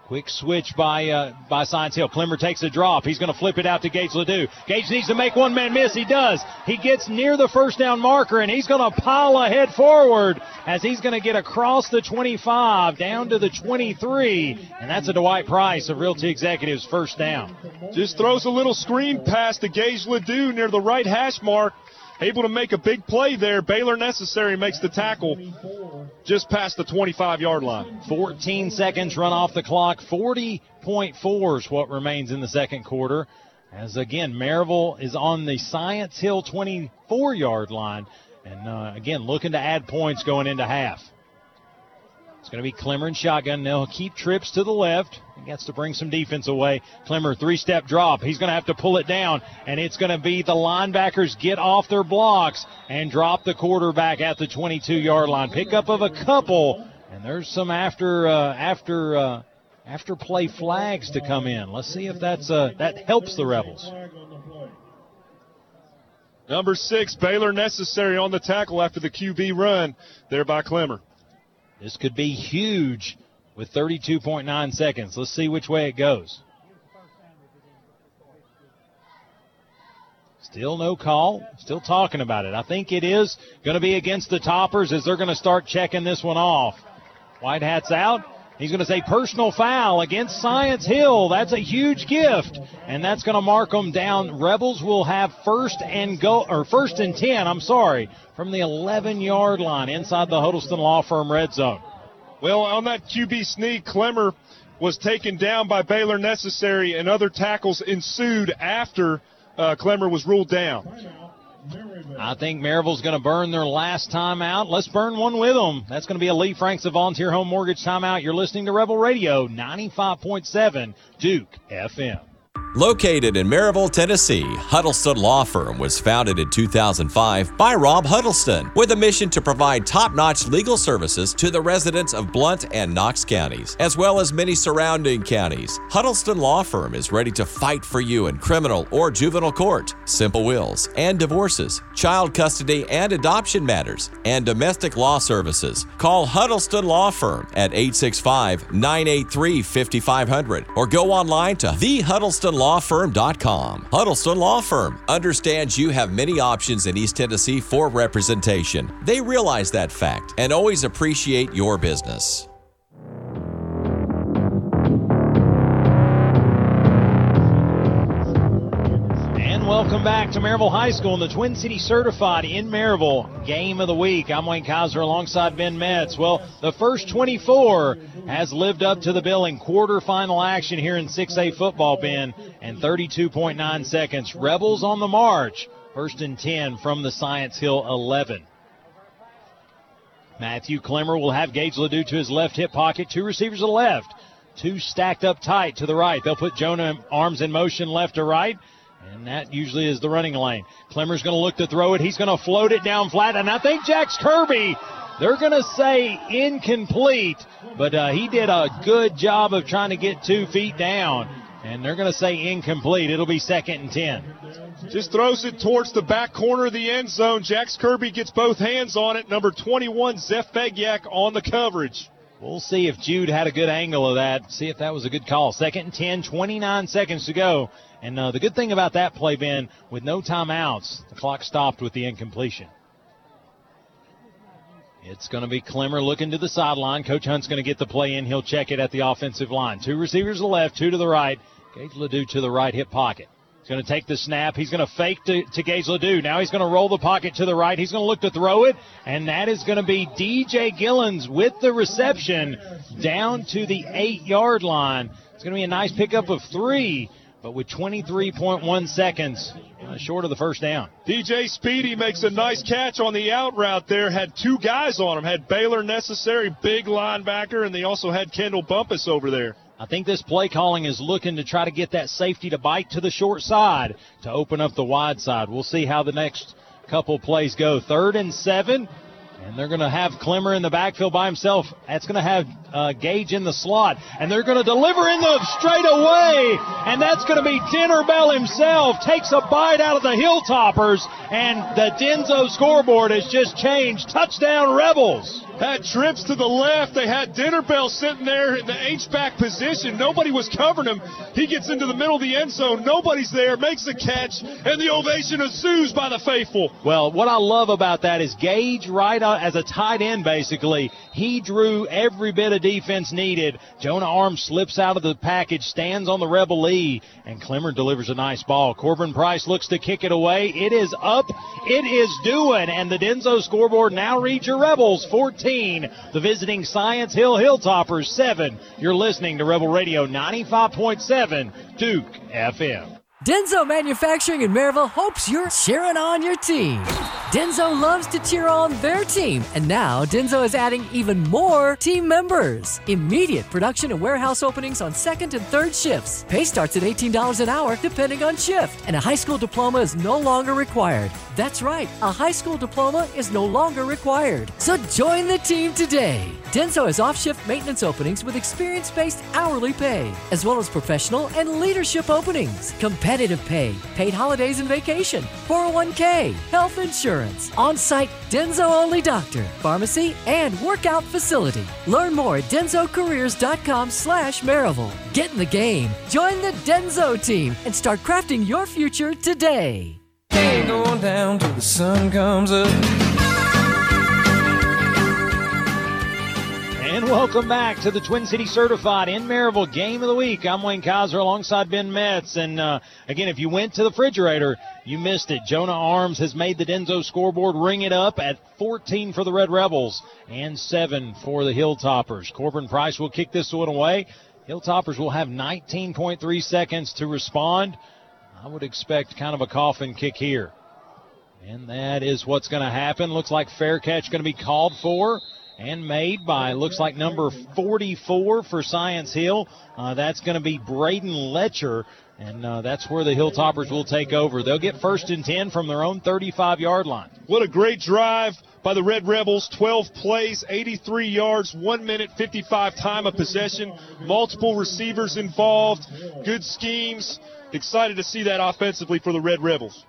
S2: Quick switch by uh, by Science Hill. Clemmer takes a drop. He's going to flip it out to Gage Ledoux. Gage needs to make one man miss. He does. He gets near the first down marker and he's going to pile ahead forward as he's going to get across the 25 down to the 23, and that's a Dwight Price of Realty Executives first down.
S3: Just throws a little screen pass to Gage Ledoux near the right hash mark. Able to make a big play there. Baylor Necessary makes the tackle just past the 25 yard line.
S2: 14 seconds run off the clock. 40.4 is what remains in the second quarter. As again, Maryville is on the Science Hill 24 yard line. And uh, again, looking to add points going into half. It's going to be Clemmer and shotgun. They'll keep trips to the left. He gets to bring some defense away. Clemmer, three step drop. He's going to have to pull it down, and it's going to be the linebackers get off their blocks and drop the quarterback at the 22 yard line. Pickup of a couple, and there's some after uh, after uh, after play flags to come in. Let's see if that's uh, that helps the Rebels.
S3: Number six, Baylor Necessary on the tackle after the QB run there by Clemmer.
S2: This could be huge with 32.9 seconds. Let's see which way it goes. Still no call. Still talking about it. I think it is going to be against the toppers as they're going to start checking this one off. White hat's out. He's going to say personal foul against Science Hill. That's a huge gift, and that's going to mark them down. Rebels will have first and go or first and ten. I'm sorry, from the 11 yard line inside the Huddleston Law Firm red zone.
S3: Well, on that QB sneak, Clemmer was taken down by Baylor Necessary, and other tackles ensued after uh, Clemmer was ruled down.
S2: I think Maryville's going to burn their last timeout. Let's burn one with them. That's going to be a Lee Franks of Volunteer Home Mortgage timeout. You're listening to Rebel Radio 95.7 Duke FM.
S12: Located in Maryville, Tennessee, Huddleston Law Firm was founded in 2005 by Rob Huddleston with a mission to provide top notch legal services to the residents of Blount and Knox counties, as well as many surrounding counties. Huddleston Law Firm is ready to fight for you in criminal or juvenile court, simple wills and divorces, child custody and adoption matters, and domestic law services. Call Huddleston Law Firm at 865 983 5500 or go online to the Huddleston Law Firm understands you have many options in East Tennessee for representation. They realize that fact and always appreciate your business.
S2: Welcome back to Maryville High School and the Twin City Certified in Maryville Game of the Week. I'm Wayne Kaiser alongside Ben Metz. Well, the first 24 has lived up to the billing. Quarterfinal action here in 6A football, Ben, and 32.9 seconds. Rebels on the march. First and 10 from the Science Hill 11. Matthew Clemmer will have Gage Ledoux to his left hip pocket. Two receivers to the left. Two stacked up tight to the right. They'll put Jonah Arms in motion left to right. And that usually is the running lane. Clemmer's going to look to throw it. He's going to float it down flat. And I think Jax Kirby, they're going to say incomplete. But uh, he did a good job of trying to get two feet down. And they're going to say incomplete. It'll be second and 10.
S3: Just throws it towards the back corner of the end zone. Jax Kirby gets both hands on it. Number 21, Zeph Fegiak on the coverage.
S2: We'll see if Jude had a good angle of that. See if that was a good call. Second and 10, 29 seconds to go. And uh, the good thing about that play, Ben, with no timeouts, the clock stopped with the incompletion. It's going to be Clemmer looking to the sideline. Coach Hunt's going to get the play in. He'll check it at the offensive line. Two receivers to the left, two to the right. Gage Ledoux to the right hip pocket. He's going to take the snap. He's going to fake to, to Gage Ledoux. Now he's going to roll the pocket to the right. He's going to look to throw it, and that is going to be DJ Gillens with the reception down to the eight yard line. It's going to be a nice pickup of three, but with 23.1 seconds uh, short of the first down.
S3: DJ Speedy makes a nice catch on the out route there. Had two guys on him. Had Baylor Necessary, big linebacker, and they also had Kendall Bumpus over there.
S2: I think this play calling is looking to try to get that safety to bite to the short side to open up the wide side. We'll see how the next couple plays go. Third and seven. And they're going to have Clemmer in the backfield by himself. That's going to have uh, Gage in the slot. And they're going to deliver in the straight away. And that's going to be Dinner Bell himself. Takes a bite out of the Hilltoppers. And the Denso scoreboard has just changed. Touchdown Rebels.
S3: Had trips to the left. They had Dinner Bell sitting there in the H-back position. Nobody was covering him. He gets into the middle of the end zone. Nobody's there. Makes a catch. And the ovation ensues by the faithful.
S2: Well, what I love about that is Gage, right as a tight end, basically, he drew every bit of defense needed. Jonah Arms slips out of the package, stands on the Rebel Lee, and Clemmer delivers a nice ball. Corbin Price looks to kick it away. It is up. It is doing. And the Denso scoreboard now reads your Rebels 14. The visiting Science Hill Hilltoppers 7. You're listening to Rebel Radio 95.7 Duke FM.
S4: Denso Manufacturing in Maryville hopes you're cheering on your team. Denso loves to cheer on their team, and now Denso is adding even more team members. Immediate production and warehouse openings on second and third shifts. Pay starts at $18 an hour depending on shift, and a high school diploma is no longer required. That's right, a high school diploma is no longer required. So join the team today. Denso has off shift maintenance openings with experience based hourly pay, as well as professional and leadership openings, competitive pay, paid holidays and vacation, 401k, health insurance, on site Denso only doctor, pharmacy, and workout facility. Learn more at densocareers.com slash Maryville. Get in the game, join the Denso team, and start crafting your future today.
S6: Down till the sun comes up.
S2: And welcome back to the Twin City Certified in Maryville Game of the Week. I'm Wayne Kaiser alongside Ben Metz. And uh, again, if you went to the refrigerator, you missed it. Jonah Arms has made the Denso scoreboard ring it up at 14 for the Red Rebels and 7 for the Hilltoppers. Corbin Price will kick this one away. Hilltoppers will have 19.3 seconds to respond. I would expect kind of a coffin kick here. And that is what's going to happen. Looks like fair catch going to be called for and made by looks like number 44 for Science Hill. Uh, that's going to be Braden Letcher, and uh, that's where the Hilltoppers will take over. They'll get first and 10 from their own 35 yard line.
S3: What a great drive by the Red Rebels. 12 plays, 83 yards, 1 minute 55 time of possession. Multiple receivers involved. Good schemes. Excited to see that offensively for the Red Rebels.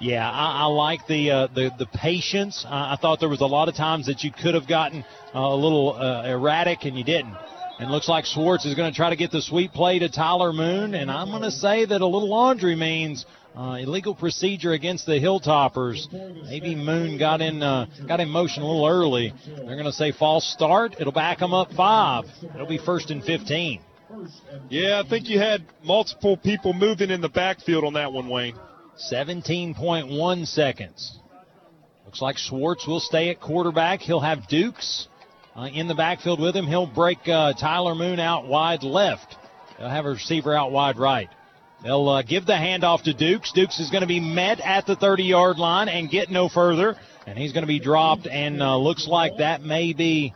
S2: Yeah, I, I like the uh, the the patience. Uh, I thought there was a lot of times that you could have gotten uh, a little uh, erratic and you didn't. And looks like Schwartz is going to try to get the sweep play to Tyler Moon. And I'm going to say that a little laundry means uh, illegal procedure against the Hilltoppers. Maybe Moon got in uh, got in motion a little early. They're going to say false start. It'll back them up five. It'll be first and 15.
S3: Yeah, I think you had multiple people moving in the backfield on that one, Wayne.
S2: 17.1 seconds. Looks like Schwartz will stay at quarterback. He'll have Dukes uh, in the backfield with him. He'll break uh, Tyler Moon out wide left. They'll have a receiver out wide right. They'll uh, give the handoff to Dukes. Dukes is going to be met at the 30 yard line and get no further. And he's going to be dropped, and uh, looks like that may be.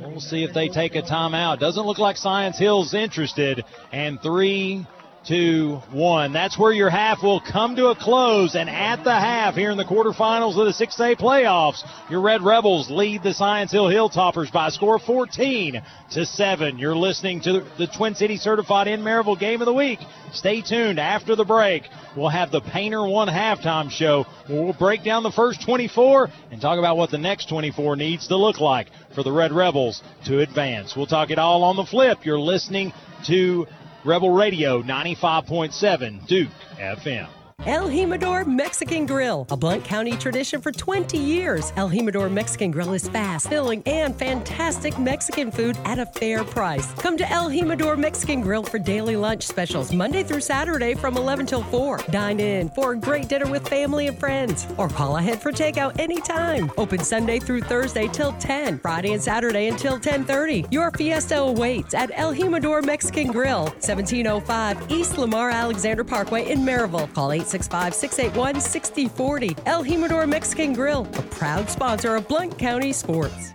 S2: We'll see if they take a timeout. Doesn't look like Science Hill's interested. And three, two, one. That's where your half will come to a close. And at the half, here in the quarterfinals of the 6A playoffs, your Red Rebels lead the Science Hill Hilltoppers by a score of 14 to 7. You're listening to the Twin City Certified in Maryville Game of the Week. Stay tuned after the break. We'll have the Painter One halftime show where we'll break down the first 24 and talk about what the next 24 needs to look like for the Red Rebels to advance. We'll talk it all on the flip. You're listening to Rebel Radio 95.7 Duke FM.
S13: El Jimador Mexican Grill, a Blount County tradition for 20 years. El Jimador Mexican Grill is fast, filling, and fantastic Mexican food at a fair price. Come to El Jimador Mexican Grill for daily lunch specials Monday through Saturday from 11 till 4. Dine in for a great dinner with family and friends, or call ahead for takeout anytime. Open Sunday through Thursday till 10, Friday and Saturday until 10:30. Your fiesta awaits at El Jimador Mexican Grill, 1705 East Lamar Alexander Parkway in Maryville. Call 865-681-6040. El Jimador Mexican Grill, a proud sponsor of Blount County Sports.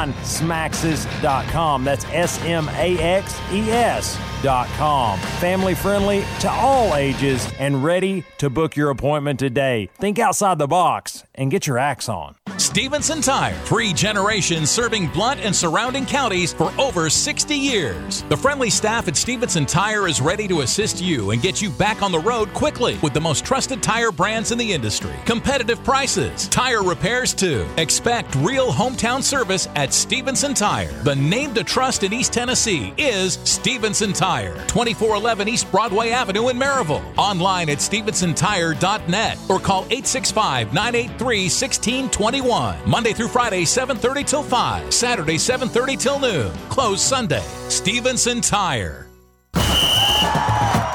S14: smaxes.com. That's S M A X E S. Com. Family friendly to all ages and ready to book your appointment today. Think outside the box and get your axe on.
S15: Stevenson Tire, three generations serving Blount and surrounding counties for over 60 years. The friendly staff at Stevenson Tire is ready to assist you and get you back on the road quickly with the most trusted tire brands in the industry. Competitive prices, tire repairs too. Expect real hometown service at Stevenson Tire. The name to trust in East Tennessee is Stevenson Tire. 2411 East Broadway Avenue in Maryville. Online at stevensontire.net or call 865 983 1621. Monday through Friday, 7.30 till 5. Saturday, 7.30 till noon. Closed Sunday. Stevenson Tire.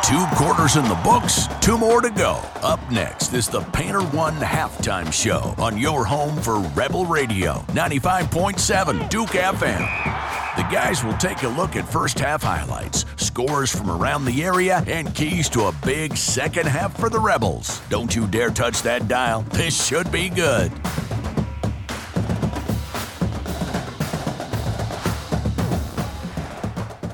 S1: Two quarters in the books, two more to go. Up next is the Painter One halftime show on your home for Rebel Radio, 95.7 Duke FM. The guys will take a look at first half highlights, scores from around the area, and keys to a big second half for the Rebels. Don't you dare touch that dial. This should be good.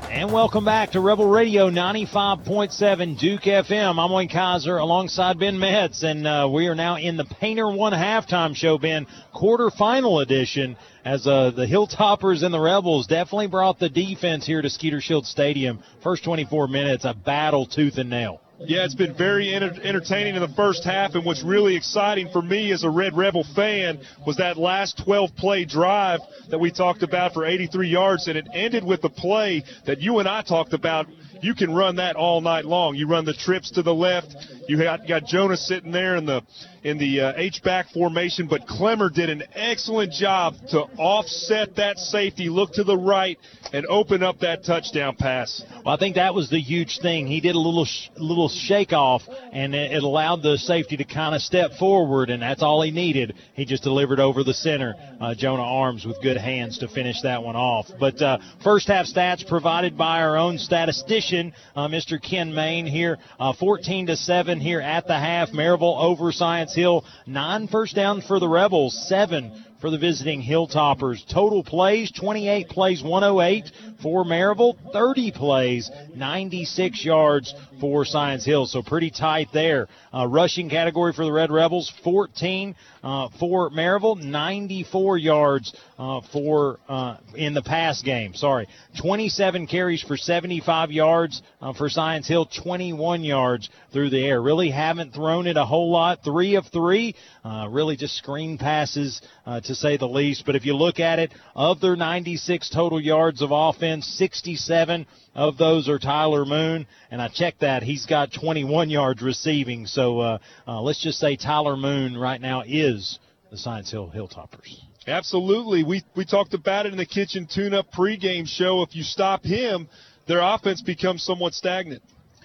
S2: And welcome back to Rebel Radio 95.7 Duke FM. I'm Wayne Kaiser alongside Ben Metz, and uh, we are now in the Painter One halftime show, Ben, quarterfinal edition, as uh, the Hilltoppers and the Rebels definitely brought the defense here to Skeeter Shield Stadium. First 24 minutes, a battle tooth and nail.
S3: Yeah, it's been very enter- entertaining in the first half, and what's really exciting for me as a Red Rebel fan was that last 12 play drive that we talked about for 83 yards, and it ended with the play that you and I talked about. You can run that all night long. You run the trips to the left. You got, got Jonah sitting there in the in the uh, H back formation, but Clemmer did an excellent job to offset that safety, look to the right, and open up that touchdown pass.
S2: Well, I think that was the huge thing. He did a little sh- little shake off, and it, allowed the safety to kind of step forward, and that's all he needed. He just delivered over the center. Uh, Jonah Arms with good hands to finish that one off. But uh, first half stats provided by our own statistician, uh, Mr. Ken Main here. Uh, 14 to seven here at the half. Maryville over Science Hill. Nine first down for the Rebels. Seven for the visiting Hilltoppers. Total plays 28 plays 108 for Maryville, 30 plays 96 yards for Science Hill. So pretty tight there. Uh, rushing category for the Red Rebels 14 uh, for Maryville, 94 yards uh, for uh, in the pass game. Sorry, 27 carries for 75 yards uh, for Science Hill, 21 yards through the air. Really haven't thrown it a whole lot. Three of three, uh, really just screen passes to say the least. But if you look at it, of their 96 total yards of offense, 67 of those are Tyler Moon, and I checked that he's got 21 yards receiving. So uh, uh, let's just say Tyler Moon right now is the Science Hill Hilltoppers.
S3: Absolutely, we we talked about it in the kitchen tune-up pregame show. If you stop him, their offense becomes somewhat stagnant.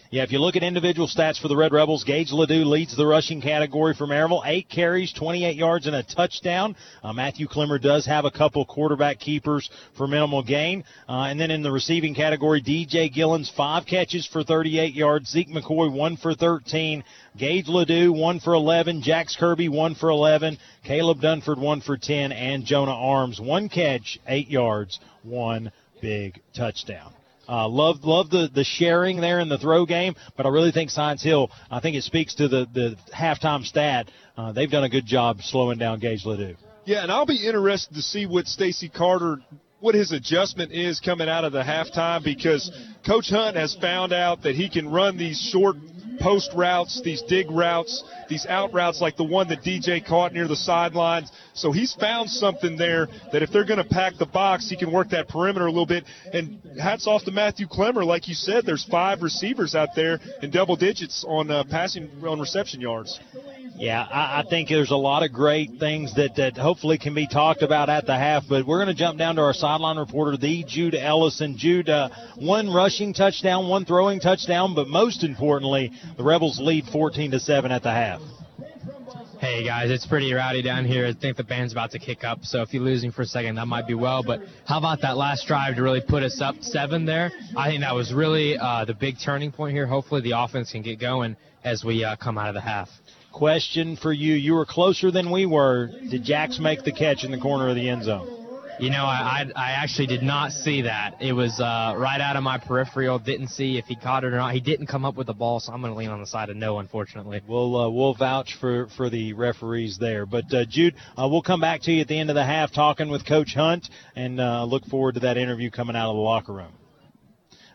S2: Yeah, if you look at individual stats for the Red Rebels, Gage Ledoux leads the rushing category for Maryville. Eight carries, 28 yards, and a touchdown. Uh, Matthew Clemmer does have a couple quarterback keepers for minimal gain. Uh, and then in the receiving category, DJ Gillens, five catches for 38 yards. Zeke McCoy, one for 13. Gage Ledoux, one for 11. Jax Kirby, one for 11. Caleb Dunford, one for 10. And Jonah Arms, one catch, eight yards, one big touchdown. Uh, love love the the sharing there in the throw game, but I really think Science Hill. I think it speaks to the the halftime stat. Uh, they've done a good job slowing down Gage Ledoux.
S3: Yeah, and I'll be interested to see what Stacy Carter what his adjustment is coming out of the halftime because Coach Hunt has found out that he can run these short post routes, these dig routes, these out routes like the one that DJ caught near the sidelines. So he's found something there that if they're going to pack the box, he can work that perimeter a little bit. And hats off to Matthew Clemmer. Like you said, there's five receivers out there in double digits on uh, passing on reception yards.
S2: Yeah, I, I think there's a lot of great things that, that hopefully can be talked about at the half, but we're going to jump down to our sideline reporter, the Jude Ellison. Jude, uh, one rushing touchdown, one throwing touchdown, but most importantly, the Rebels lead 14 to 7 at the half.
S9: Hey guys, it's pretty rowdy down here. I think the band's about to kick up, so if you're losing for a second, that might be well. But how about that last drive to really put us up seven there? I think that was really uh, the big turning point here. Hopefully, the offense can get going as we uh, come out of the half.
S2: Question for you: You were closer than we were. Did Jax make the catch in the corner of the end zone?
S9: You know, I, I, I actually did not see that. It was uh, right out of my peripheral. Didn't see if he caught it or not. He didn't come up with the ball, so I'm going to lean on the side of no, unfortunately.
S2: We'll uh, we'll vouch for for the referees there. But uh, Jude, uh, we'll come back to you at the end of the half, talking with Coach Hunt, and uh, look forward to that interview coming out of the locker room.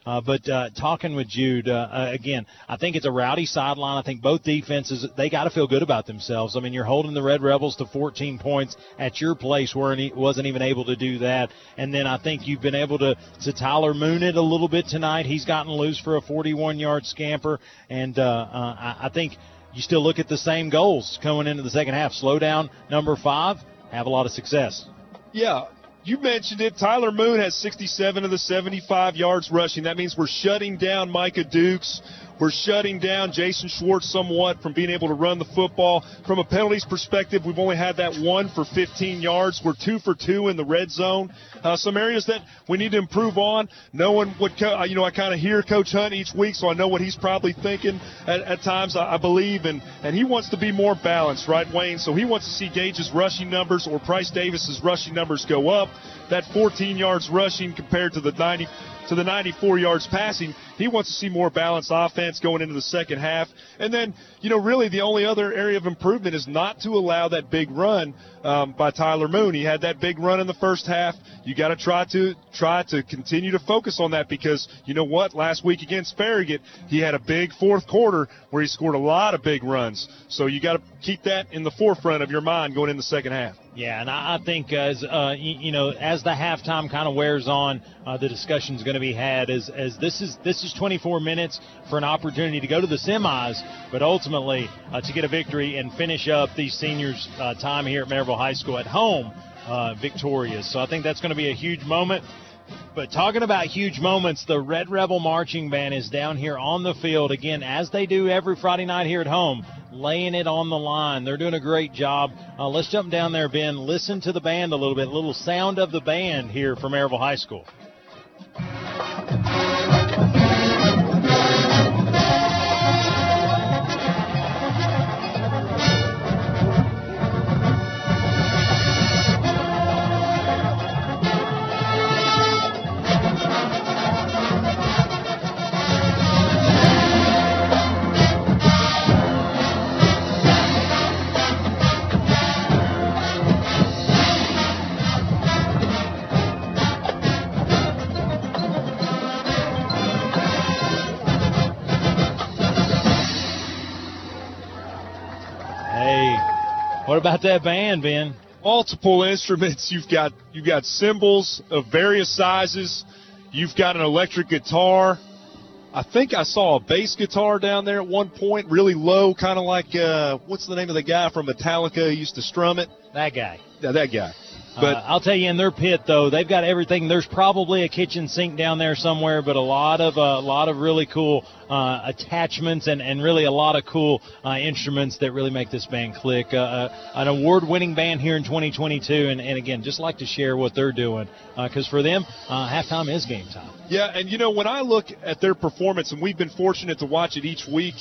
S2: Uh, but uh, talking with Jude uh, again, I think it's a rowdy sideline. I think both defenses they got to feel good about themselves. I mean, you're holding the Red Rebels to 14 points at your place, where he wasn't even able to do that. And then I think you've been able to to Tyler Moon it a little bit tonight. He's gotten loose for a 41-yard scamper, and I, I think you still look at the same goals coming into the second half. Slow down number five, have a lot of success.
S3: Yeah, you mentioned it. Tyler Moon has 67 of the 75 yards rushing. That means we're shutting down Micah Dukes. We're shutting down Jason Schwartz somewhat from being able to run the football. From a penalties perspective, we've only had that one for 15 yards. We're two for two in the red zone. Uh, some areas that we need to improve on. Knowing what, co- uh, you know, I kind of hear Coach Hunt each week, so I know what he's probably thinking at, at times, I, I believe. And, and he wants to be more balanced, right, Wayne? So he wants to see Gage's rushing numbers or Price Davis's rushing numbers go up. That 14 yards rushing compared to the 90 to the 94 yards passing. He wants to see more balanced offense going into the second half. And then, you know, really the only other area of improvement is not to allow that big run um, by Tyler Moon. He had that big run in the first half. You got to try to try to continue to focus on that because you know what? Last week against Farragut, he had a big fourth quarter where he scored a lot of big runs. So you got to keep that in the forefront of your mind going in the second half.
S2: Yeah, and I, think as uh, you, you know, as the halftime kind of wears on, uh, the discussion is going to be had as as this is this is 24 minutes for an opportunity to go to the semis, but ultimately uh, to get a victory and finish up these seniors' uh, time here at Maryville High School at home uh, victorious. So I think that's going to be a huge moment. But talking about huge moments, the Red Rebel Marching Band is down here on the field again, as they do every Friday night here at home, laying it on the line. They're doing a great job. Uh, let's jump down there, Ben. Listen to the band a little bit, a little sound of the band here from Maryville High School. What about that band, Ben?
S3: multiple instruments. You've got you've got cymbals of various sizes. You've got an electric guitar. I think I saw a bass guitar down there at one point, really low, kind of like uh, what's the name of the guy from Metallica who used to strum it?
S2: That guy.
S3: Yeah, that guy. But
S2: uh, I'll tell you, in their pit though, they've got everything. There's probably a kitchen sink down there somewhere, but a lot of a uh, lot of really cool uh, attachments and, and really a lot of cool uh, instruments that really make this band click. Uh, uh, an award-winning band here in 2022, and, and again, just like to share what they're doing because for them, uh, halftime is game time.
S3: Yeah, and you know when I look at their performance, and we've been fortunate to watch it each week.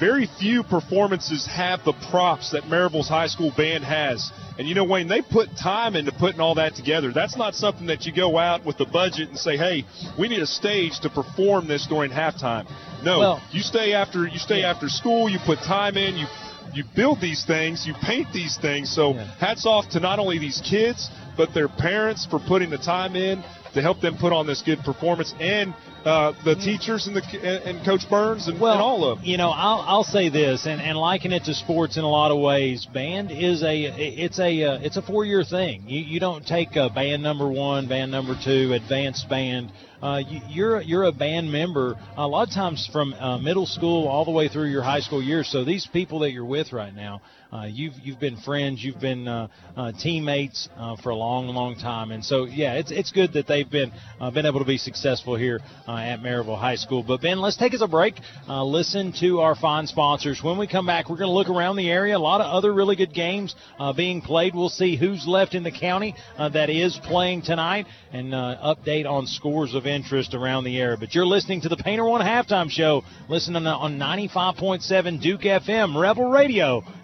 S3: Very few performances have the props that Maryville's high school band has. And you know, Wayne, they put time into putting all that together. That's not something that you go out with the budget and say, "Hey, we need a stage to perform this during halftime." No,
S2: Well-
S3: you stay after you stay after school. You put time in. You you build these things. You paint these things. So hats off to not only these kids but their parents for putting the time in to help them put on this good performance, and uh, the teachers and the and, Coach Burns and,
S2: Well,
S3: and all of them.
S2: You know, I'll, I'll say this, and, and liken it to sports in a lot of ways. Band is a it's a uh, it's a four year thing. You you don't take a band number one, band number two, advanced band. Uh, you, you're you're a band member a lot of times from uh, middle school all the way through your high school years. So these people that you're with right now, uh, you've you've been friends, you've been uh, uh, teammates uh, for a long, long time, and so yeah, it's it's good that they've been uh, been able to be successful here uh, at Maryville High School. But Ben, let's take us a break. Listen to our fine sponsors. When we come back, we're going to look around the area. A lot of other really good games being played. We'll see who's left in the county that is playing tonight, and update on scores of interest around the area. But you're listening to the Painter One Halftime Show. Listening on 95.7 Duke FM, Rebel Radio,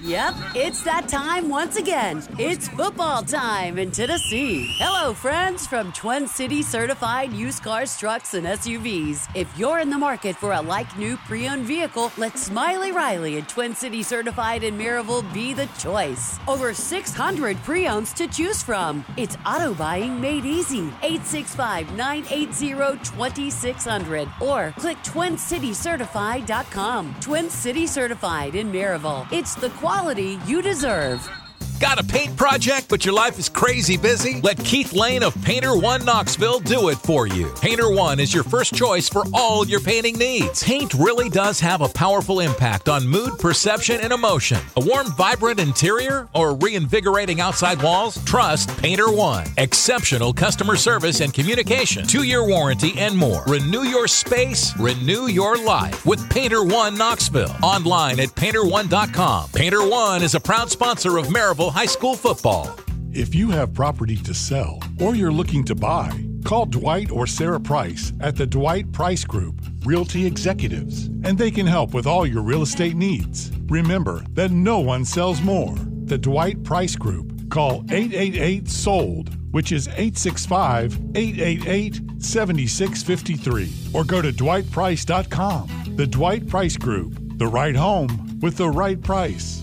S16: Yep, it's that time once again. It's football time in Tennessee. Hello, friends from Twin City certified used cars, trucks, and SUVs. If you're in the market for a like new pre owned vehicle, let Smiley Riley and Twin City certified in Maryville be the choice. Over 600 pre owns to choose from. It's auto buying made easy. 865 980 2600 or click twincitycertified.com. Twin City Certified in Maryville. It's the quality you deserve.
S15: Got a paint project, but your life is crazy busy? Let Keith Lane of Painter One Knoxville do it for you. Painter One is your first choice for all your painting needs. Paint really does have a powerful impact on mood, perception, and emotion. A warm, vibrant interior or reinvigorating outside walls? Trust Painter One. Exceptional customer service and communication, two year warranty, and more. Renew your space, renew your life with Painter One Knoxville. Online at painter1.com. Painter One is a proud sponsor of Maryville High School football.
S17: If you have property to sell or you're looking to buy, call Dwight or Sarah Price at the Dwight Price Group, Realty Executives, and they can help with all your real estate needs. Remember that no one sells more. The Dwight Price Group. Call 888 SOLD, which is 865 888 7653, or go to dwightprice.com. The Dwight Price Group. The right home with the right price.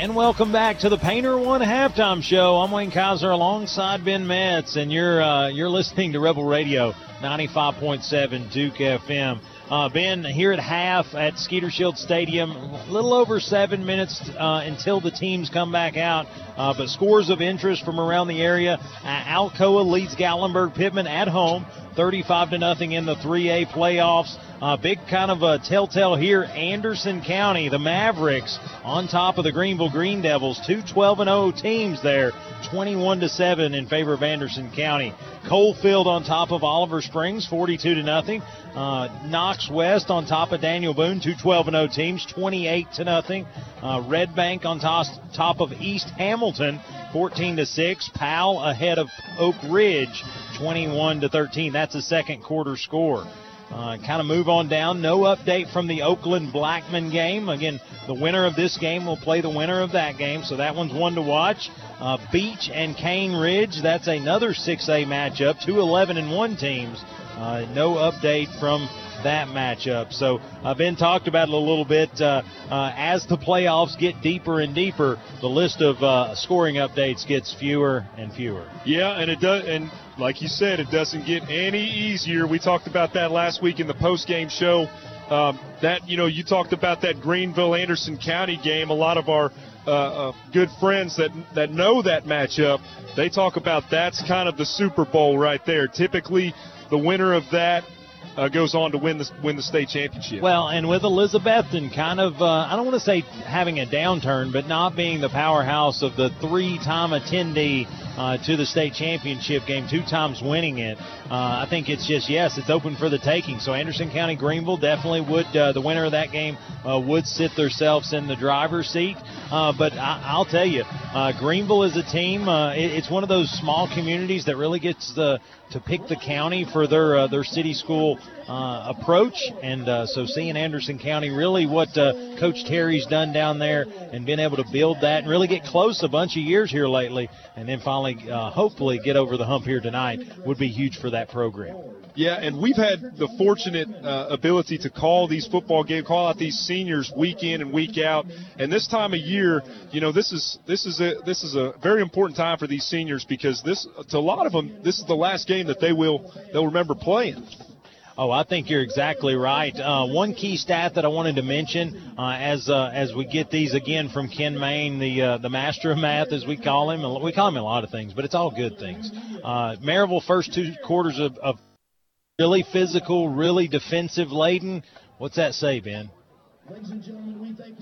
S2: And welcome back to the Painter One Halftime Show. I'm Wayne Kaiser alongside Ben Metz, and you're uh, you're listening to Rebel Radio 95.7 Duke FM. Uh, ben, here at half at Skeeter Shield Stadium, a little over seven minutes uh, until the teams come back out. Uh, but scores of interest from around the area. Uh, Alcoa leads Gatlinburg Pittman at home, 35 to nothing in the 3A playoffs. Uh, big kind of a telltale here. Anderson County, the Mavericks, on top of the Greeneville Greene Devils. Two 12 and 0 teams there, 21 to 7 in favor of Anderson County. Coalfield on top of Oliver Springs, 42 to nothing. Uh, Knox West on top of Daniel Boone, two 12 and 0 teams, 28 to nothing. Uh, Red Bank on top, top of East Hamilton, 14 to 6. Powell ahead of Oak Ridge, 21 to 13. That's a second quarter score. Uh, kind of move on down. No update from the Oakland Blackman game. Again, the winner of this game will play the winner of that game, so that one's one to watch. Uh, Beech and Cane Ridge, that's another 6A matchup. Two 11 and 1 teams. Uh, no update from that matchup. So uh, Ben talked about it a little bit. Uh, uh, as the playoffs get deeper and deeper, the list of uh, scoring updates gets fewer and fewer.
S3: Yeah, and it does, and like you said, it doesn't get any easier. We talked about that last week in the post game show. Um, that you know, you talked about that Greeneville Anderson County game. A lot of our uh, uh, good friends that that know that matchup, they talk about that's kind of the Super Bowl right there. Typically, the winner of that uh, goes on to win the win the state championship.
S2: Well, and with Elizabethton kind of, uh, I don't want to say having a downturn, but not being the powerhouse of the three time attendee uh, to the state championship game, two times winning it. Uh, I think it's just, yes, it's open for the taking. So Anderson County Greeneville definitely would, uh, the winner of that game uh, would sit themselves in the driver's seat. Uh, but I, I'll tell you, uh, Greeneville is a team. It, it's one of those small communities that really gets the to pick the county for their their city school uh, approach. And uh, so seeing Anderson County really what uh, Coach Terry's done down there and been able to build that and really get close a bunch of years here lately, and then finally uh, hopefully get over the hump here tonight would be huge for that program.
S3: Yeah, and we've had the fortunate uh, ability to call these football games, call out these seniors week in and week out. And this time of year, you know, this is this is a this is a very important time for these seniors because this to a lot of them, this is the last game that they will they'll remember playing.
S2: Oh, I think you're exactly right. Uh, one key stat that I wanted to mention uh, as uh, as we get these again from Ken Main, the uh, the master of math, as we call him. We call him a lot of things, but it's all good things. Uh, Maryville first two quarters of, of really physical, really defensive laden. What's that say, Ben?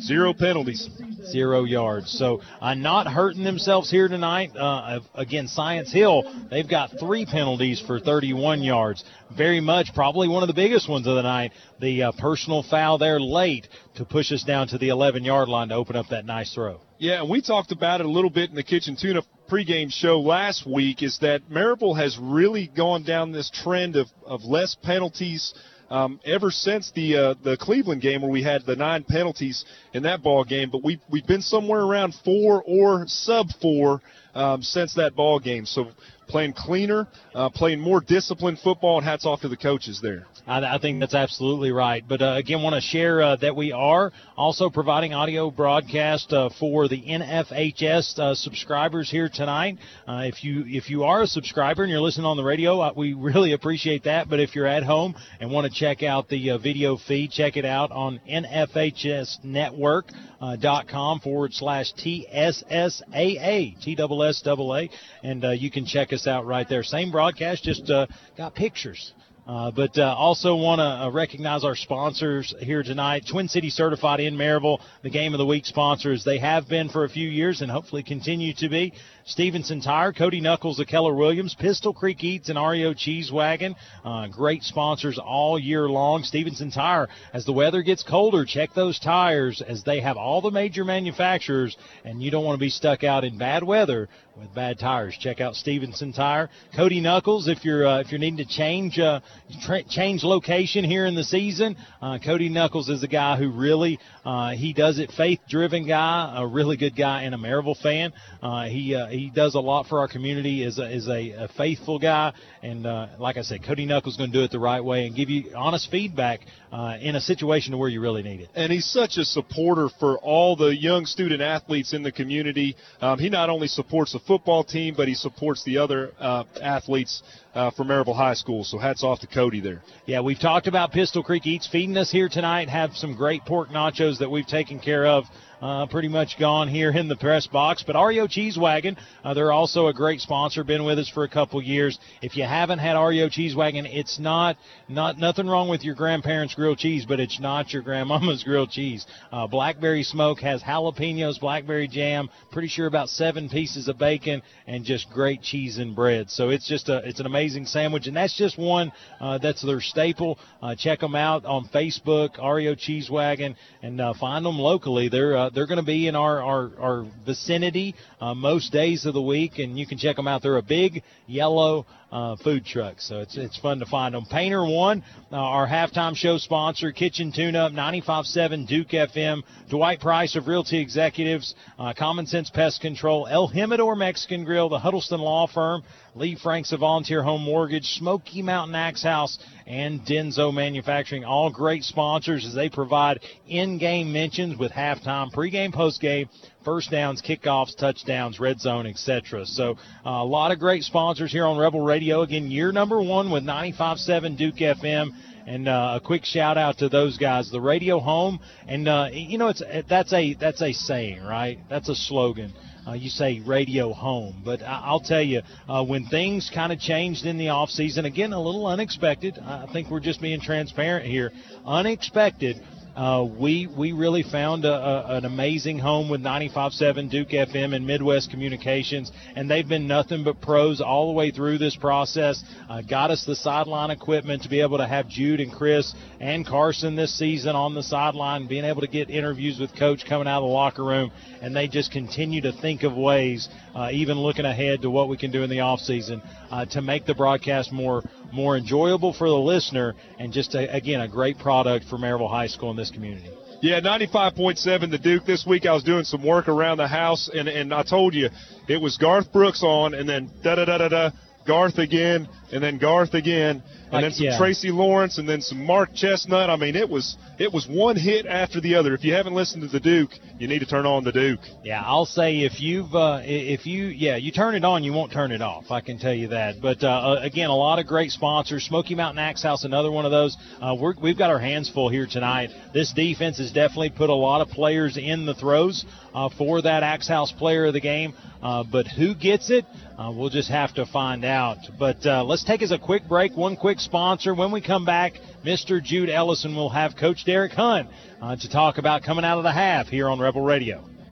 S3: Zero penalties.
S2: Zero yards. So uh, not hurting themselves here tonight. Uh, again, Science Hill, they've got three penalties for 31 yards. Very much, probably one of the biggest ones of the night. The uh, personal foul there late to push us down to the 11 yard line to open up that nice throw.
S3: Yeah, and we talked about it a little bit in the Kitchen Tune Up pregame show last week. Is that Maryville has really gone down this trend of, of less penalties um, ever since the uh, the Cleveland game where we had the nine penalties in that ball game. But we we've been somewhere around four or sub four um, since that ball game. So playing cleaner, uh, playing more disciplined football, and hats off to the coaches there.
S2: I, I think that's absolutely right. But uh, again, want to share uh, that we are also providing audio broadcast uh, for the NFHS uh, subscribers here tonight. Uh, if you if you are a subscriber and you're listening on the radio, uh, we really appreciate that. But if you're at home and want to check out the uh, video feed, check it out on NFHSnetwork.com forward slash TSSAA, T double S double A, and uh, you can check us out right there. Same broadcast, just uh, got pictures. Uh, but uh, also want to uh, recognize our sponsors here tonight. Twin City Certified in Maryville, the Game of the Week sponsors. They have been for a few years and hopefully continue to be. Stevenson Tire, Cody Knuckles of Keller Williams, Pistol Creek Eats, and REO Cheese Wagon. Uh, great sponsors all year long. Stevenson Tire, as the weather gets colder, check those tires as they have all the major manufacturers, and you don't want to be stuck out in bad weather with bad tires. Check out Stevenson Tire. Cody Knuckles, if you're uh, if you're needing to change uh, tra- change location here in the season, uh, Cody Knuckles is a guy who really uh, he does it. Faith driven guy, a really good guy, and a Maryville fan. Uh, he uh, he does a lot for our community. is a, is a, a faithful guy, and like I said, Cody Knuckles going to do it the right way and give you honest feedback uh, in a situation where you really need it.
S3: And he's such a supporter for all the young student athletes in the community. Um, he not only supports the football team, but he supports the other uh, athletes uh, for Maryville High School. So hats off to Cody there.
S2: Yeah, we've talked about Pistol Creek Eats feeding us here tonight. Have some great pork nachos that we've taken care of. Uh, pretty much gone here in the press box. But REO Cheese Wagon, uh, they're also a great sponsor. Been with us for a couple years. If you haven't had REO Cheese Wagon, it's not not nothing wrong with your grandparents' grilled cheese, but it's not your grandmama's grilled cheese. Uh, blackberry smoke has jalapenos, blackberry jam. Pretty sure about seven pieces of bacon and just great cheese and bread. So it's just a it's an amazing sandwich, and that's just one uh, that's their staple. Uh, check them out on Facebook, REO Cheese Wagon, and uh, find them locally. They're uh, they're going to be in our our, our vicinity uh, most days of the week, and you can check them out. They're a big yellow uh, food trucks. so it's it's fun to find them. Painter One, uh, our halftime show sponsor, Kitchen Tune Up, 95.7 Duke FM, Dwight Price of Realty Executives, uh, Common Sense Pest Control, El Jimador Mexican Grill, the Huddleston Law Firm, Lee Franks of Volunteer Home Mortgage, Smoky Mountain Axe House, and Denso Manufacturing. All great sponsors as they provide in-game mentions with halftime, pregame, postgame, first downs, kickoffs, touchdowns, red zone, etc. So uh, a lot of great sponsors here on Rebel Radio. Again, year number one with 95.7 Duke FM. And uh, a quick shout out to those guys, the radio home, and uh, you know it's that's a that's a saying, right? That's a slogan. Uh, you say radio home, but I- I'll tell you uh, when things kind of changed in the off season, again a little unexpected. I think we're just being transparent here. Unexpected. Uh, we we really found a, a, an amazing home with 95.7 Duke FM and Midwest Communications, and they've been nothing but pros all the way through this process. Uh, got us the sideline equipment to be able to have Jude and Chris and Carson this season on the sideline, being able to get interviews with Coach coming out of the locker room, and they just continue to think of ways, uh, even looking ahead to what we can do in the offseason, uh, to make the broadcast more more enjoyable for the listener and just a, again a great product for Maryville High School in this community.
S3: Yeah, 95.7 the Duke. This week I was doing some work around the house, and, and I told you it was Garth Brooks on, and then da da da da da, Garth again, and then Garth again, and
S2: Like,
S3: then some
S2: yeah.
S3: Tracy Lawrence, and then some Mark Chesnutt. I mean, it was it was one hit after the other. If you haven't listened to the Duke, you need to turn on the Duke.
S2: Yeah, I'll say if you've uh, if you yeah you turn it on, you won't turn it off. I can tell you that. But uh, uh, again, a lot of great sponsors. Smoky Mountain Axe House, another one of those. Uh, we're, we've got our hands full here tonight. This defense has definitely put a lot of players in the throws uh, for that Axe House Player of the Game. Uh, but who gets it? Uh, we'll just have to find out. But uh, let's take us a quick break. One quick sponsor. When we come back, Mr. Jude Ellison will have Coach Derek Hunt uh, to talk about coming out of the half here on Rebel Radio.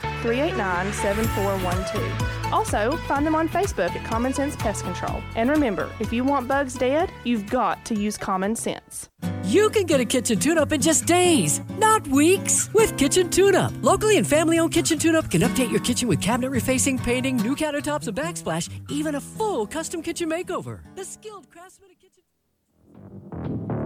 S11: 389 7412. Also, find them on Facebook at Common Sense Pest Control. And remember, if you want bugs dead, you've got to use common sense.
S4: You can get a kitchen tune up in just days, not weeks, with Kitchen Tune Up. Locally and family owned Kitchen Tune Up can update your kitchen with cabinet refacing, painting, new countertops, and backsplash, even a full custom kitchen makeover. The skilled craftsman of kitchen.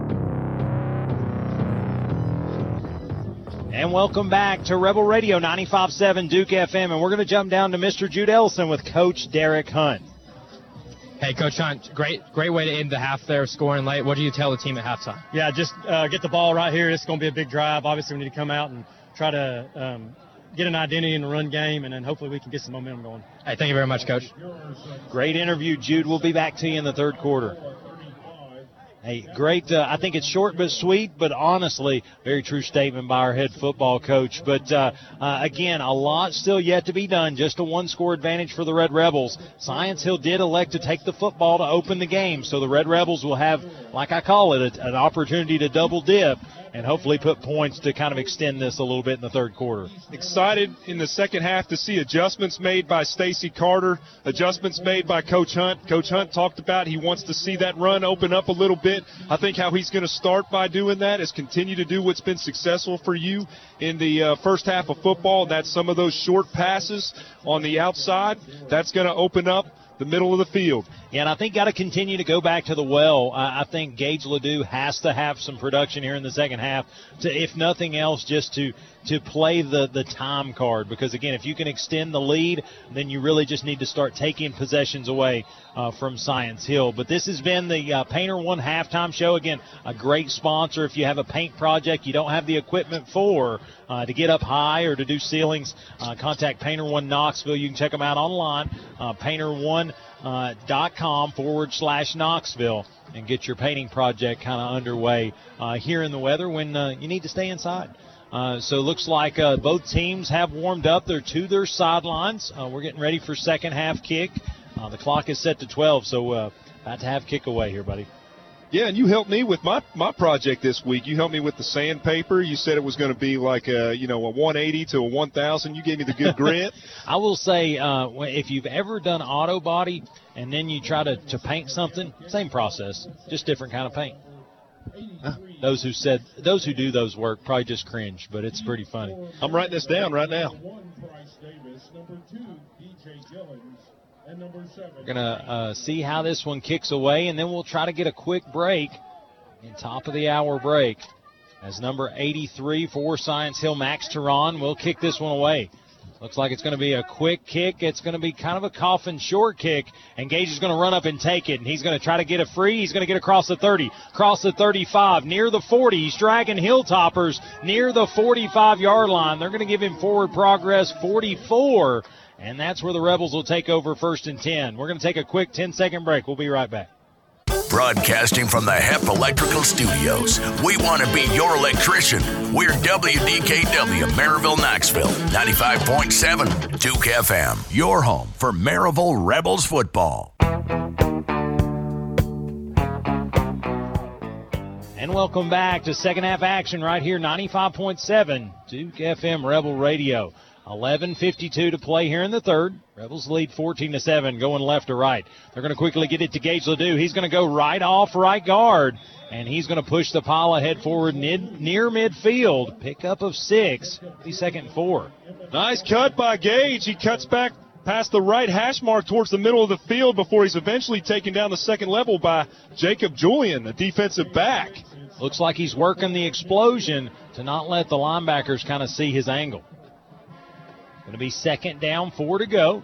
S2: And welcome back to Rebel Radio 95.7 Duke FM. And we're going to jump down to Mr. Jude Ellison with Coach Derek Hunt.
S9: Hey, Coach Hunt, great, great way to end the half there, scoring late. What do you tell the team at halftime?
S18: Yeah, just uh, get the ball right here. It's going to be a big drive. Obviously, we need to come out and try to um, get an identity in the run game, and then hopefully we can get some momentum going.
S9: Hey, thank you very much, Coach.
S2: Great interview, Jude. We'll be back to you in the third quarter. Hey, great. Uh, I think it's short but sweet, but honestly, very true statement by our head football coach. But uh, uh, again, a lot still yet to be done. Just a one score advantage for the Red Rebels. Science Hill did elect to take the football to open the game, so the Red Rebels will have, like I call it, a, an opportunity to double dip and hopefully put points to kind of extend this a little bit in the third quarter.
S3: Excited in the second half to see adjustments made by Stacy Carter, adjustments made by Coach Hunt. Coach Hunt talked about he wants to see that run open up a little bit. I think how he's going to start by doing that is continue to do what's been successful for you in the uh, first half of football. That's some of those short passes on the outside. That's going to open up the middle of the field.
S2: Yeah, and I think got to continue to go back to the well. I, I think Gage Ledoux has to have some production here in the second half, to if nothing else, just to to play the the time card. Because again, if you can extend the lead, then you really just need to start taking possessions away uh, from Science Hill. But this has been the uh, Painter One halftime show. Again, a great sponsor. If you have a paint project you don't have the equipment for uh, to get up high or to do ceilings, uh, contact Painter One Knoxville. You can check them out online. Uh, Painter One uh, dot com forward slash Knoxville and get your painting project kind of underway uh, here in the weather when uh, you need to stay inside. Uh, so it looks like uh, both teams have warmed up. They're to their sidelines. Uh, we're getting ready for second half kick. Uh, the clock is set to 12, so uh, about to have kick away here, buddy.
S3: Yeah, and you helped me with my my project this week. You helped me with the sandpaper. You said it was going to be like a you know a 180 to a 1000. You gave me the good grit.
S2: I will say, uh, if you've ever done auto body and then you try to, to paint something, same process, just different kind of paint. Those who said those who do those work probably just cringe, but it's pretty funny.
S3: I'm writing this down right now.
S2: We're gonna uh, see how this one kicks away, and then we'll try to get a quick break in top of the hour break. As number 83 for Science Hill, Max Tehran will kick this one away. Looks like it's going to be a quick kick. It's going to be kind of a coffin short kick, and Gage is going to run up and take it, and he's going to try to get it free. He's going to get across the 30, across the 35, near the 40. He's dragging Hilltoppers near the 45 yard line. They're going to give him forward progress 44, and that's where the Rebels will take over first and 10. We're going to take a quick 10 second break. We'll be right back.
S1: Broadcasting from the HEP Electrical Studios, we want to be your electrician. We're WDKW, Maryville, Knoxville, 95.7, Duke FM, your home for Maryville Rebels football.
S2: And welcome back to second half action right here, 95.7 Duke FM Rebel Radio. 11:52 to play here in the third. Rebels lead 14 to 7, going left to right. They're going to quickly get it to Gage Ledoux. He's going to go right off right guard, and he's going to push the pile ahead forward mid, near midfield. Pickup of six. Be second and four.
S3: Nice cut by Gage. He cuts back past the right hash mark towards the middle of the field before he's eventually taken down the second level by Jacob Julian, a defensive back.
S2: Looks like he's working the explosion to not let the linebackers kind of see his angle. Going to be second down, four to go.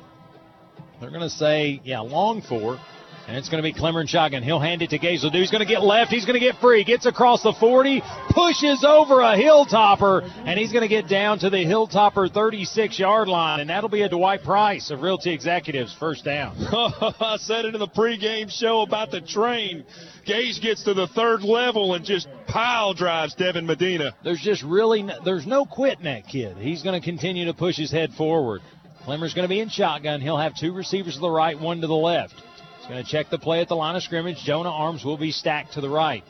S2: They're going to say, yeah, long four. And it's going to be Clemmer and shotgun. He'll hand it to Gage Ledoux. He's going to get left. He's going to get free. Gets across the 40. Pushes over a Hilltopper. And he's going to get down to the Hilltopper 36 yard line. And that'll be a Dwight Price of Realty Executives first down.
S3: I said it in the pregame show about the train. Gage gets to the third level and just pile drives Devin Medina.
S2: There's just really no, there's no quitting that kid. He's going to continue to push his head forward. Clemmer's going to be in shotgun. He'll have two receivers to the right, one to the left. He's going to check the play at the line of scrimmage. Jonah Arms will be stacked to the right.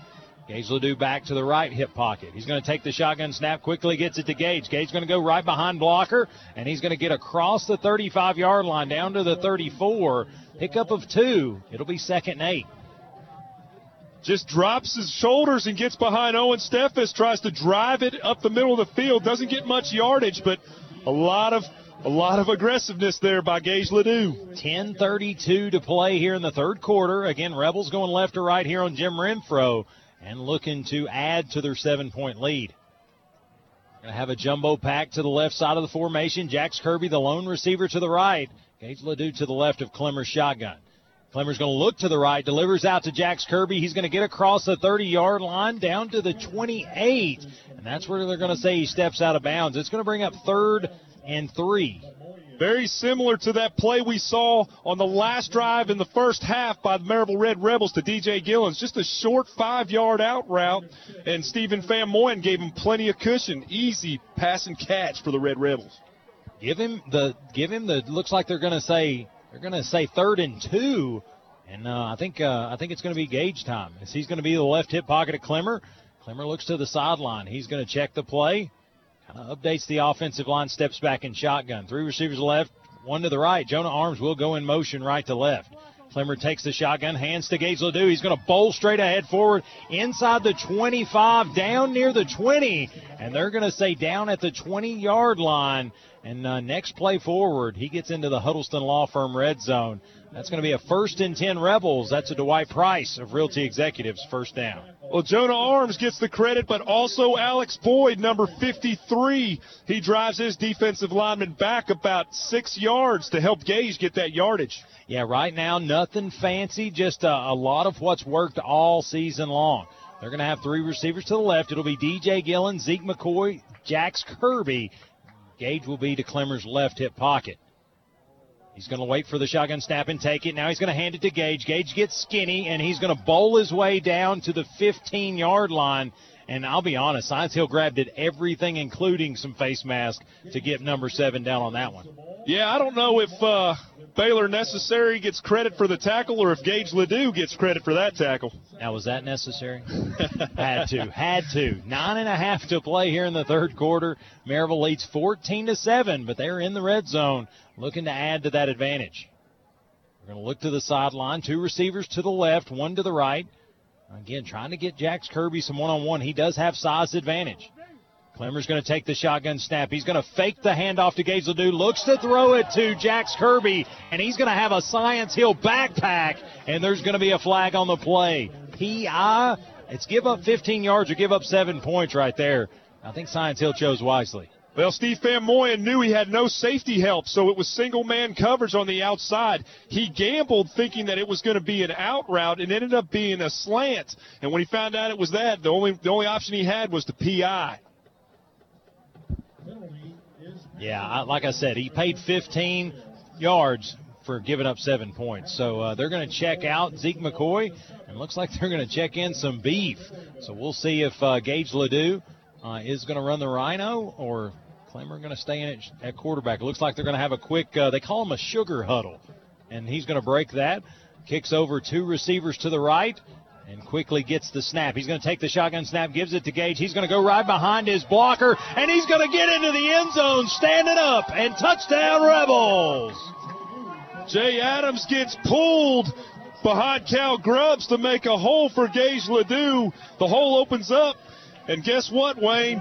S2: Gage Ledoux back to the right hip pocket. He's going to take the shotgun snap, quickly gets it to Gage. Gage going to go right behind blocker, and he's going to get across the 35 yard line down to the 34. Pickup of two. It'll be second and eight.
S3: Just drops his shoulders and gets behind Owen Steffes, tries to drive it up the middle of the field. Doesn't get much yardage, but a lot of a lot of aggressiveness there by Gage Ledoux.
S2: 10:32 to play here in the third quarter. Again, Rebels going left to right here on Jim Renfro and looking to add to their seven-point lead. Going to have a jumbo pack to the left side of the formation. Jax Kirby, the lone receiver, to the right. Gage Ledoux to the left of Clemmer's shotgun. Clemmer's going to look to the right, delivers out to Jax Kirby. He's going to get across the 30 yard line down to the 28. And that's where they're going to say he steps out of bounds. It's going to bring up third and three.
S3: Very similar to that play we saw on the last drive in the first half by the Maryville Red Rebels to DJ Gillens. Just a short five yard out route, and Stephen Van Moyen gave him plenty of cushion. Easy pass and catch for the Red Rebels.
S2: Give him the give him the looks like they're going to say they're to say third and two, and uh, I think uh, I think it's going to be Gage time. As he's going to be the left hip pocket of Clemmer. Clemmer looks to the sideline. He's going to check the play. Of updates the offensive line, steps back in shotgun. Three receivers left, one to the right. Jonah Arms will go in motion right to left. Clemmer takes the shotgun, hands to Gage Ledoux. He's going to bowl straight ahead forward inside the 25, down near the 20, and they're going to say down at the 20 yard line. And uh, next play forward, he gets into the Huddleston Law Firm red zone. That's going to be a first and 10 Rebels. That's a Dwight Price of Realty Executives first down.
S3: Well, Jonah Arms gets the credit, but also Alex Boyd, number 53. He drives his defensive lineman back about six yards to help Gage get that yardage.
S2: Yeah, right now, nothing fancy, just a, a lot of what's worked all season long. They're going to have three receivers to the left. It'll be DJ Gillen, Zeke McCoy, Jax Kirby. Gage will be to Clemmer's left hip pocket. He's going to wait for the shotgun snap and take it. Now he's going to hand it to Gage. Gage gets skinny, and he's going to bowl his way down to the 15 yard line. And I'll be honest, Science Hill grabbed it everything, including some face mask, to get number seven down on that one.
S3: Yeah, I don't know if uh, Baylor Necessary gets credit for the tackle or if Gage Ledoux gets credit for that tackle.
S2: Now, was that necessary? had to, had to. Nine and a half to play here in the third quarter. Maryville leads 14 to seven, but they're in the red zone, looking to add to that advantage. We're going to look to the sideline. Two receivers to the left, one to the right. Again, trying to get Jax Kirby some one-on-one. He does have size advantage. Clemmer's going to take the shotgun snap. He's going to fake the handoff to Gage Ledoux. Looks to throw it to Jax Kirby, and he's going to have a Science Hill backpack, and there's going to be a flag on the play. PI. It's give up 15 yards or give up seven points right there. I think Science Hill chose wisely.
S3: Well, Steve Van Moyen knew he had no safety help, so it was single man coverage on the outside. He gambled thinking that it was going to be an out route and ended up being a slant. And when he found out it was that, the only the only option he had was to PI.
S2: Yeah, like I said, he paid 15 yards for giving up seven points. So uh, they're going to check out Zeke McCoy, and looks like they're going to check in some beef. So we'll see if uh, Gage Ledoux uh, is going to run the Rhino or Clemmer going to stay in it at quarterback. It looks like they're going to have a quick, uh, they call him a sugar huddle, and he's going to break that. Kicks over two receivers to the right and quickly gets the snap. He's going to take the shotgun snap, gives it to Gage. He's going to go right behind his blocker, and he's going to get into the end zone, standing up, and touchdown Rebels.
S3: Jay Adams gets pulled behind Cal Grubbs to make a hole for Gage Ledoux. The hole opens up, and guess what, Wayne?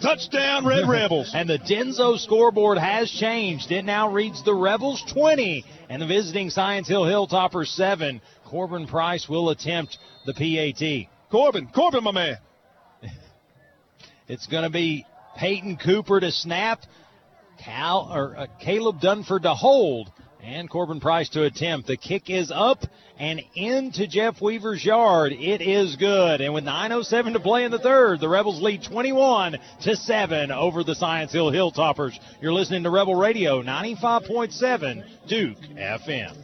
S3: Touchdown, Red Rebels.
S2: and the Denso scoreboard has changed. It now reads the Rebels 20 and the visiting Science Hill Hilltoppers 7. Corbin Price will attempt the PAT.
S3: Corbin, Corbin, my man.
S2: It's going to be Peyton Cooper to snap, Cal or uh, Caleb Dunford to hold, and Corbin Price to attempt. The kick is up and into Jeff Weaver's yard. It is good. And with 9:07 to play in the third, the Rebels lead 21 to 7 over the Science Hill Hilltoppers. You're listening to Rebel Radio 95.7 Duke FM.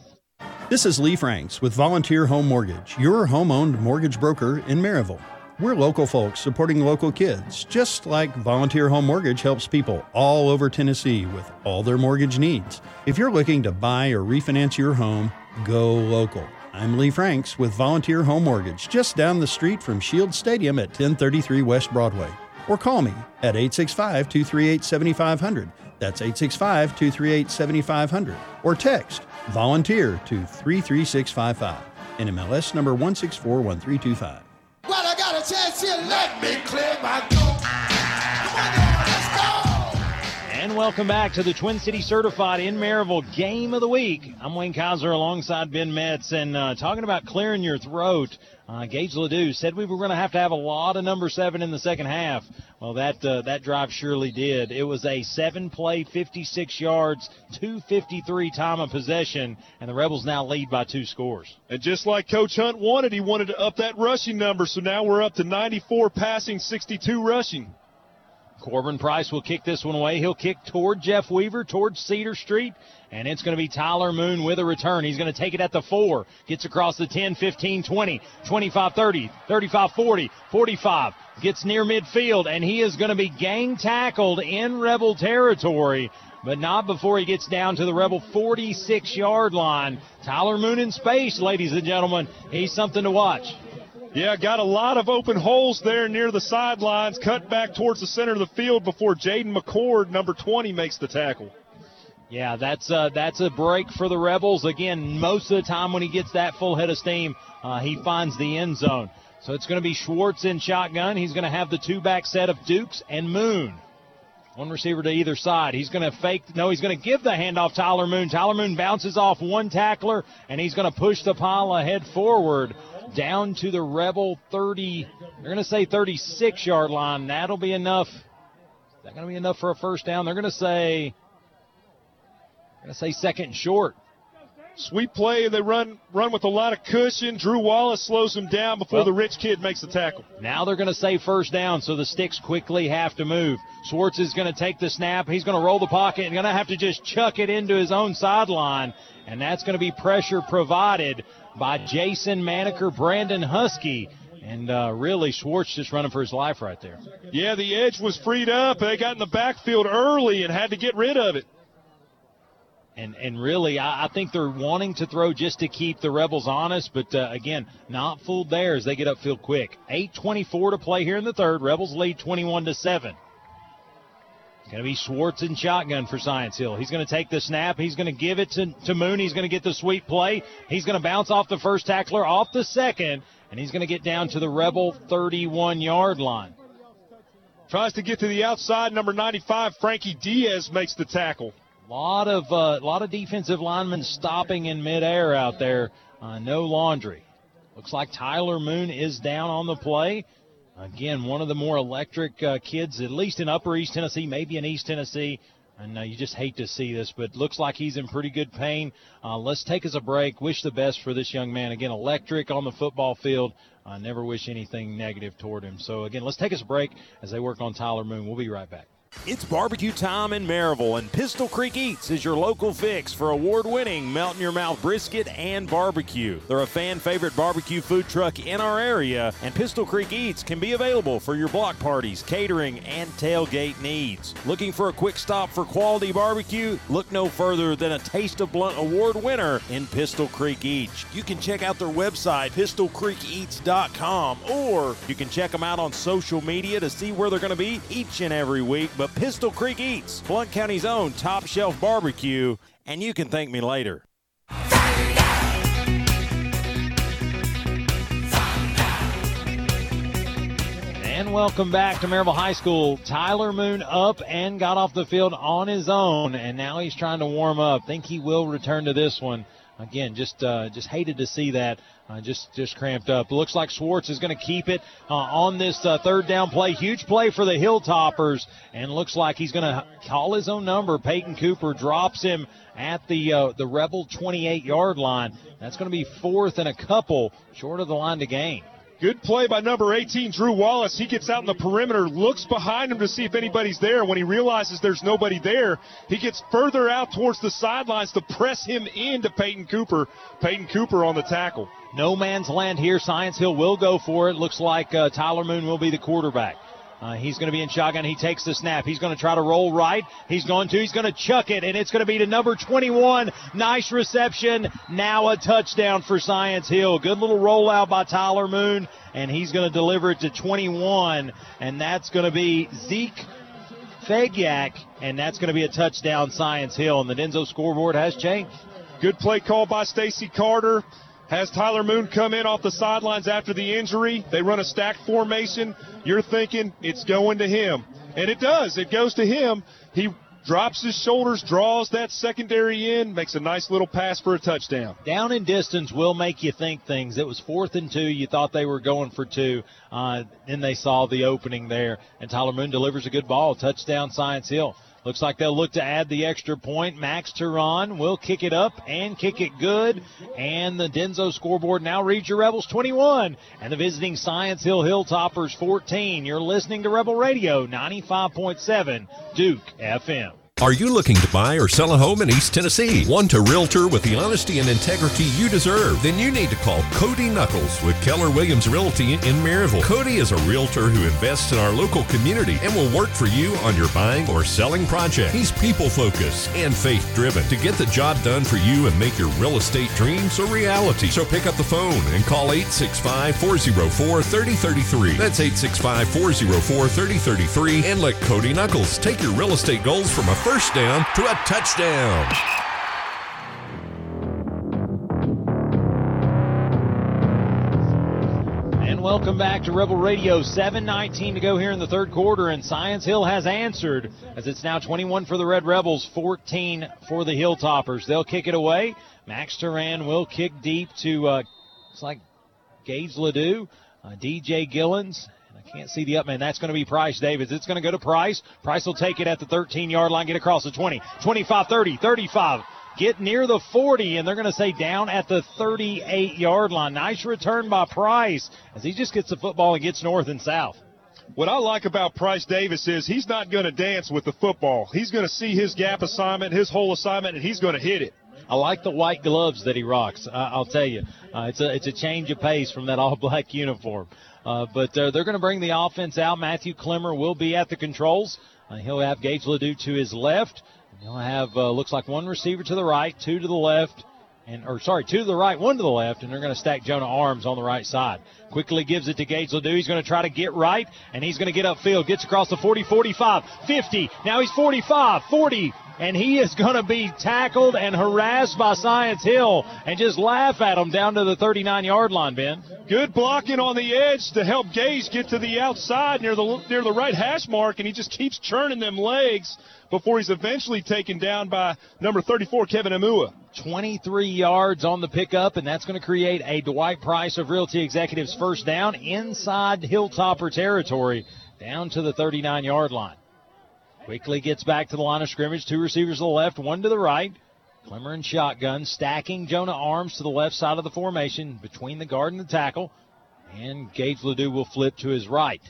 S19: This is Lee Franks with Volunteer Home Mortgage, your home owned mortgage broker in Maryville. We're local folks supporting local kids, just like Volunteer Home Mortgage helps people all over Tennessee with all their mortgage needs. If you're looking to buy or refinance your home, go local. I'm Lee Franks with Volunteer Home Mortgage, just down the street from Shield Stadium at 1033 West Broadway. Or call me at 865 238 7500. That's 865 238 7500. Or text volunteer to 33655. NMLS number 1641325.
S6: Chance here. Let me clear my throat.
S2: And welcome back to the Twin City Certified in Maryville Game of the Week. I'm Wayne Kaiser alongside Ben Metz and uh, talking about clearing your throat. Uh, Gage Ledoux said we were going to have to have a lot of number seven in the second half. Well, that uh, that drive surely did. It was a seven-play, 56 yards, 253 time of possession, and the Rebels now lead by two scores.
S3: And just like Coach Hunt wanted, he wanted to up that rushing number, so now we're up to 94 passing, 62 rushing.
S2: Corbin Price will kick this one away. He'll kick toward Jeff Weaver, towards Cedar Street, and it's going to be Tyler Moon with a return. He's going to take it at the four, gets across the 10, 15, 20, 25, 30, 35, 40, 45, gets near midfield, and he is going to be gang tackled in Rebel territory. But not before he gets down to the Rebel 46 yard line. Tyler Moon in space, ladies and gentlemen. He's something to watch.
S3: Yeah, got a lot of open holes there near the sidelines, cut back towards the center of the field before Jaden McCord, number 20, makes the tackle.
S2: Yeah, that's uh, that's a break for the Rebels. Again, most of the time when he gets that full head of steam, uh, he finds the end zone. So it's going to be Schwartz in shotgun. He's going to have the two back set of Dukes and Moon. One receiver to either side. He's going to fake. No, he's going to give the handoff to Tyler Moon. Tyler Moon bounces off one tackler, and he's going to push the pile ahead forward down to the Rebel 30. They're going to say 36 yard line. That'll be enough. Is that going to be enough for a first down? They're going to say. Going to say second and short.
S3: Sweet play. They run run with a lot of cushion. Drew Wallace slows him down before
S2: Well-
S3: the rich kid makes the tackle.
S2: Now they're going to say first down, so the sticks quickly have to move. Schwartz is going to take the snap. He's going to roll the pocket and going to have to just chuck it into his own sideline. And that's going to be pressure provided by Jason Maneker, Brandon Husky. And uh, really, Schwartz just running for his life right there.
S3: Yeah, the edge was freed up. They got in the backfield early and had to get rid of it.
S2: And and really, I, I think they're wanting to throw just to keep the Rebels honest, but uh, again, not fooled there as they get upfield quick. 8:24 to play here in the third. Rebels lead 21 to seven. It's going to be Schwartz in shotgun for Science Hill. He's going to take the snap. He's going to give it to, to Moon. He's going to get the sweep play. He's going to bounce off the first tackler, off the second, and he's going to get down to the Rebel 31 yard line.
S3: Tries to get to the outside. Number 95, Frankie Diaz makes the tackle.
S2: A lot of uh, lot of defensive linemen stopping in midair out there. Uh, no laundry. Looks like Tyler Moon is down on the play. Again, one of the more electric uh, kids, at least in Upper East Tennessee, maybe in East Tennessee. And uh, you just hate to see this, but looks like he's in pretty good pain. Uh, let's take us a break. Wish the best for this young man. Again, electric on the football field. I never wish anything negative toward him. So again, let's take us a break as they work on Tyler Moon. We'll be right back.
S14: It's barbecue time in Maryville, and Pistol Creek Eats is your local fix for award winning melt in your mouth brisket and barbecue. They're a fan favorite barbecue food truck in our area, and Pistol Creek Eats can be available for your block parties, catering, and tailgate needs. Looking for a quick stop for quality barbecue? Look no further than a Taste of Blount Award winner in Pistol Creek Eats. You can check out their website, pistolcreekeats.com, or you can check them out on social media to see where they're going to be each and every week. But Pistol Creek Eats, Blount County's own top shelf barbecue, and you can thank me later.
S2: And welcome back to Maryville High School. Tyler Moon up and got off the field on his own, and now he's trying to warm up. Think he will return to this one. Again, just uh, just hated to see that. Uh, just just cramped up. Looks like Schwartz is going to keep it uh, on this uh, third down play. Huge play for the Hilltoppers, and looks like he's going to call his own number. Peyton Cooper drops him at the uh, the Rebel 28 yard line. That's going to be fourth and a couple short of the line to gain.
S3: Good play by number 18, Drew Wallace. He gets out in the perimeter, looks behind him to see if anybody's there. When he realizes there's nobody there, he gets further out towards the sidelines to press him into Peyton Cooper. Peyton Cooper on the tackle.
S2: No man's land here. Science Hill will go for it. Looks like uh, Tyler Moon will be the quarterback. Uh, he's going to be in shotgun. He takes the snap. He's going to try to roll right. He's going to. He's going to chuck it, and it's going to be to number 21. Nice reception. Now a touchdown for Science Hill. Good little rollout by Tyler Moon, and he's going to deliver it to 21, and that's going to be Zeke Fegyak, and that's going to be a touchdown Science Hill, and the Denso scoreboard has changed.
S3: Good play call by Stacy Carter. Has Tyler Moon come in off the sidelines after the injury? They run a stack formation. You're thinking it's going to him. And it does. It goes to him. He drops his shoulders, draws that secondary in, makes a nice little pass for a touchdown.
S2: Down in distance will make you think things. It was fourth and two. You thought they were going for two. Uh, then they saw the opening there, and Tyler Moon delivers a good ball. Touchdown, Science Hill. Looks like they'll look to add the extra point. Max Turan will kick it up and kick it good. And the Denso scoreboard now reads your Rebels 21 and the visiting Science Hill Hilltoppers 14. You're listening to Rebel Radio 95.7 Duke FM.
S10: Are you looking to buy or sell a home in East Tennessee? Want a realtor with the honesty and integrity you deserve? Then you need to call Cody Knuckles with Keller Williams Realty in Maryville. Cody is a realtor who invests in our local community and will work for you on your buying or selling project. He's people focused and faith driven to get the job done for you and make your real estate dreams a reality. So pick up the phone and call 865 404 3033. That's 865 404 3033 and let Cody Knuckles take your real estate goals from a first down to a touchdown.
S2: And welcome back to Rebel Radio. 7:19 to go here in the third quarter, and Science Hill has answered as it's now 21 for the Red Rebels, 14 for the Hilltoppers. They'll kick it away. Max Turan will kick deep to uh, it's like Gage Ledoux, uh, DJ Gillens. I can't see the up man. That's going to be Price Davis. It's going to go to Price. Price will take it at the 13 yard line, get across the 20, 25, 30, 35. Get near the 40, and they're going to say down at the 38 yard line. Nice return by Price as he just gets the football and gets north and south.
S3: What I like about Price Davis is he's not going to dance with the football. He's going to see his gap assignment, his hole assignment, and he's going to hit it.
S2: I like the white gloves that he rocks. Uh, I'll tell you, uh, it's a it's a change of pace from that all black uniform. Uh, but uh, they're going to bring the offense out. Matthew Clemmer will be at the controls. Uh, he'll have Gage Ledoux to his left. He'll have uh, looks like one receiver to the right, two to the left, and or sorry, two to the right, one to the left, and they're going to stack Jonah Arms on the right side. Quickly gives it to Gage Ledoux. He's going to try to get right, and he's going to get upfield. Gets across the 40, 45, 50. Now he's 45, 40, and he is going to be tackled and harassed by Science Hill and just laugh at him down to the 39 yard line, Ben.
S3: Good blocking on the edge to help Gage get to the outside near the near the right hash mark, and he just keeps churning them legs before he's eventually taken down by number 34, Kevin Amua.
S2: 23 yards on the pickup, and that's going to create a Dwight Price of Realty Executives first down inside Hilltopper territory, down to the 39 yard line. Quickly gets back to the line of scrimmage. Two receivers to the left, one to the right. Clemmer and shotgun, stacking Jonah Arms to the left side of the formation between the guard and the tackle. And Gage Ledoux will flip to his right.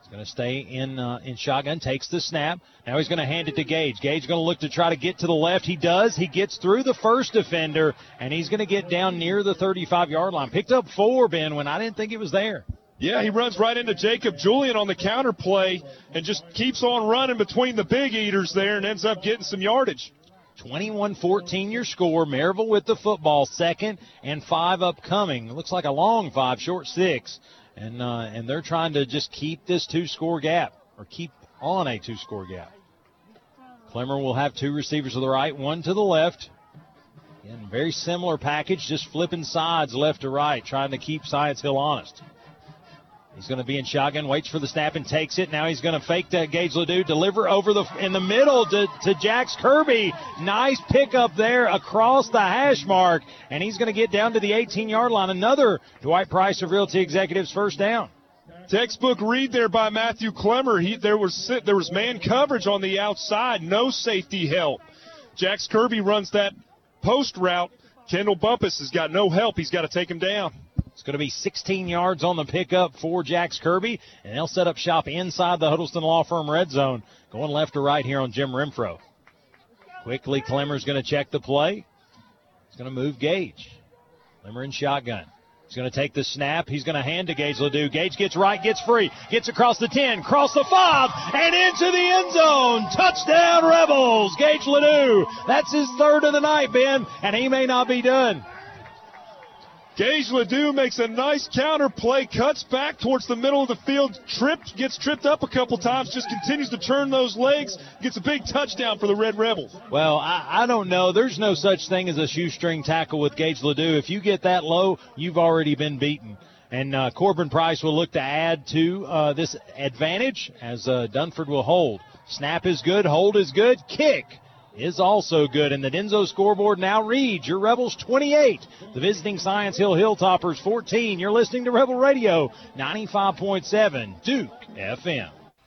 S2: He's going to stay in uh, in shotgun, takes the snap. Now he's going to hand it to Gage. Gage going to look to try to get to the left. He does. He gets through the first defender, and he's going to get down near the 35 yard line. Picked up four, Ben, when I didn't think it was there.
S3: Yeah, he runs right into Jacob Julian on the counter play and just keeps on running between the big eaters there and ends up getting some yardage.
S2: 21 14 your score. Maryville with the football, second and five upcoming. Looks like a long five, short six. And, uh, and they're trying to just keep this two score gap or keep on a two score gap. Clemmer will have two receivers to the right, one to the left. Again, very similar package, just flipping sides left to right, trying to keep Science Hill honest. He's going to be in shotgun, waits for the snap and takes it. Now he's going to fake to Gage Ledoux, deliver over the in the middle to, to Jax Kirby. Nice pickup there across the hash mark, and he's going to get down to the 18 yard line. Another Dwight Price of Realty Executives first down.
S3: Textbook read there by Matthew Clemmer. He, there was there was man coverage on the outside, no safety help. Jax Kirby runs that post route. Kendall Bumpus has got no help. He's got to take him down.
S2: It's going to be 16 yards on the pickup for Jax Kirby, and they'll set up shop inside the Huddleston Law Firm red zone, going left to right here on Jim Renfro. Quickly, Clemmer's going to check the play. He's going to move Gage. Clemmer in shotgun. He's going to take the snap. He's going to hand to Gage Ledoux. Gage gets right, gets free, gets across the 10, cross the 5, and into the end zone. Touchdown, Rebels. Gage Ledoux. That's his third of the night, Ben, and he may not be done.
S3: Gage Ledoux makes a nice counter play, cuts back towards the middle of the field, tripped, gets tripped up a couple times, just continues to turn those legs, gets a big touchdown for the Red Rebels.
S2: Well, I, I don't know. There's no such thing as a shoestring tackle with Gage Ledoux. If you get that low, you've already been beaten. And uh, Corbin Price will look to add to uh, this advantage as uh, Dunford will hold. Snap is good, hold is good, kick is also good. And the Denso scoreboard now reads your Rebels 28, the visiting Science Hill Hilltoppers 14. You're listening to Rebel Radio 95.7 Duke FM.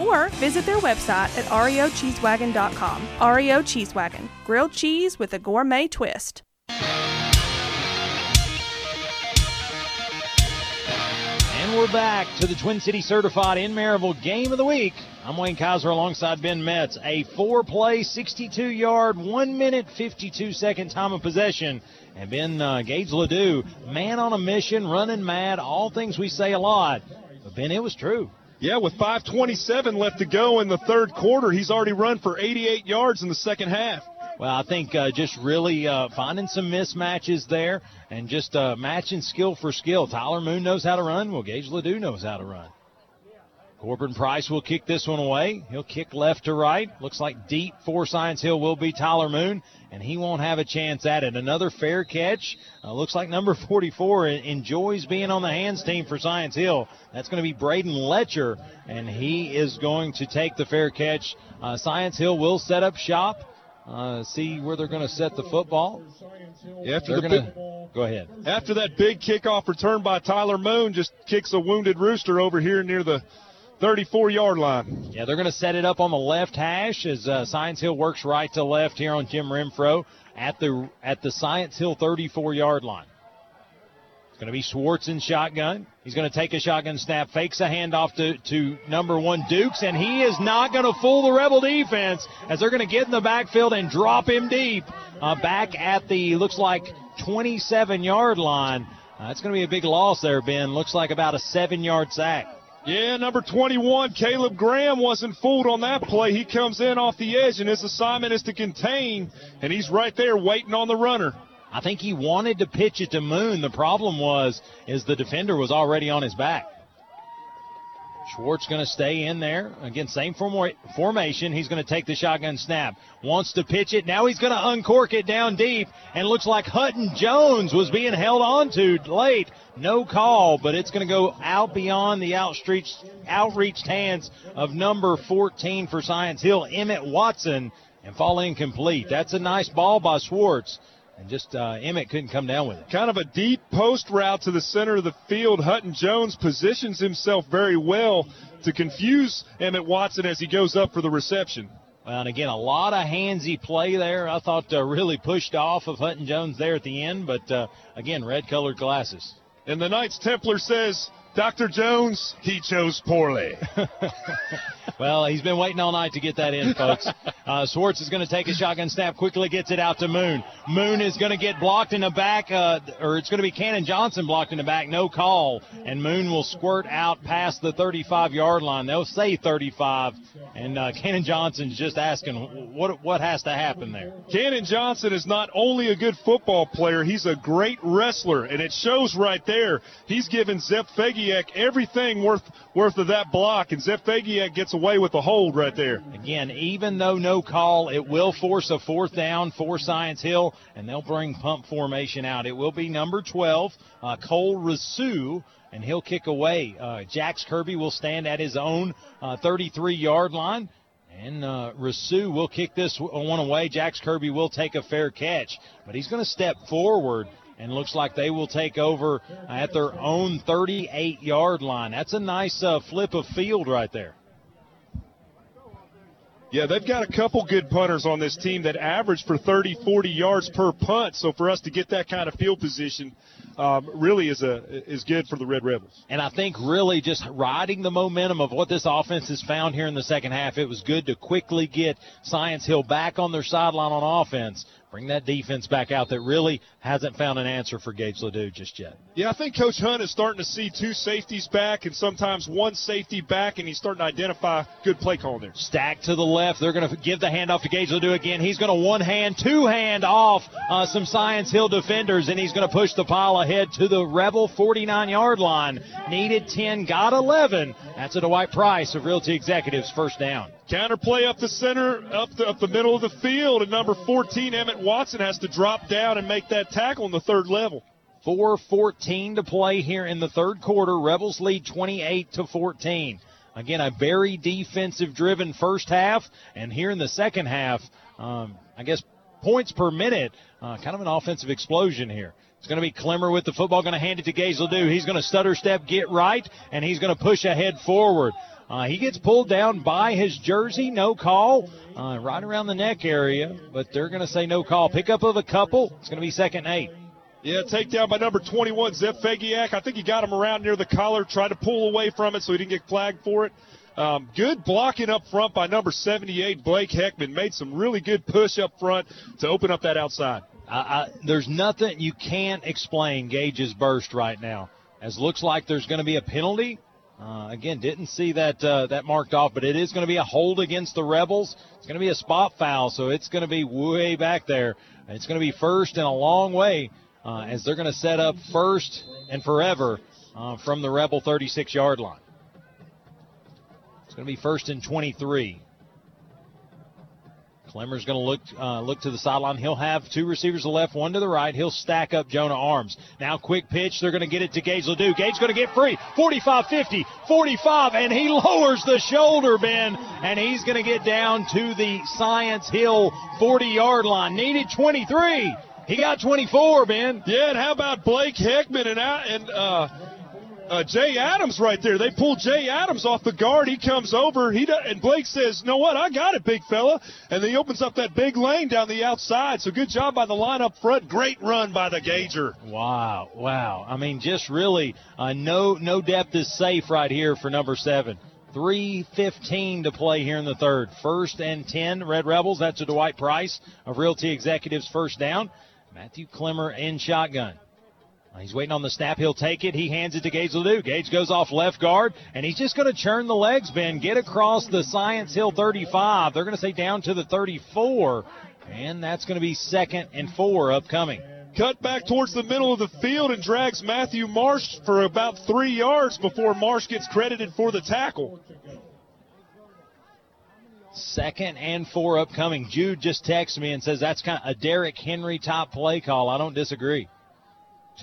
S11: Or visit their website at reocheesewagon.com. REO Cheese Wagon, grilled cheese with a gourmet twist.
S2: And we're back to the Twin City Certified in Maryville Game of the Week. I'm Wayne Kaiser alongside Ben Metz. A four play, 62 yard, 1 minute, 52 second time of possession. And Ben uh, Gage Ledoux, man on a mission, running mad, all things we say a lot. But Ben, it was true.
S3: Yeah, with 5:27 left to go in the third quarter, he's already run for 88 yards in the second half.
S2: Well, I think uh, just really uh, finding some mismatches there and just uh, matching skill for skill. Tyler Moon knows how to run. Well, Gage Ledoux knows how to run. Corbin Price will kick this one away. He'll kick left to right. Looks like deep for Science Hill will be Tyler Moon, and he won't have a chance at it. Another fair catch. Uh, looks like number 44 enjoys being on the hands team for Science Hill. That's going to be Braden Letcher, and he is going to take the fair catch. Uh, Science Hill will set up shop. Uh, see where they're going to set the football.
S3: After
S2: They're
S3: the
S2: gonna,
S3: big-
S2: go ahead.
S3: After that big kickoff return by Tyler Moon, just kicks a wounded rooster over here near the 34 yard line.
S2: Yeah, they're going to set it up on the left hash as uh, Science Hill works right to left here on Jim Renfro at the at the Science Hill 34 yard line. It's going to be Schwartz in shotgun. He's going to take a shotgun snap, fakes a handoff to, to number one Dukes, and he is not going to fool the Rebel defense as they're going to get in the backfield and drop him deep uh, back at the looks like 27 yard line. Uh, that's going to be a big loss there, Ben. Looks like about a seven yard sack.
S3: Yeah, number 21, Caleb Graham wasn't fooled on that play. He comes in off the edge, and his assignment is to contain, and he's right there waiting on the runner.
S2: I think he wanted to pitch it to Moon. The problem was is the defender was already on his back. Schwartz going to stay in there. Again, same form- formation. He's going to take the shotgun snap. Wants to pitch it. Now he's going to uncork it down deep. And looks like Hutton Jones was being held on to late. No call, but it's going to go out beyond the outstretched, outreached hands of number 14 for Science Hill, Emmett Watson, and fall incomplete. That's a nice ball by Schwartz. And just uh, Emmett couldn't come down with it.
S3: Kind of a deep post route to the center of the field. Hutton Jones positions himself very well to confuse Emmett Watson as he goes up for the reception.
S2: Well, and again, a lot of handsy play there. I thought uh, really pushed off of Hutton Jones there at the end, but uh, again, red colored glasses.
S3: And the Knights Templar says, Dr. Jones, he chose poorly.
S2: well, he's been waiting all night to get that in, folks. Uh, Swartz is going to take a shotgun snap, quickly gets it out to Moon. Moon is going to get blocked in the back, uh, or it's going to be Cannon Johnson blocked in the back, no call. And Moon will squirt out past the 35 yard line. They'll say 35, and uh, Cannon Johnson's just asking what what has to happen there.
S3: Cannon Johnson is not only a good football player, he's a great wrestler, and it shows right there. He's given Zep Fagiak everything worth worth of that block, and Zep Fagiak gets away with a hold right there.
S2: Again, even though no call, it will force a fourth down for Science Hill, and they'll bring punt formation out. It will be number 12, uh, Cole Rasu, and he'll kick away. Uh, Jax Kirby will stand at his own 33 yard line. And uh, Rasu will kick this one away. Jax Kirby will take a fair catch, but he's going to step forward and looks like they will take over at their own 38 yard line. That's a nice uh, flip of field right there.
S3: Yeah, they've got a couple good punters on this team that average for 30, 40 yards per punt. So for us to get that kind of field position um, really is a is good for the Red Rebels.
S2: And I think really just riding the momentum of what this offense has found here in the second half, it was good to quickly get Science Hill back on their sideline on offense. Bring that defense back out that really hasn't found an answer for Gage Ledoux just yet.
S3: Yeah, I think Coach Hunt is starting to see two safeties back and sometimes one safety back, and he's starting to identify good play calling there.
S2: Stack to the left. They're going to give the handoff to Gage Ledoux again. He's going to one hand, two hand off uh, some Science Hill defenders, and he's going to push the pile ahead to the Rebel 49 yard line. Needed 10, got 11. That's a Dwight Price of Realty Executives first down.
S3: Counter play up the center, up the, up the middle of the field, and number 14, Emmett Watson, has to drop down and make that tackle in the third level.
S2: 4:14 to play here in the third quarter. Rebels lead 28 to 14. Again, a very defensive-driven first half, and here in the second half, um, I guess points per minute, uh, kind of an offensive explosion here. It's going to be Clemmer with the football, going to hand it to Gage Ledoux. He's going to stutter step, get right, and he's going to push ahead forward. Uh, he gets pulled down by his jersey, no call, uh, right around the neck area, but they're going to say no call. Pickup of a couple. It's going to be second and eight.
S3: Yeah, takedown by number 21, Zep Fagiak. I think he got him around near the collar, tried to pull away from it so he didn't get flagged for it. Um, good blocking up front by number 78, Blake Heckman. Made some really good push up front to open up that outside.
S2: I, I, there's nothing you can't explain Gage's burst right now. As looks like there's going to be a penalty. Uh, again, didn't see that uh, that marked off, but it is going to be a hold against the Rebels. It's going to be a spot foul, so it's going to be way back there. It's going to be first and a long way uh, as they're going to set up first and forever uh, from the Rebel 36 yard line. It's going to be first and 23. Clemmer's going to look uh, look to the sideline. He'll have two receivers to the left, one to the right. He'll stack up Jonah Arms. Now, quick pitch. They're going to get it to Gage Ledoux. Gage going to get free. 45 50, 45, and he lowers the shoulder, Ben, and he's going to get down to the Science Hill 40 yard line. Needed 23. He got 24, Ben.
S3: Yeah, and how about Blake Hickman and, and uh, uh, Jay Adams right there. They pull Jay Adams off the guard. He comes over. He does, and Blake says, "Know what? I got it, big fella." And he opens up that big lane down the outside. So good job by the line up front. Great run by the Gager.
S2: Wow, wow. I mean, just really uh, no no depth is safe right here for number seven. 3.15 to play here in the third. First and 10, Red Rebels. That's a Dwight Price of Realty Executives first down. Matthew Clemmer in shotgun. He's waiting on the snap. He'll take it. He hands it to Gage Ledoux. Gage goes off left guard, and he's just going to churn the legs, Ben. Get across the Science Hill 35. They're going to say down to the 34, and that's going to be second and four upcoming.
S3: Cut back towards the middle of the field and drags Matthew Marsh for about three yards before Marsh gets credited for the tackle.
S2: Second and four upcoming. Jude just texts me and says that's kind of a Derrick Henry top play call. I don't disagree.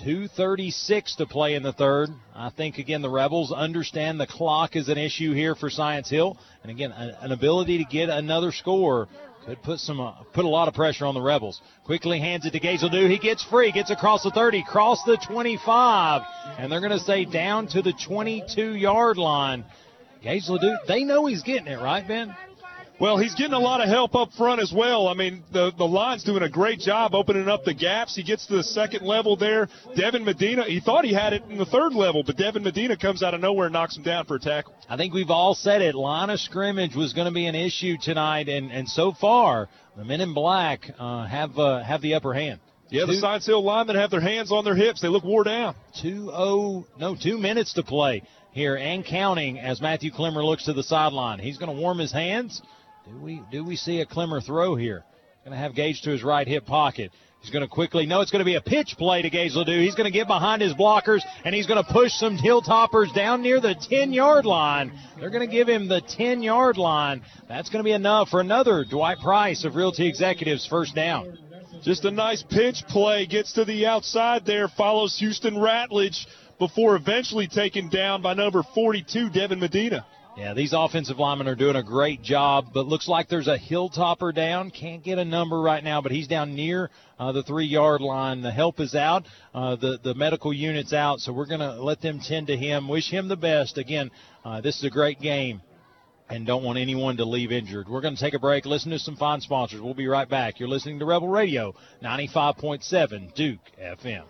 S2: 236 to play in the third. I think again the Rebels understand the clock is an issue here for Science Hill, and again an ability to get another score could put some uh, put a lot of pressure on the Rebels. Quickly hands it to Gage Ledoux. He gets free, gets across the 30, cross the 25, and they're going to say down to the 22 yard line. Gage Ledoux, they know he's getting it right, Ben.
S3: Well, he's getting a lot of help up front as well. I mean, the, the line's doing a great job opening up the gaps. He gets to the second level there. Devin Medina, he thought he had it in the third level, but Devin Medina comes out of nowhere and knocks him down for a tackle.
S2: I think we've all said it. Line of scrimmage was going to be an issue tonight, and, and so far, the men in black uh, have uh, have the upper hand.
S3: Yeah, the Science Hill linemen have their hands on their hips. They look wore down.
S2: Two oh no, two minutes to play here and counting as Matthew Clemmer looks to the sideline. He's going to warm his hands. Do we do we see a Clemmer throw here? Going to have Gage to his right hip pocket. He's going to quickly. No, it's going to be a pitch play to Gage Ledoux. He's going to get behind his blockers and he's going to push some hilltoppers down near the 10 yard line. They're going to give him the 10 yard line. That's going to be enough for another Dwight Price of Realty Executives first down.
S3: Just a nice pinch play. Gets to the outside there, follows Houston Ratledge before eventually taken down by number 42, Devin Medina.
S2: Yeah, these offensive linemen are doing a great job, but looks like there's a hilltopper down. Can't get a number right now, but he's down near uh, the three yard line. The help is out, uh, the the medical unit's out, so we're gonna let them tend to him. Wish him the best. Again, uh, this is a great game. And don't want anyone to leave injured. We're going to take a break, listen to some fine sponsors. We'll be right back. You're listening to Rebel Radio, 95.7 Duke FM.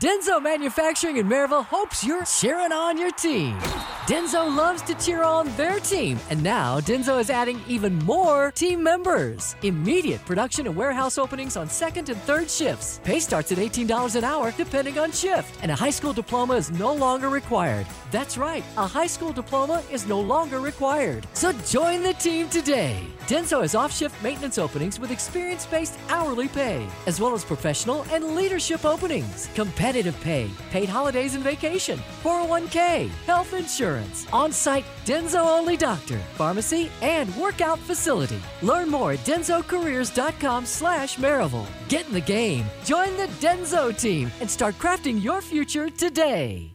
S4: Denso Manufacturing in Maryville hopes you're cheering on your team. Denso loves to cheer on their team, and now Denso is adding even more team members. Immediate production and warehouse openings on second and third shifts. Pay starts at $18 an hour depending on shift, and a high school diploma is no longer required. That's right, a high school diploma is no longer required. So join the team today. Denso has off shift maintenance openings with experience based hourly pay, as well as professional and leadership openings, competitive pay, paid holidays and vacation, 401k, health insurance, on site Denso only doctor, pharmacy, and workout facility. Learn more at densocareers.com slash Maryville. Get in the game, join the Denso team, and start crafting your future today.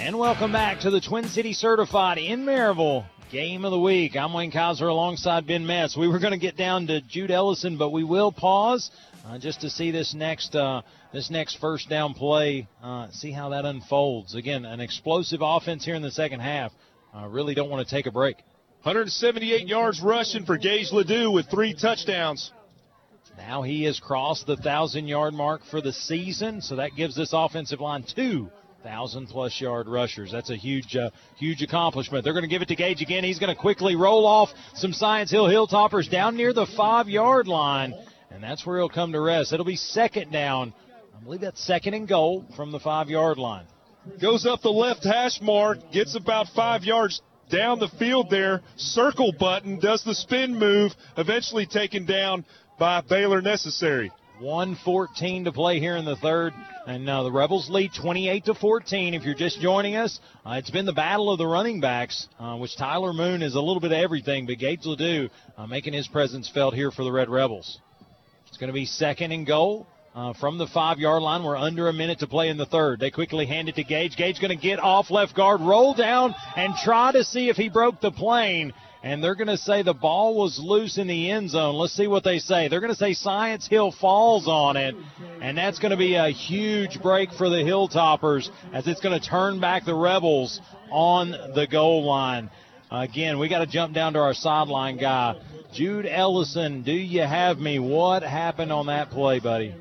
S2: And welcome back to the Twin City Certified in Maryville Game of the Week. I'm Wayne Kaiser alongside Ben Metz. We were going to get down to Jude Ellison, but we will pause uh, just to see this next uh, this next first down play, uh, see how that unfolds. Again, an explosive offense here in the second half. Uh, really don't want to take a break.
S3: 178 yards rushing for Gage Ledoux with three touchdowns.
S2: Now he has crossed the thousand yard mark for the season, so that gives this offensive line two thousand plus yard rushers. That's a huge, uh, huge accomplishment. They're going to give it to Gage again. He's going to quickly roll off some Science Hill Hilltoppers down near the five yard line, and that's where he'll come to rest. It'll be second down. I believe that's second and goal from the five yard line.
S3: Goes up the left hash mark, gets about five yards down the field there. Circle button, does the spin move, eventually taken down by Baylor Necessary.
S2: 114 to play here in the third, and uh, the Rebels lead 28 to 14. If you're just joining us, uh, it's been the battle of the running backs, uh, which Tyler Moon is a little bit of everything, but Gage Ledoux uh, making his presence felt here for the Red Rebels. It's going to be second and goal. Uh, from the five yard line, we're under a minute to play in the third. They quickly hand it to Gage. Gage going to get off left guard, roll down, and try to see if he broke the plane and they're going to say the ball was loose in the end zone. Let's see what they say. They're going to say Science Hill falls on it, and that's going to be a huge break for the Hilltoppers as it's going to turn back the Rebels on the goal line. Again, we got to jump down to our sideline guy. Jude Ellison, do you have me? What happened on that play, buddy?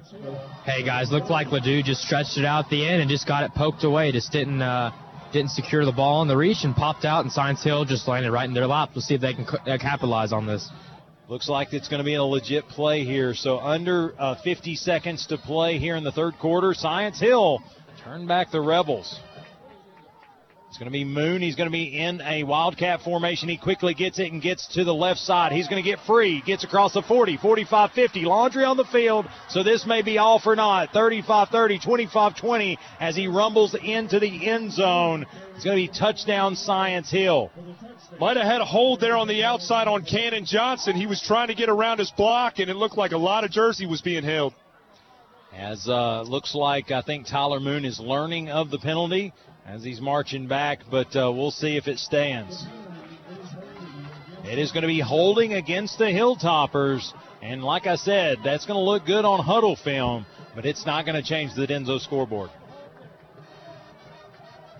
S9: Hey guys, looked like Ledoux just stretched it out the end and just got it poked away. Just didn't uh, didn't secure the ball in the reach and popped out, and Science Hill just landed right in their lap. We'll see if they can uh, capitalize on this.
S2: Looks like it's going to be a legit play here. So under uh, 50 seconds to play here in the third quarter. Science Hill turn back the Rebels. It's going to be Moon. He's going to be in a Wildcat formation. He quickly gets it and gets to the left side. He's going to get free. Gets across the 40, 45 50. Laundry on the field. So this may be all for naught. 35 30, 25 20 as he rumbles into the end zone. It's going to be touchdown Science Hill.
S3: Might have had a hold there on the outside on Cannon Johnson. He was trying to get around his block, and it looked like a lot of jersey was being held.
S2: As uh, looks like I think Tyler Moon is learning of the penalty as he's marching back, but uh, we'll see if it stands. It is going to be holding against the Hilltoppers, and like I said, that's going to look good on huddle film, but it's not going to change the Denso scoreboard.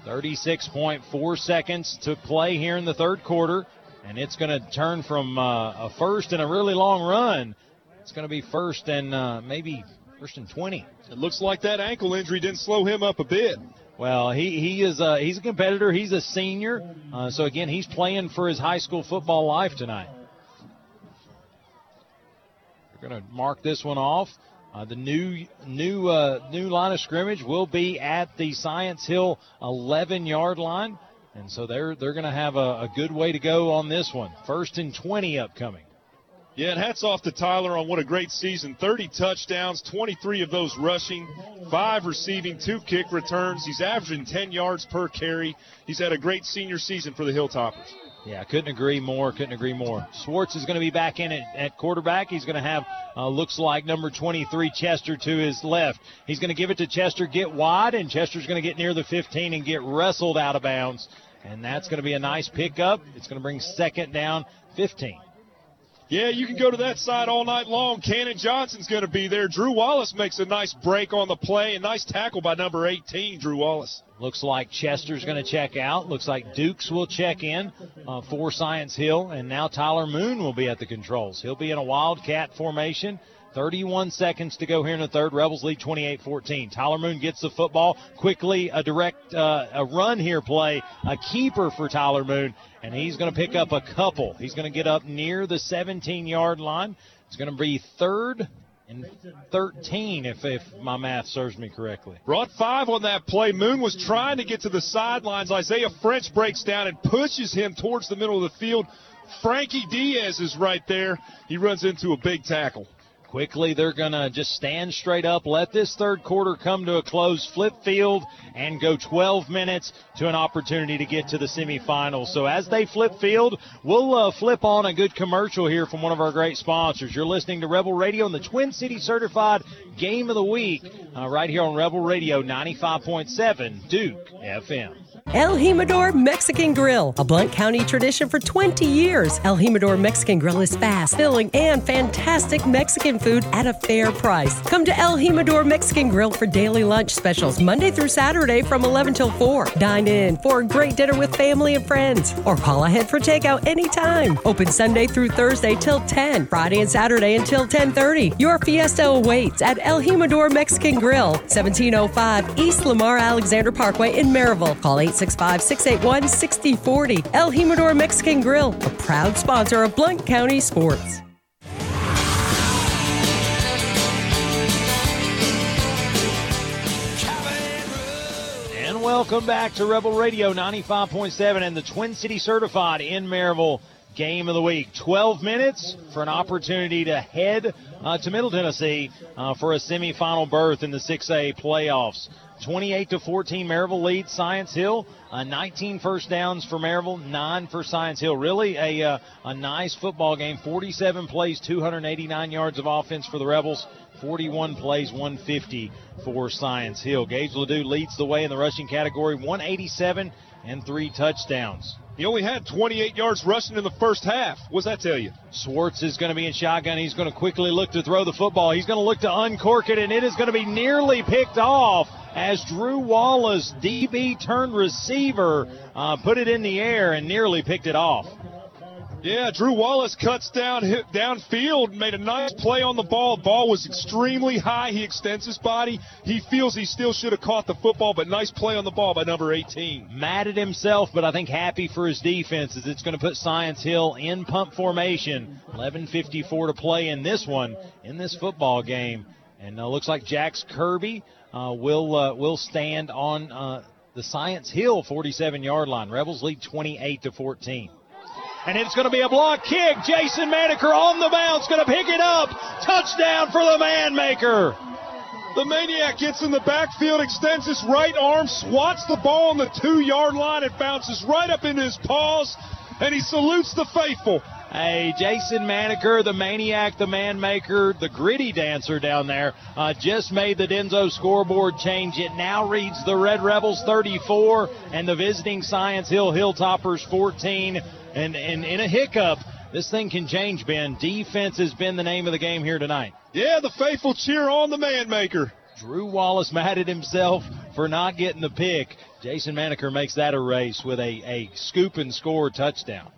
S2: 36.4 seconds to play here in the third quarter, and it's going to turn from uh, a first and a really long run. It's going to be first and uh, maybe first and 20.
S3: It looks like that ankle injury didn't slow him up a bit.
S2: Well, he, he is a, he's a competitor. He's a senior. Uh, so, again, he's playing for his high school football life tonight. We're going to mark this one off. Uh, the new new uh, new line of scrimmage will be at the Science Hill 11 yard line, and so they're they're going to have a, a good way to go on this one. First and 20 upcoming.
S3: Yeah, and hats off to Tyler on what a great season. 30 touchdowns, 23 of those rushing, five receiving, two kick returns. He's averaging 10 yards per carry. He's had a great senior season for the Hilltoppers.
S2: Yeah, couldn't agree more. Couldn't agree more. Swartz is going to be back in at, at quarterback. He's going to have uh, looks like number 23 Chester to his left. He's going to give it to Chester, get wide, and Chester's going to get near the 15 and get wrestled out of bounds. And that's going to be a nice pickup. It's going to bring second down, 15.
S3: Yeah, you can go to that side all night long. Cannon Johnson's going to be there. Drew Wallace makes a nice break on the play. A nice tackle by number 18, Drew Wallace.
S2: Looks like Chester's going to check out. Looks like Dukes will check in uh, for Science Hill. And now Tyler Moon will be at the controls. He'll be in a Wildcat formation. 31 seconds to go here in the third. Rebels lead 28-14. Tyler Moon gets the football quickly. A direct uh, a run here play. A keeper for Tyler Moon, and he's going to pick up a couple. He's going to get up near the 17-yard line. It's going to be third and 13 if, if my math serves me correctly.
S3: Brought five on that play. Moon was trying to get to the sidelines. Isaiah French breaks down and pushes him towards the middle of the field. Frankie Diaz is right there. He runs into a big tackle.
S2: Quickly, they're going to just stand straight up, let this third quarter come to a close, flip field, and go 12 minutes to an opportunity to get to the semifinals. So as they flip field, we'll uh, flip on a good commercial here from one of our great sponsors. You're listening to Rebel Radio and the Twin City Certified Game of the Week uh, right here on Rebel Radio 95.7 Duke FM.
S13: El Jimador Mexican Grill, a Blount County tradition for 20 years. El Jimador Mexican Grill is fast, filling, and fantastic Mexican food at a fair price. Come to El Jimador Mexican Grill for daily lunch specials Monday through Saturday from 11 till 4. Dine in for a great dinner with family and friends, or call ahead for takeout anytime. Open Sunday through Thursday till 10, Friday and Saturday until 10:30. Your fiesta awaits at El Jimador Mexican Grill, 1705 East Lamar Alexander Parkway in Maryville. Call 865 681 6040. El Jimador Mexican Grill, a proud sponsor of Blount County Sports.
S2: And welcome back to Rebel Radio 95.7 and the Twin City Certified in Maryville game of the week. 12 minutes for an opportunity to head uh, to Middle Tennessee uh, for a semifinal berth in the 6A playoffs. 28 to 14, Maryville leads Science Hill. Uh, 19 first downs for Maryville, nine for Science Hill. Really a uh, a nice football game. 47 plays, 289 yards of offense for the Rebels. 41 plays, 150 for Science Hill. Gage Ledoux leads the way in the rushing category, 187 and three touchdowns.
S3: He only had 28 yards rushing in the first half. What's that tell you?
S2: Swartz is going to be in shotgun. He's going to quickly look to throw the football. He's going to look to uncork it, and it is going to be nearly picked off as Drew Wallace, DB turned receiver, uh, put it in the air and nearly picked it off.
S3: Yeah, Drew Wallace cuts down hit downfield, made a nice play on the ball. Ball was extremely high. He extends his body. He feels he still should have caught the football, but nice play on the ball by number 18.
S2: Mad at himself, but I think happy for his defense as it's going to put Science Hill in punt formation. 11:54 to play in this one in this football game, and uh, looks like Jax Kirby will uh, will stand on uh, the Science Hill 47-yard line. Rebels lead 28 to 14. And it's going to be a block kick. Jason Maneker on the bounce, going to pick it up. Touchdown for the man maker.
S3: The maniac gets in the backfield, extends his right arm, swats the ball on the two yard line. It bounces right up into his paws, and he salutes the faithful.
S2: Hey, Jason Maneker, the maniac, the man maker, the gritty dancer down there, uh, just made the Denso scoreboard change. It now reads the Red Rebels 34 and the visiting Science Hill Hilltoppers 14. And, and in a hiccup, this thing can change, Ben. Defense has been the name of the game here tonight.
S3: Yeah, the faithful cheer on the man maker.
S2: Drew Wallace mad at himself for not getting the pick. Jason Maneker makes that a race with a, a scoop and score touchdown.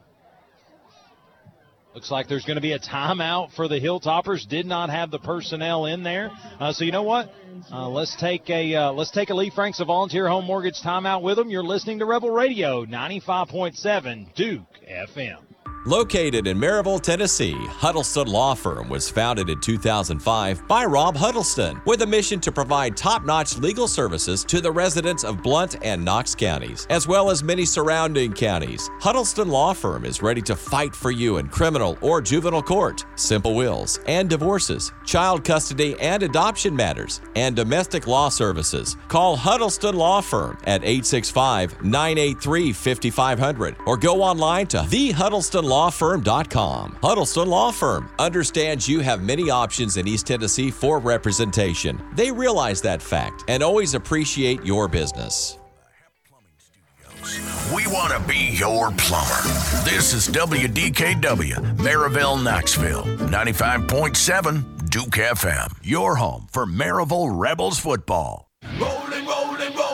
S2: Looks like there's going to be a timeout for the Hilltoppers. Did not have the personnel in there, uh, so you know what? Uh, let's take a uh, let's take a Lee Franks of Volunteer Home Mortgage timeout with them. You're listening to Rebel Radio 95.7 Duke FM.
S12: Located in Maryville, Tennessee, Huddleston Law Firm was founded in 2005 by Rob Huddleston with a mission to provide top notch legal services to the residents of Blount and Knox counties, as well as many surrounding counties. Huddleston Law Firm is ready to fight for you in criminal or juvenile court, simple wills and divorces, child custody and adoption matters, and domestic law services. Call Huddleston Law Firm at 865 983 5500 or go online to the Huddleston Law Firm understands you have many options in East Tennessee for representation. They realize that fact and always appreciate your business.
S1: We want to be your plumber. This is WDKW, Maryville, Knoxville, 95.7 Duke FM, your home for Maryville Rebels football.
S6: Rolling, rolling, rolling, rolling.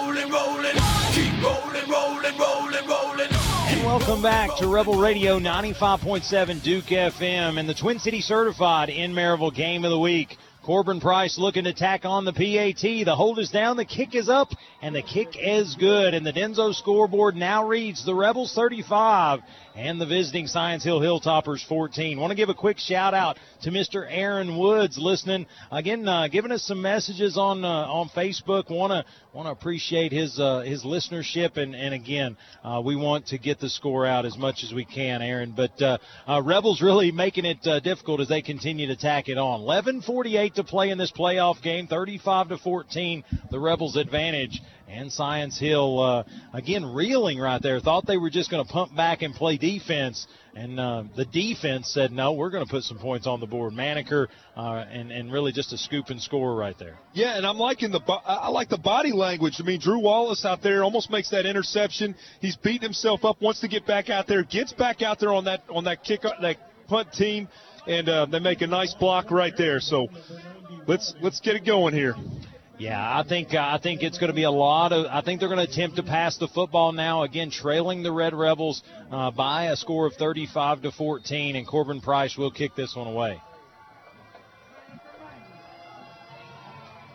S2: Welcome back to Rebel Radio 95.7 Duke FM and the Twin City Certified in Maryville Game of the Week. Corbin Price looking to tack on the PAT. The hold is down, the kick is up, and the kick is good. And the Denso scoreboard now reads the Rebels 35 and the visiting Science Hill Hilltoppers 14. Want to give a quick shout out to Mr. Aaron Woods listening again, uh, giving us some messages on uh, on Facebook. Want to want to appreciate his uh, his listenership and and again, uh, we want to get the score out as much as we can, Aaron. But uh, uh, Rebels really making it difficult as they continue to tack it on. 11:48 to play in this playoff game, 35 to 14, the Rebels advantage. And Science Hill, uh, again, reeling right there. Thought they were just going to pump back and play defense. And uh, the defense said, no, we're going to put some points on the board. Maneker, uh, and, and really just a scoop and score right there.
S3: Yeah, and I'm liking the bo- I like the body language. I mean, Drew Wallace out there almost makes that interception. He's beating himself up, wants to get back out there, gets back out there on that on that kick that punt team, and uh, they make a nice block right there. So let's let's get it going here.
S2: Yeah, I think uh, I think it's going to be a lot of. I think they're going to attempt to pass the football now. Again, trailing the Red Rebels uh, by a score of 35 to 14, and Corbin Price will kick this one away.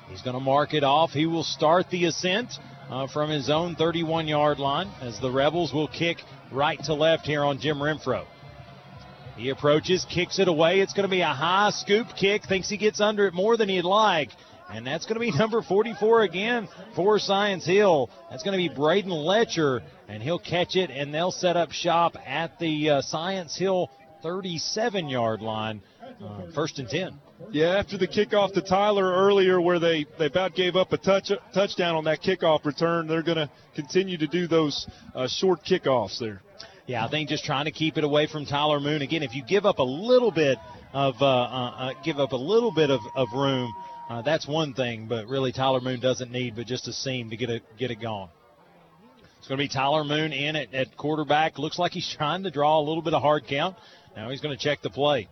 S2: He's going to mark it off. He will start the ascent uh, from his own 31 yard line as the Rebels will kick right to left here on Jim Renfro. He approaches, kicks it away. It's going to be a high scoop kick. Thinks he gets under it more than he'd like. And that's going to be number 44 again for Science Hill. That's going to be Braden Letcher, and he'll catch it, and they'll set up shop at the uh, Science Hill 37 yard line, uh, first and 10.
S3: Yeah, after the kickoff to Tyler earlier, where they, they about gave up a touch touchdown on that kickoff return, they're going to continue to do those uh, short kickoffs there.
S2: Yeah, I think just trying to keep it away from Tyler Moon. Again, if you give up a little bit of uh, uh, uh, give up a little bit of, of room, uh, that's one thing. But really, Tyler Moon doesn't need but just a seam to get it get it going. It's going to be Tyler Moon in at, at quarterback. Looks like he's trying to draw a little bit of hard count. Now he's going to check the play.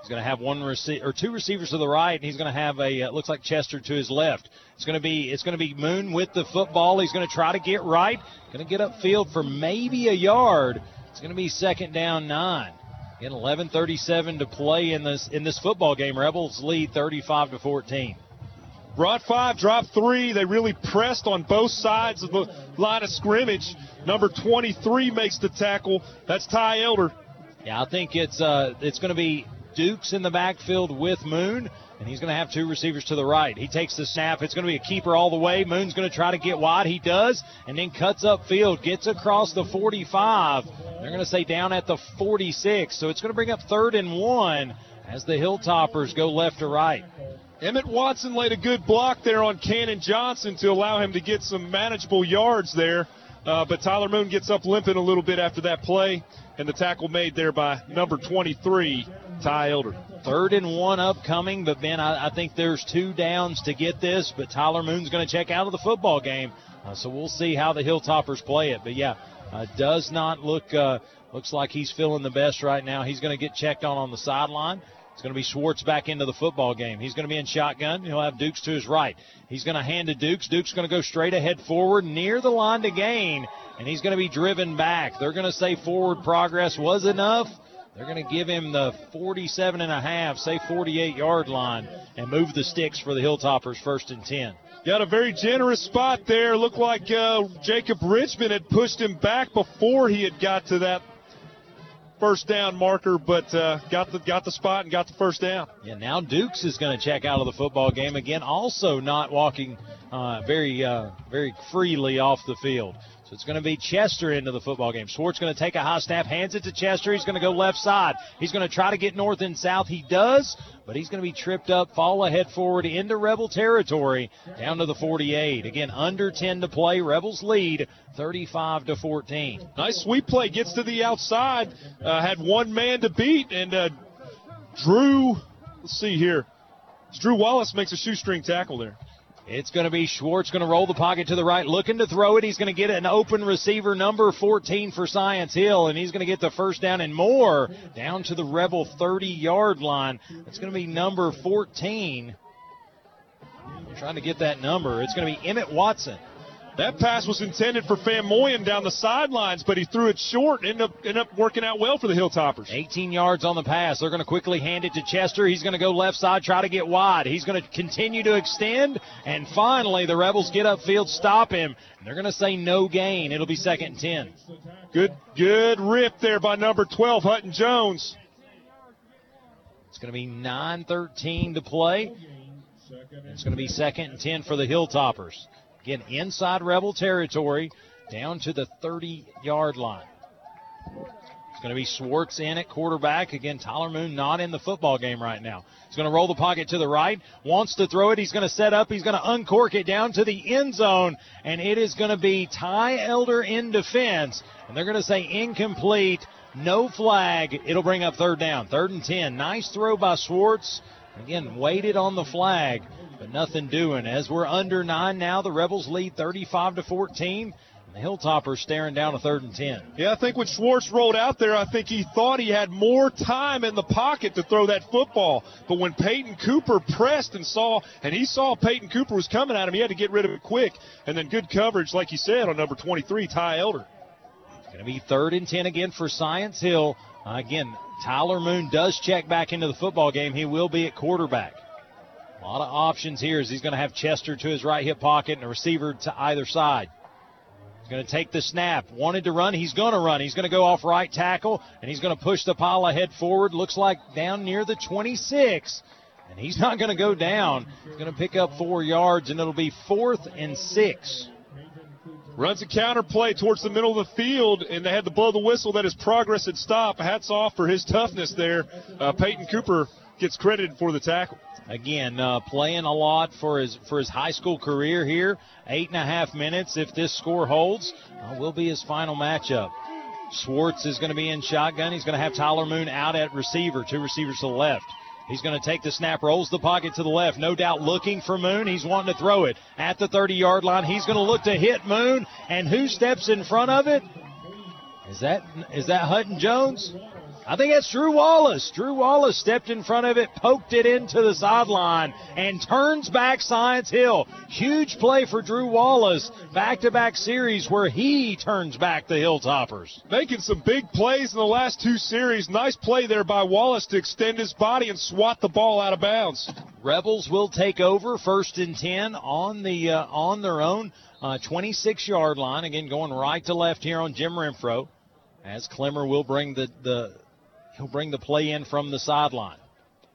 S2: He's going to have one rece- or two receivers to the right, and he's going to have a uh, looks like Chester to his left. It's going to be it's going to be Moon with the football. He's going to try to get right, going to get upfield for maybe a yard, It's going to be second down nine. Again, 11:37 to play in this in this football game. Rebels lead 35 to 14.
S3: Brought five, dropped three. They really pressed on both sides of the line of scrimmage. Number 23 makes the tackle. That's Ty Elder.
S2: Yeah, I think it's uh, it's going to be Dukes in the backfield with Moon, and he's going to have two receivers to the right. He takes the snap. It's going to be a keeper all the way. Moon's going to try to get wide. He does, and then cuts upfield, gets across the 45. They're going to say down at the 46. So it's going to bring up third and one as the Hilltoppers go left to right.
S3: Emmett Watson laid a good block there on Cannon Johnson to allow him to get some manageable yards there. Uh, but Tyler Moon gets up limping a little bit after that play, and the tackle made there by number 23, Ty Elder.
S2: Third and one upcoming, but Ben, I, I think there's two downs to get this, but Tyler Moon's going to check out of the football game. Uh, so we'll see how the Hilltoppers play it. But yeah, uh, does not look uh, looks like he's feeling the best right now. He's going to get checked on on the sideline. It's going to be Schwartz back into the football game. He's going to be in shotgun. He'll have Dukes to his right. He's going to hand to Dukes. Dukes going to go straight ahead forward near the line to gain, and he's going to be driven back. They're going to say forward progress was enough. They're going to give him the 47 and a half, say 48 yard line, and move the sticks for the Hilltoppers first and 10.
S3: Got a very generous spot there. Looked like uh, Jacob Richmond had pushed him back before he had got to that first down marker, but uh, got the got the spot and got the first down.
S2: Yeah, now Dukes is going to check out of the football game again. Also not walking uh, very uh, very freely off the field. It's going to be Chester into the football game. Schwartz going to take a high snap, hands it to Chester. He's going to go left side. He's going to try to get north and south. He does, but he's going to be tripped up, fall ahead forward into Rebel territory, down to the 48. Again, under 10 to play. Rebels lead 35 to 14.
S3: Nice sweep play. Gets to the outside. Uh, had one man to beat, and uh, Drew. Let's see here. Drew Wallace makes a shoestring tackle there.
S2: It's going to be Schwartz going to roll the pocket to the right, looking to throw it. He's going to get an open receiver, number 14 for Science Hill, and he's going to get the first down and more down to the Rebel 30 yard line. It's going to be number 14. trying to get that number. It's going to be Emmett Watson.
S3: That pass was intended for Van Moyen down the sidelines, but he threw it short. Ended up, ended up working out well for the Hilltoppers.
S2: 18 yards on the pass. They're going to quickly hand it to Chester. He's going to go left side, try to get wide. He's going to continue to extend, and finally the Rebels get upfield, stop him. They're going to say no gain. It'll be second and 10.
S3: Good, good rip there by number 12, Hutton Jones.
S2: It's going to be 9:13 to play. It's going to be second and 10 for the Hilltoppers. Again, inside Rebel territory, down to the 30 yard line. It's going to be Schwartz in at quarterback. Again, Tyler Moon not in the football game right now. He's going to roll the pocket to the right, wants to throw it. He's going to set up. He's going to uncork it down to the end zone, and it is going to be Ty Elder in defense. And they're going to say incomplete, no flag. It'll bring up third down, third and 10. Nice throw by Schwartz. Again, waited on the flag, but nothing doing. As we're under nine now, the Rebels lead 35 to 14. The Hilltoppers staring down a third and 10.
S3: Yeah, I think when Schwartz rolled out there, I think he thought he had more time in the pocket to throw that football. But when Peyton Cooper pressed and saw, and he saw Peyton Cooper was coming at him, he had to get rid of it quick. And then good coverage, like you said, on number 23, Ty Elder.
S2: It's going to be third and 10 again for Science Hill. Uh, again, Tyler Moon does check back into the football game. He will be at quarterback. A lot of options here as he's going to have Chester to his right hip pocket and a receiver to either side. He's going to take the snap. Wanted to run. He's going to run. He's going to go off right tackle, and he's going to push the pile ahead forward. Looks like down near the 26. And he's not going to go down. He's going to pick up four yards, and it'll be fourth and six.
S3: Runs a counter play towards the middle of the field, and they had to blow the whistle that his progress had stopped. Hats off for his toughness there. Uh, Peyton Cooper gets credited for the tackle.
S2: Again, uh, playing a lot for his for his high school career here. Eight and a half minutes. If this score holds, uh, will be his final matchup. Schwartz is going to be in shotgun. He's going to have Tyler Moon out at receiver. Two receivers to the left. He's going to take the snap, rolls the pocket to the left. No doubt looking for Moon. He's wanting to throw it at the 30 yard line. He's going to look to hit Moon. And who steps in front of it? Is that is that Hutton Jones? I think that's Drew Wallace. Drew Wallace stepped in front of it, poked it into the sideline, and turns back Science Hill. Huge play for Drew Wallace. Back to back series where he turns back the Hilltoppers.
S3: Making some big plays in the last two series. Nice play there by Wallace to extend his body and swat the ball out of bounds.
S2: Rebels will take over first and 10 on the uh, on their own 26 yard line. Again, going right to left here on Jim Renfro. As Clemmer will bring the, the he'll bring the play in from the sideline.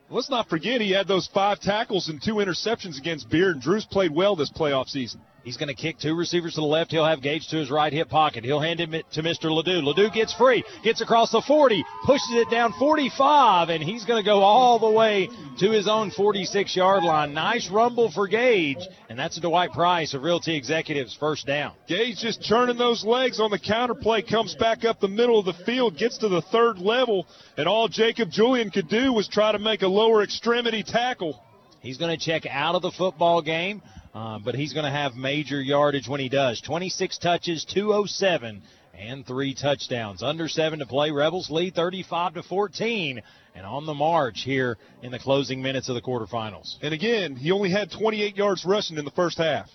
S3: Let's not forget he had those five tackles and two interceptions against Beard. And Drew's played well this playoff season.
S2: He's going to kick two receivers to the left. He'll have Gage to his right hip pocket. He'll hand him to Mr. Ledoux. Ledoux gets free, gets across the 40, pushes it down 45, and he's going to go all the way to his own 46 yard line. Nice rumble for Gage, and that's a Dwight Price of Realty Executives first down.
S3: Gage just churning those legs on the counter play, comes back up the middle of the field, gets to the third level, and all Jacob Julian could do was try to make a lower extremity tackle.
S2: He's going to check out of the football game. Uh, but he's going to have major yardage when he does. 26 touches, 207, and three touchdowns. Under seven to play. Rebels lead 35 to 14, and on the march here in the closing minutes of the quarterfinals.
S3: And again, he only had 28 yards rushing in the first half.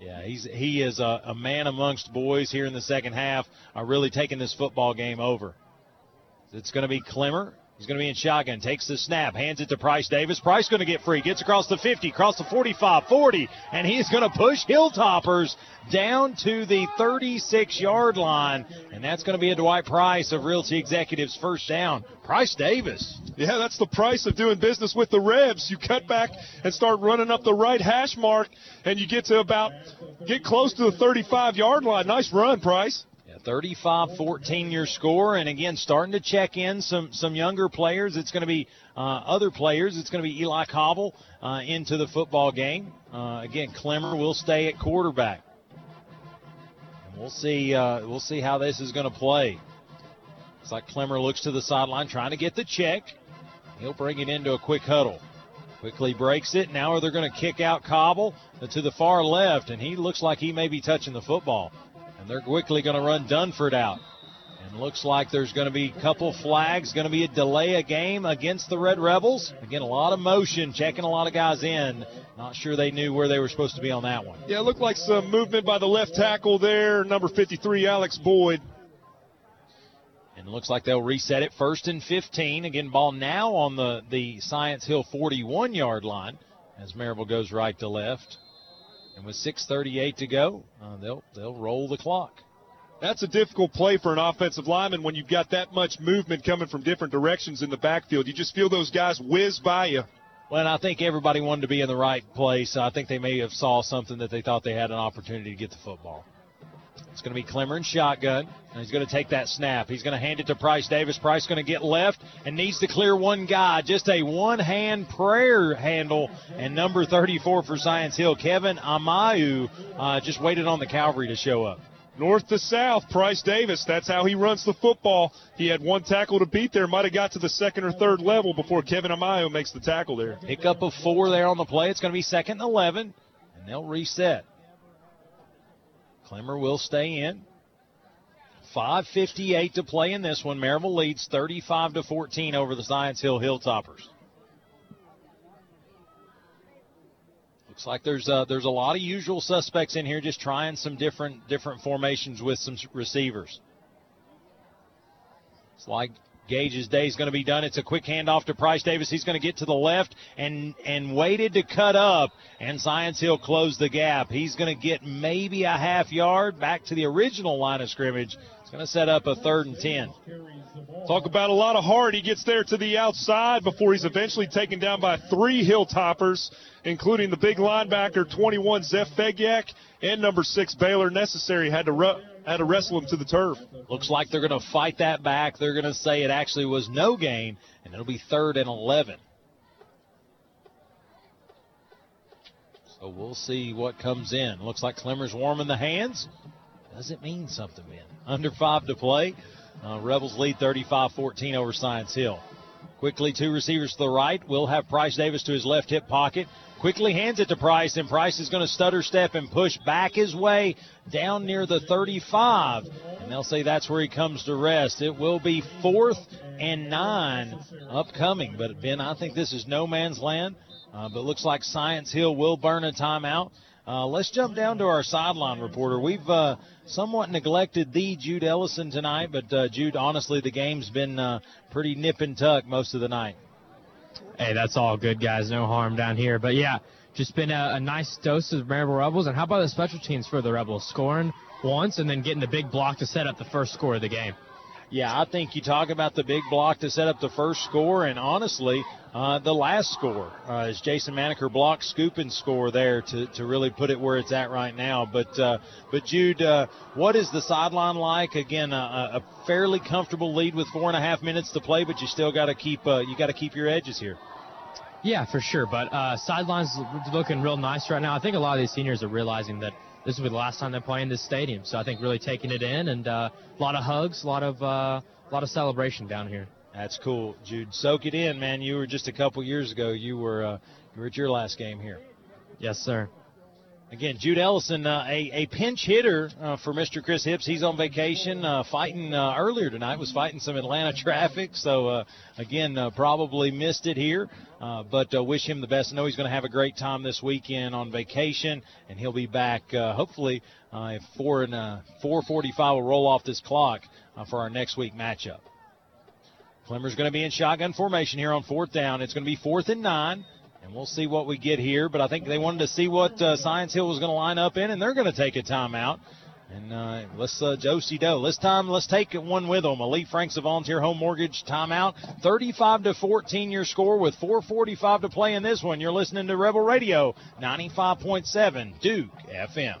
S2: Yeah, he's he is a, a man amongst boys here in the second half, uh, really taking this football game over. It's going to be Clemmer He's going to be in shotgun. Takes the snap. Hands it to Price Davis. Price going to get free. Gets across the 50, across the 45, 40, and he's going to push Hilltoppers down to the 36 yard line. And that's going to be a Dwight Price of Realty Executives first down. Price Davis.
S3: Yeah, that's the price of doing business with the Rebs. You cut back and start running up the right hash mark, and you get to about, get close to the 35 yard line. Nice run, Price.
S2: 35-14 your score, and again starting to check in some some younger players. It's going to be uh, other players. It's going to be Eli Cobble uh, into the football game. Uh, again, Clemmer will stay at quarterback. And we'll see. Uh, we'll see how this is going to play. It's like Clemmer looks to the sideline trying to get the check. He'll bring it into a quick huddle. Quickly breaks it. Now are they're going to kick out Cobble to the far left, and he looks like he may be touching the football. And they're quickly going to run Dunford out. And looks like there's going to be a couple flags, going to be a delay a game against the Red Rebels. Again, a lot of motion, checking a lot of guys in. Not sure they knew where they were supposed to be on that one.
S3: Yeah, it looked like some movement by the left tackle there, number 53, Alex Boyd.
S2: And it looks like they'll reset it first and 15. Again, ball now on the, the Science Hill 41 yard line as Maryville goes right to left. And with 6:38 to go, uh, they'll they'll roll the clock.
S3: That's a difficult play for an offensive lineman when you've got that much movement coming from different directions in the backfield. You just feel those guys whiz by you.
S2: Well, and I think everybody wanted to be in the right place. I think they may have saw something that they thought they had an opportunity to get the football. It's going to be Clemmer and shotgun, and he's going to take that snap. He's going to hand it to Price Davis. Price going to get left and needs to clear one guy. Just a one-hand prayer handle, and number 34 for Science Hill, Kevin Amayu, uh, just waited on the cavalry to show up.
S3: North to south, Price Davis. That's how he runs the football. He had one tackle to beat there. Might have got to the second or third level before Kevin Amayo makes the tackle there.
S2: Pick up of four there on the play. It's going to be second and 11, and they'll reset. Clemmer will stay in. 5:58 to play in this one. Maryville leads 35 to 14 over the Science Hill Hilltoppers. Looks like there's a, there's a lot of usual suspects in here, just trying some different different formations with some receivers. It's like Gage's day is going to be done. It's a quick handoff to Price Davis. He's going to get to the left and and waited to cut up, and Science Hill closed the gap. He's going to get maybe a half yard back to the original line of scrimmage. It's going to set up a third and ten.
S3: Talk about a lot of heart. He gets there to the outside before he's eventually taken down by three Hilltoppers, including the big linebacker 21 Zeph Fegiak and number six Baylor. Necessary had to ru- had to wrestle him to the turf.
S2: Looks like they're going to fight that back. They're going to say it actually was no gain, and it'll be third and 11. So we'll see what comes in. Looks like Clemmer's warming the hands. Does it mean something, man? Under five to play. Uh, Rebels lead 35 14 over Science Hill. Quickly, two receivers to the right. We'll have Price Davis to his left hip pocket. Quickly hands it to Price, and Price is going to stutter step and push back his way down near the 35. And they'll say that's where he comes to rest. It will be fourth and nine upcoming. But, Ben, I think this is no man's land. Uh, but looks like Science Hill will burn a timeout. Uh, let's jump down to our sideline reporter. We've uh, somewhat neglected the Jude Ellison tonight, but uh, Jude, honestly, the game's been uh, pretty nip and tuck most of the night.
S9: Hey, that's all good, guys. No harm down here. But yeah, just been a, a nice dose of Maryville Rebels. And how about the special teams for the Rebels? Scoring once and then getting the big block to set up the first score of the game.
S2: Yeah, I think you talk about the big block to set up the first score, and honestly, uh, the last score uh, is Jason Maneker block, scoop, and score there to, to really put it where it's at right now. But uh, but Jude, uh, what is the sideline like? Again, a, a fairly comfortable lead with four and a half minutes to play, but you still got to keep uh, you got to keep your edges here.
S9: Yeah, for sure. But uh, sidelines looking real nice right now. I think a lot of these seniors are realizing that this will be the last time they play in this stadium. So I think really taking it in and uh, a lot of hugs, a lot of uh, a lot of celebration down here.
S2: That's cool, Jude. Soak it in, man. You were just a couple years ago. You were uh, you were at your last game here.
S9: Yes, sir.
S2: Again, Jude Ellison, uh, a, a pinch hitter uh, for Mr. Chris Hips. He's on vacation, uh, fighting uh, earlier tonight, was fighting some Atlanta traffic. So, uh, again, uh, probably missed it here, but wish him the best. I know he's going to have a great time this weekend on vacation, and he'll be back hopefully if 4 and uh, 4:45 will roll off this clock for our next week matchup. Clemmer's going to be in shotgun formation here on fourth down. It's going to be fourth and nine. And we'll see what we get here, but I think they wanted to see what uh, Science Hill was going to line up in, and they're going to take a timeout. And uh, let's uh, Josie Doe. Let's time. Let's take one with them. Elite Franks of Volunteer Home Mortgage timeout. 35 to 14 your score with 4:45 to play in this one. You're listening to Rebel Radio 95.7 Duke FM.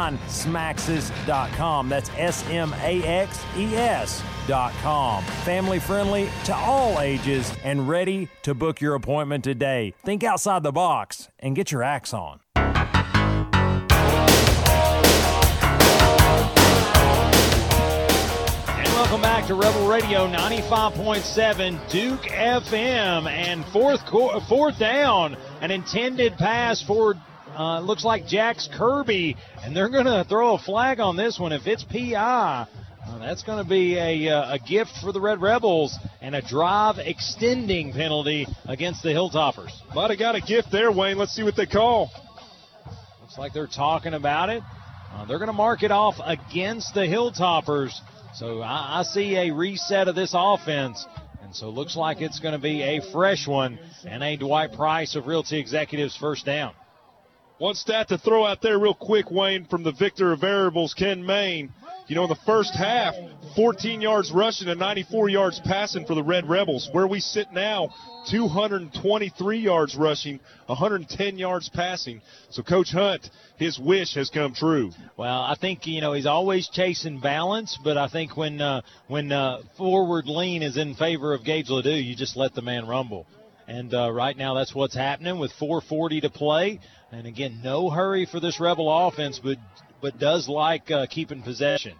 S14: smaxes.com. That's S M A X E S.com. Family friendly to all ages and ready to book your appointment today. Think outside the box and get your axe on.
S2: Welcome back to Rebel Radio 95.7 Duke FM and fourth fourth down, an intended pass for uh, looks like Jax Kirby, and they're going to throw a flag on this one. If it's PI, uh, that's going to be a, uh, a gift for the Red Rebels and a drive extending penalty against the Hilltoppers.
S3: Might have got a gift there, Wayne. Let's see what they call.
S2: Looks like they're talking about it. Uh, they're going to mark it off against the Hilltoppers. So I, I see a reset of this offense. And so it looks like it's going to be a fresh one and a Dwight Price of Realty Executives first down.
S3: One stat to throw out there real quick, Wayne, from the victor of variables, Ken Main. You know, in the first half, 14 yards rushing and 94 yards passing for the Red Rebels. Where we sit now, 223 yards rushing, 110 yards passing. So Coach Hunt, his wish has come true.
S2: Well, I think you know he's always chasing balance, but I think when uh, when uh, forward lean is in favor of Gage Ledoux, you just let the man rumble. And uh, right now, that's what's happening with 4:40 to play. And again, no hurry for this Rebel offense, but but does like uh, keeping possession.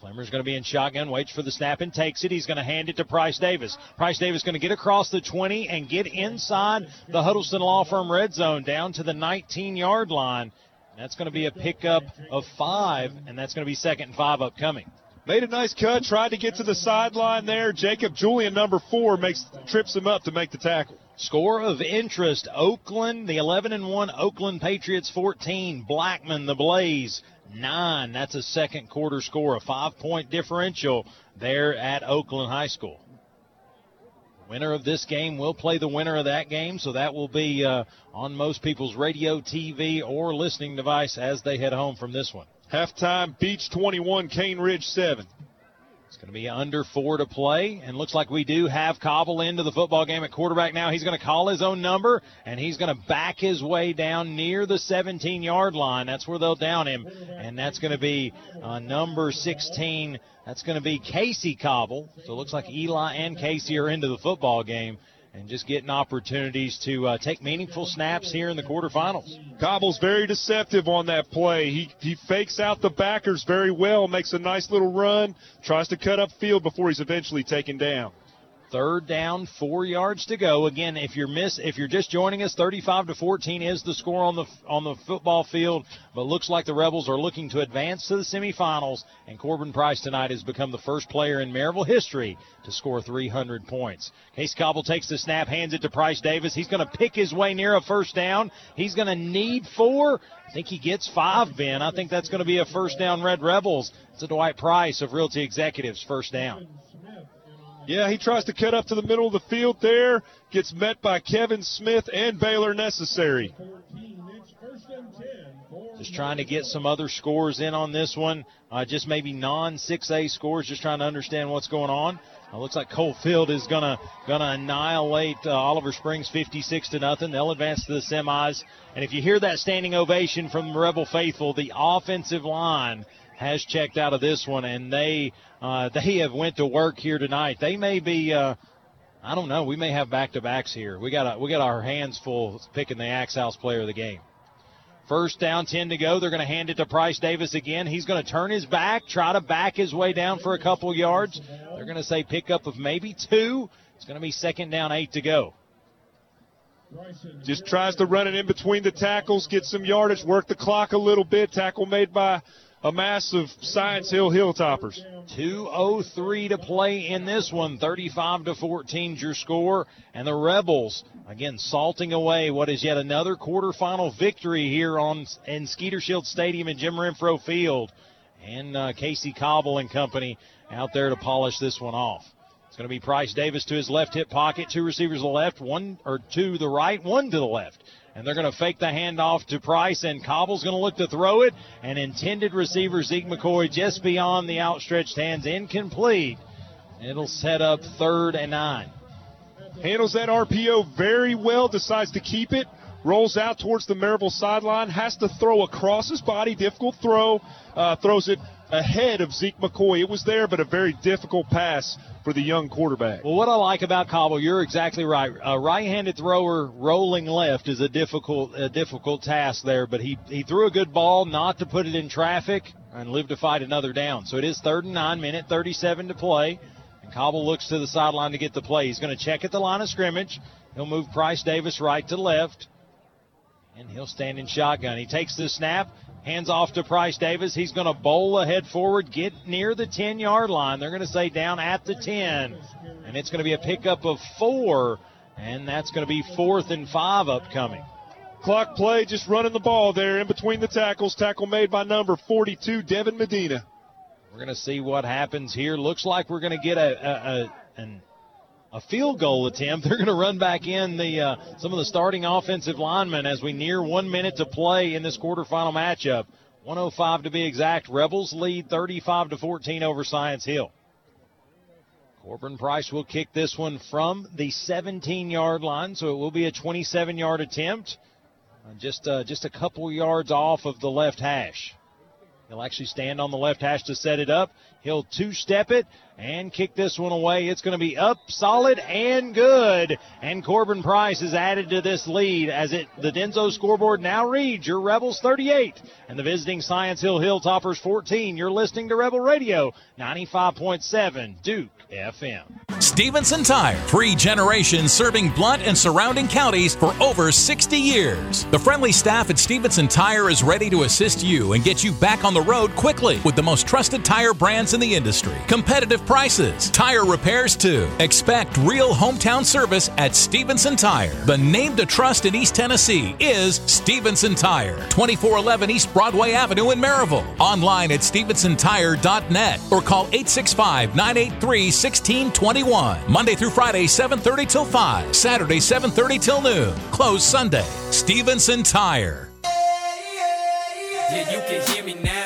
S2: Clemmer's going to be in shotgun, waits for the snap and takes it. He's going to hand it to Price Davis. Price Davis going to get across the 20 and get inside the Huddleston Law Firm red zone down to the 19 yard line. That's going to be a pickup of five, and that's going to be second and five upcoming.
S3: Made a nice cut, tried to get to the sideline there. Jacob Julian, number four, makes trips him up to make the tackle.
S2: Score of interest: Oakland, the 11 and one Oakland Patriots 14, Blackman the Blaze nine. That's a second quarter score, a five point differential there at Oakland High School. Winner of this game will play the winner of that game, so that will be uh, on most people's radio, TV, or listening device as they head home from this one.
S3: Halftime, Beech 21, Cane Ridge 7.
S2: Going to be under four to play, and looks like we do have Cobble into the football game at quarterback now. He's going to call his own number, and he's going to back his way down near the 17 yard line. That's where they'll down him, and that's going to be uh, number 16. That's going to be Casey Cobble. So it looks like Eli and Casey are into the football game and just getting opportunities to uh, take meaningful snaps here in the quarterfinals.
S3: Cobble's very deceptive on that play. He he fakes out the backers very well, makes a nice little run, tries to cut up field before he's eventually taken down.
S2: Third down, four yards to go. Again, if you're miss, if you're just joining us, 35 to 14 is the score on the on the football field. But looks like the Rebels are looking to advance to the semifinals, and Corbin Price tonight has become the first player in Maryville history to score 300 points. Case Cobble takes the snap, hands it to Price Davis. He's going to pick his way near a first down. He's going to need four. I think he gets five, Ben. I think that's going to be a first down, Red Rebels. It's a Dwight Price of Realty Executives, first down.
S3: Yeah, he tries to cut up to the middle of the field there, gets met by Kevin Smith and Baylor Necessary.
S2: Just trying to get some other scores in on this one. Uh, just maybe non 6A scores, just trying to understand what's going on. Uh, looks like Coalfield is gonna gonna annihilate uh, Oliver Springs 56 to nothing. They'll advance to the semis. And if you hear that standing ovation from Rebel faithful, the offensive line has checked out of this one, and they uh, they have went to work here tonight. They may be. Uh, I don't know. We may have back to backs here. We got a, we got our hands full picking the Axe House player of the game. First down, 10 to go. They're going to hand it to Price Davis again. He's going to turn his back, try to back his way down for a couple yards. They're going to say pickup of maybe two. It's going to be second down, eight to go.
S3: Just tries to run it in between the tackles, get some yardage, work the clock a little bit. Tackle made by a massive Science Hill Hilltoppers.
S2: 203 to play in this one. 35 to 14 is your score. And the Rebels, again, salting away what is yet another quarterfinal victory here on in Skeeter Shield Stadium in Jim Renfro Field. And uh, Casey Cobble and company out there to polish this one off. It's going to be Price Davis to his left hip pocket, two receivers to the left, one or two to the right, one to the left. And they're going to fake the handoff to Price, and Cobble's going to look to throw it. And intended receiver Zeke McCoy just beyond the outstretched hands, incomplete. It'll set up third and nine.
S3: Handles that RPO very well, decides to keep it, rolls out towards the Maryville sideline, has to throw across his body, difficult throw, uh, throws it ahead of Zeke McCoy. It was there, but a very difficult pass for the young quarterback.
S2: Well, what I like about Cobble, you're exactly right. A right-handed thrower rolling left is a difficult, a difficult task there. But he he threw a good ball, not to put it in traffic, and live to fight another down. So it is third and nine, minute 37 to play. And Cobble looks to the sideline to get the play. He's going to check at the line of scrimmage. He'll move Price Davis right to left. And he'll stand in shotgun. He takes the snap, hands off to Price Davis. He's going to bowl ahead forward, get near the 10 yard line. They're going to say down at the 10. And it's going to be a pickup of four. And that's going to be fourth and five upcoming.
S3: Clock play, just running the ball there in between the tackles. Tackle made by number 42, Devin Medina.
S2: We're going to see what happens here. Looks like we're going to get a, a, a an a field goal attempt. They're going to run back in the uh, some of the starting offensive linemen as we near one minute to play in this quarterfinal matchup. 105 to be exact. Rebels lead 35 to 14 over Science Hill. Corbin Price will kick this one from the 17 yard line, so it will be a 27 yard attempt. Uh, just uh, just a couple yards off of the left hash. He'll actually stand on the left hash to set it up. He'll two step it and kick this one away. It's going to be up, solid, and good. And Corbin Price is added to this lead as it the Denso scoreboard now reads your Rebels 38 and the visiting Science Hill Hilltoppers 14. You're listening to Rebel Radio 95.7 Duke FM.
S15: Stevenson Tire, three generations serving Blount and surrounding counties for over 60 years. The friendly staff at Stevenson Tire is ready to assist you and get you back on the road quickly with the most trusted tire brands in the industry. Competitive prices, tire repairs too. Expect real hometown service at Stevenson Tire. The name to trust in East Tennessee is Stevenson Tire, 2411 East Broadway Avenue in Maryville. Online at stevensontire.net or call 865 983 1621. Monday through Friday, 7:30 till 5. Saturday, 7:30 till noon. Closed Sunday. Stevenson Tire.
S6: Yeah,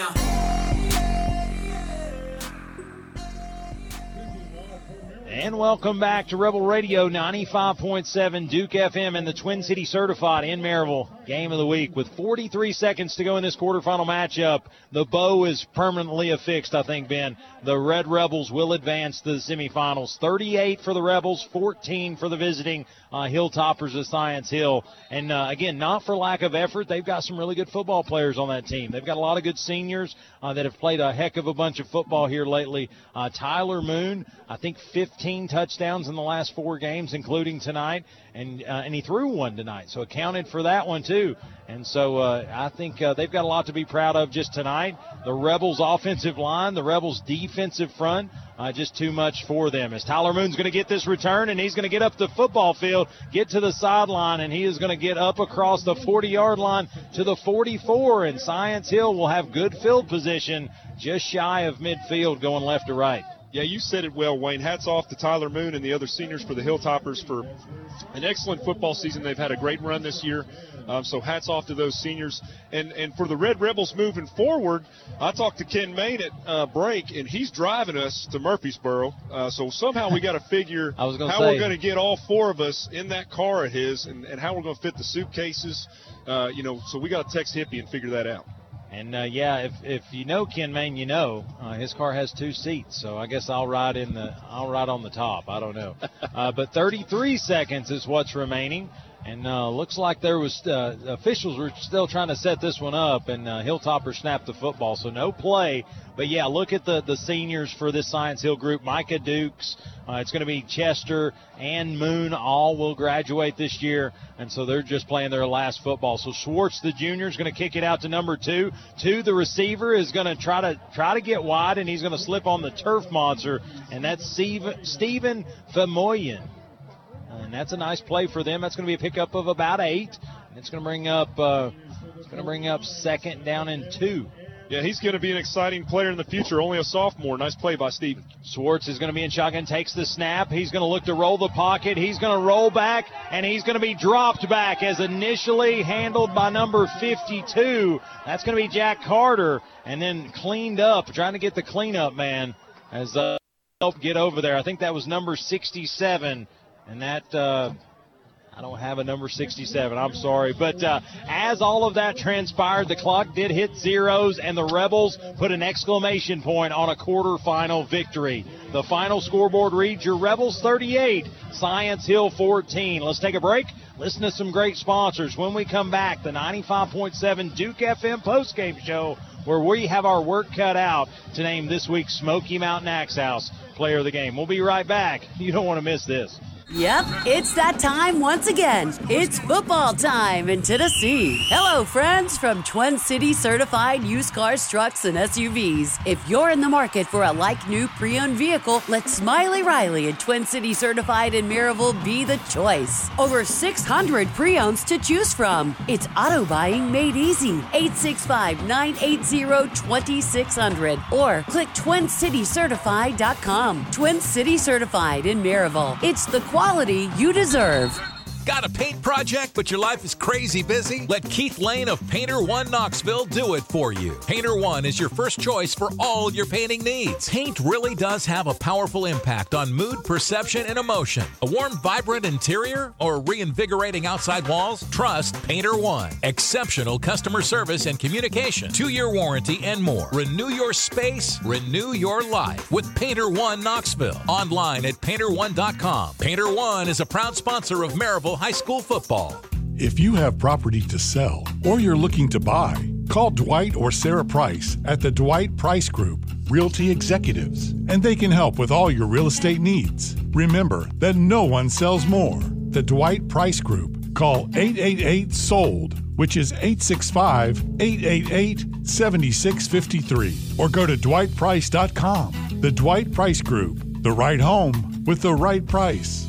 S2: And welcome back to Rebel Radio 95.7 Duke FM and the Twin City Certified in Maryville game of the week. With 43 seconds to go in this quarterfinal matchup, the bow is permanently affixed, I think, Ben. The Red Rebels will advance to the semifinals. 38 for the Rebels, 14 for the visiting uh, Hilltoppers of Science Hill. And uh, again, not for lack of effort. They've got some really good football players on that team. They've got a lot of good seniors uh, that have played a heck of a bunch of football here lately. Uh, Tyler Moon, I think 15 touchdowns in the last four games, including tonight, and uh, and he threw one tonight, so accounted for that one too. And so uh, I think uh, they've got a lot to be proud of just tonight. The Rebels' offensive line, the Rebels' defensive front, uh, just too much for them. As Tyler Moon's going to get this return, and he's going to get up the football field, get to the sideline, and he is going to get up across the 40-yard line to the 44. And Science Hill will have good field position, just shy of midfield, going left to right.
S3: Yeah, you said it well, Wayne. Hats off to Tyler Moon and the other seniors for the Hilltoppers for an excellent football season. They've had a great run this year. Um, so hats off to those seniors. And and for the Red Rebels moving forward, I talked to Ken Main at uh, break, and he's driving us to Murfreesboro. Uh, so somehow we got to figure
S2: I was gonna
S3: how
S2: say-
S3: we're going to get all four of us in that car of his, and, and how we're going to fit the suitcases. Uh, you know, so we got to text Hippie and figure that out.
S2: And uh, yeah, if if you know Ken Main, you know uh, his car has two seats, so I guess I'll ride in the I'll ride on the top. I don't know, uh, but 33 seconds is what's remaining, and uh, looks like there was uh, officials were still trying to set this one up, and uh, Hilltopper snapped the football, so no play. But yeah, look at the the seniors for this Science Hill group: Micah Dukes. Uh, it's going to be Chester and Moon. All will graduate this year, and so they're just playing their last football. So Schwartz, the junior, is going to kick it out to number two. Two, the receiver is going to try to try to get wide, and he's going to slip on the turf monster, and that's Steve- Stephen Famoyan. And that's a nice play for them. That's going to be a pickup of about eight. And it's going to bring up uh, it's going to bring up second down and two.
S3: Yeah, he's going to be an exciting player in the future. Only a sophomore. Nice play by Steven.
S2: Schwartz is going to be in shotgun, takes the snap. He's going to look to roll the pocket. He's going to roll back, and he's going to be dropped back as initially handled by number 52. That's going to be Jack Carter, and then cleaned up, trying to get the cleanup man as uh, help get over there. I think that was number 67, and that. Uh, I don't have a number 67. I'm sorry. But uh, as all of that transpired, the clock did hit zeros, and the Rebels put an exclamation point on a quarterfinal victory. The final scoreboard reads your Rebels 38, Science Hill 14. Let's take a break. Listen to some great sponsors. When we come back, the 95.7 Duke FM postgame show, where we have our work cut out to name this week's Smoky Mountain Axe House player of the game. We'll be right back. You don't want to miss this.
S16: Yep, it's that time once again. It's football time in Tennessee. Hello, friends from Twin City certified used cars, trucks, and SUVs. If you're in the market for a like new pre owned vehicle, let Smiley Riley and Twin City certified in Maryville be the choice. Over 600 pre owns to choose from. It's auto buying made easy. 865 980 2600 or click twincitycertified.com. Twin City Certified in Maryville. It's the quality you deserve.
S15: Got a paint project, but your life is crazy busy? Let Keith Lane of Painter One Knoxville do it for you. Painter One is your first choice for all your painting needs. Paint really does have a powerful impact on mood, perception, and emotion. A warm, vibrant interior or reinvigorating outside walls? Trust Painter One. Exceptional customer service and communication, two year warranty, and more. Renew your space, renew your life with Painter One Knoxville. Online at painter1.com. Painter One is a proud sponsor of Maryville High School football.
S17: If you have property to sell or you're looking to buy, call Dwight or Sarah Price at the Dwight Price Group, Realty Executives, and they can help with all your real estate needs. Remember that no one sells more. The Dwight Price Group. Call 888 SOLD, which is 865 888 7653, or go to dwightprice.com. The Dwight Price Group, the right home with the right price.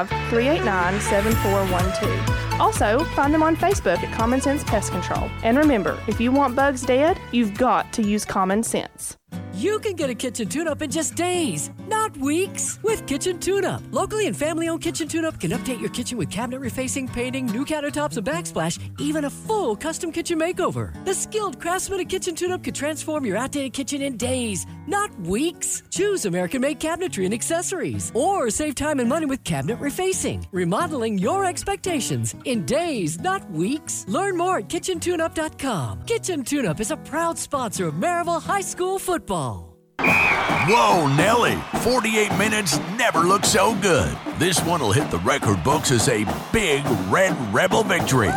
S11: 389 7412. Also, find them on Facebook at Common Sense Pest Control. And remember, if you want bugs dead, you've got to use common sense.
S4: You can get a kitchen tune up in just days, not weeks, with Kitchen Tune Up. Locally and family owned Kitchen Tune Up can update your kitchen with cabinet refacing, painting, new countertops, and backsplash, even a full custom kitchen makeover. The skilled craftsman at Kitchen Tune Up could transform your outdated kitchen in days, not weeks. Choose American made cabinetry and accessories, or save time and money with cabinet refacing, remodeling your expectations in days, not weeks. Learn more at kitchentuneup.com. Kitchen Tune Up is a proud sponsor of Maryville High School football.
S1: Whoa, Nelly. 48 minutes never looked so good. This one will hit the record books as a big Red Rebel victory.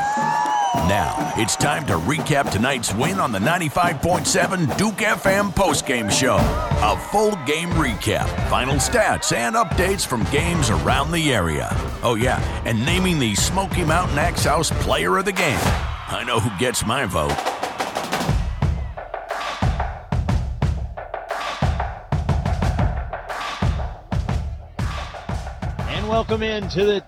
S1: Now, it's time to recap tonight's win on the 95.7 Duke FM postgame show. A full game recap, final stats, and updates from games around the area. Oh, yeah, and naming the Smoky Mountain Axe House player of the game. I know who gets my vote.
S2: And welcome in to the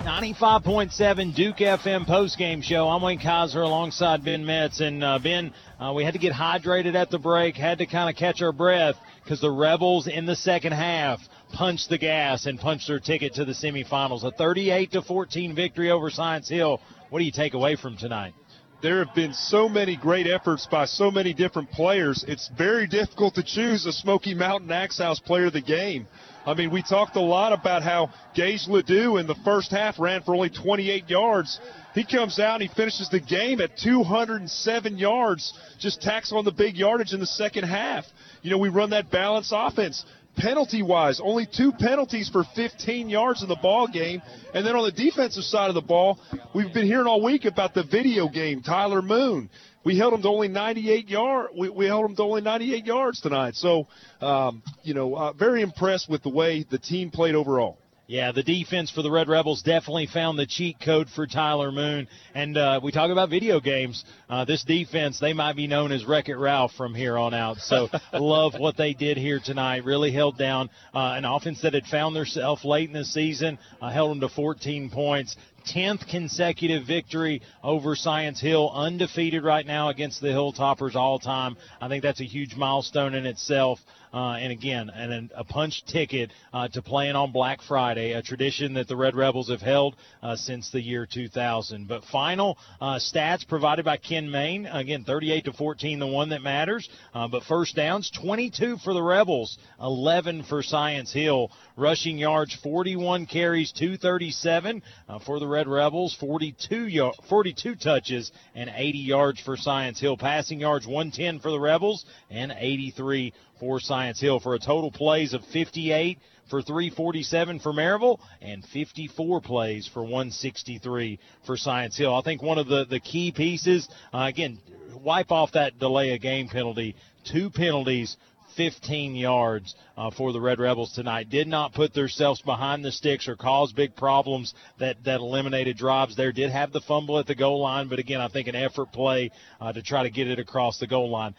S2: 95.7 Duke FM postgame show. I'm Wayne Kaiser alongside Ben Metz. And uh, Ben, uh, we had to get hydrated at the break, had to kind of catch our breath because the Rebels in the second half punched the gas and punched their ticket to the semifinals. A 38 to 14 victory over Science Hill. What do you take away from tonight?
S3: There have been so many great efforts by so many different players. It's very difficult to choose a Smoky Mountain Axe House player of the game. I mean, we talked a lot about how Gage Ledoux in the first half ran for only 28 yards. He comes out and he finishes the game at 207 yards, just tacks on the big yardage in the second half. You know, we run that balance offense. Penalty wise, only two penalties for 15 yards in the ball game. And then on the defensive side of the ball, we've been hearing all week about the video game, Tyler Moon. We held them to only 98 yard. We, we held him to only 98 yards tonight. So, um, you know, uh, very impressed with the way the team played overall.
S2: Yeah, the defense for the Red Rebels definitely found the cheat code for Tyler Moon. And uh, we talk about video games. Uh, this defense, they might be known as Wreck It Ralph from here on out. So love what they did here tonight. Really held down uh, an offense that had found themselves late in the season, uh, held them to 14 points. 10th consecutive victory over Science Hill, undefeated right now against the Hilltoppers all time. I think that's a huge milestone in itself. Uh, and again, and a punch ticket uh, to playing on Black Friday, a tradition that the Red Rebels have held uh, since the year 2000. But final uh, stats provided by Ken Main. Again, 38 to 14, the one that matters. Uh, but first downs, 22 for the Rebels, 11 for Science Hill. Rushing yards, 41 carries, 237 uh, for the Red Rebels, 42 y- 42 touches and 80 yards for Science Hill. Passing yards, 110 for the Rebels and 83 for Science Hill for a total plays of 58 for 347 for Maryville and 54 plays for 163 for Science Hill. I think one of the, the key pieces, uh, again, wipe off that delay of game penalty. Two penalties 15 yards uh, for the Red Rebels tonight. Did not put themselves behind the sticks or cause big problems that, that eliminated drives there. Did have the fumble at the goal line, but again, I think an effort play uh, to try to get it across the goal line.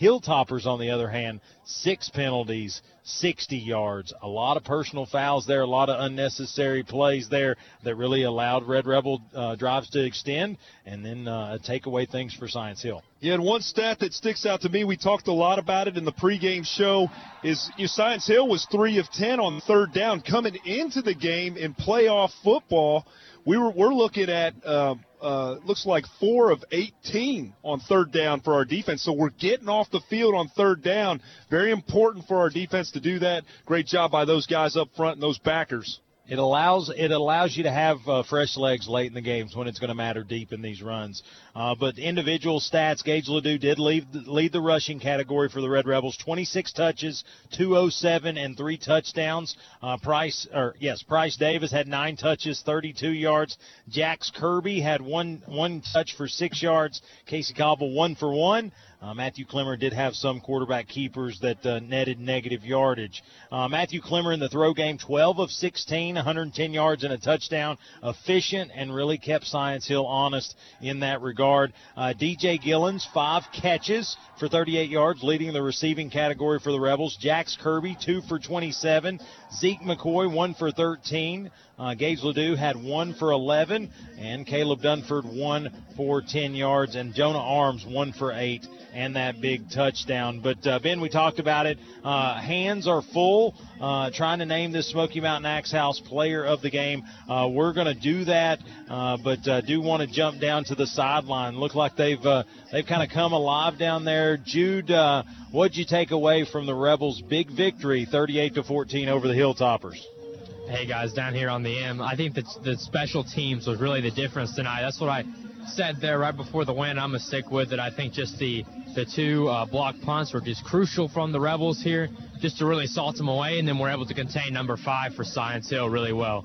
S2: Hilltoppers, on the other hand, six penalties, 60 yards. A lot of personal fouls there, a lot of unnecessary plays there that really allowed Red Rebel uh, drives to extend and then uh, take away things for Science Hill.
S3: Yeah, and one stat that sticks out to me, we talked a lot about it in the pregame show, is you know, Science Hill was three of ten on third down coming into the game in playoff football. We were we're looking at uh, uh, looks like four of 18 on third down for our defense. So we're getting off the field on third down. Very important for our defense to do that. Great job by those guys up front and those backers.
S2: It allows it allows you to have uh, fresh legs late in the games when it's going to matter deep in these runs. Uh, but individual stats, Gage Ledoux did lead lead the rushing category for the Red Rebels. 26 touches, 207, and three touchdowns. Uh, Price or yes, Price Davis had nine touches, 32 yards. Jax Kirby had one one touch for six yards. Casey Cobble one for one. Uh, Matthew Clemmer did have some quarterback keepers that uh, netted negative yardage. Uh, Matthew Clemmer in the throw game, 12 of 16, 110 yards and a touchdown. Efficient and really kept Science Hill honest in that regard. Uh, DJ Gillens, five catches for 38 yards, leading the receiving category for the Rebels. Jax Kirby, two for 27. Zeke McCoy, one for 13. Uh, Gage Ledoux had one for 11, and Caleb Dunford one for 10 yards, and Jonah Arms one for eight, and that big touchdown. But uh, Ben, we talked about it. Uh, hands are full. Uh, trying to name this Smoky Mountain Axe House player of the game. Uh, we're going to do that, uh, but do want to jump down to the sideline. Look like they've they've kind of come alive down there. Jude, what'd you take away from the Rebels' big victory, 38 to 14 over the Hilltoppers?
S9: Hey guys, down here on the M, I think that the special teams was really the difference tonight. That's what I said there right before the win. I'm gonna stick with it. I think just the the two uh, block punts were just crucial from the Rebels here, just to really salt them away, and then we're able to contain number five for Science Hill really well.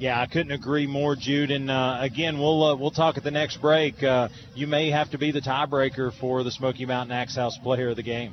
S2: Yeah, I couldn't agree more, Jude. And uh, again, we'll uh, we'll talk at the next break. Uh, you may have to be the tiebreaker for the Smoky Mountain Axe House Player of the Game.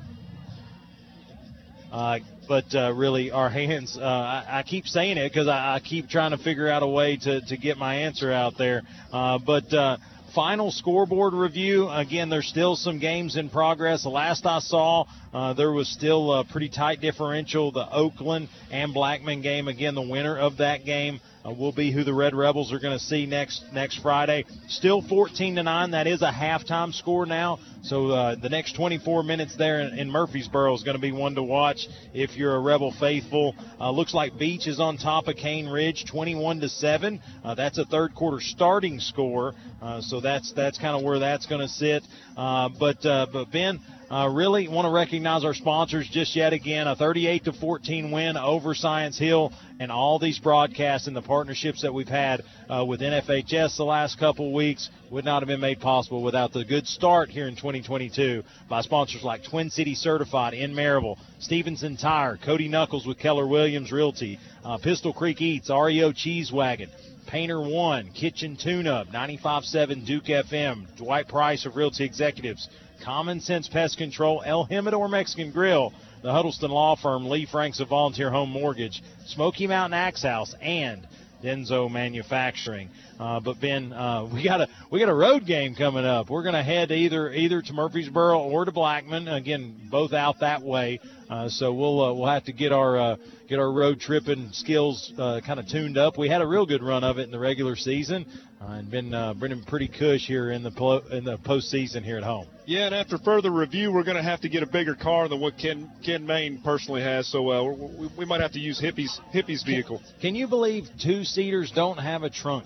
S2: Uh, but uh, really, our hands. Uh, I, I keep saying it because I, I keep trying to figure out a way to, to get my answer out there. But final scoreboard review. Again, there's still some games in progress. The last I saw, uh, there was still a pretty tight differential. The Oakland and Blackman game. Again, the winner of that game uh, will be who the Red Rebels are going to see next next Friday. Still 14 to nine. That is a halftime score now. So uh, the next 24 minutes there in, in Murfreesboro is going to be one to watch if you're a Rebel faithful. Uh, looks like Beech is on top of Cane Ridge, 21 to seven. Uh, that's a third quarter starting score. Uh, so that's that's kind of where that's going to sit. Uh, but but Ben. Uh, really want to recognize our sponsors just yet again. A 38 to 14 win over Science Hill, and all these broadcasts and the partnerships that we've had uh, with NFHS the last couple weeks would not have been made possible without the good start here in 2022 by sponsors like Twin City Certified in Maryville, Stevenson Tire, Cody Knuckles with Keller Williams Realty, uh, Pistol Creek Eats, REO Cheese Wagon. Painter One, Kitchen Tune Up, 95.7 Duke FM, Dwight Price of Realty Executives, Common Sense Pest Control, El Jimador Mexican Grill, the Huddleston Law Firm, Lee Franks of Volunteer Home Mortgage, Smoky Mountain Axe House, and Denso Manufacturing. Uh, but Ben, uh, we got a we got a road game coming up. We're going to head either either to Murfreesboro or to Blackman. Again, both out that way. Uh, so we'll uh, we'll have to get our uh, get our road tripping skills uh, kind of tuned up. We had a real good run of it in the regular season, uh, and been uh, been pretty cush here in the plo- in the postseason here at home.
S3: Yeah, and after further review, we're going to have to get a bigger car than what Ken Ken Main personally has. So uh, we, we might have to use Hippie's Hippie's vehicle.
S2: Can you believe two seaters don't have a trunk?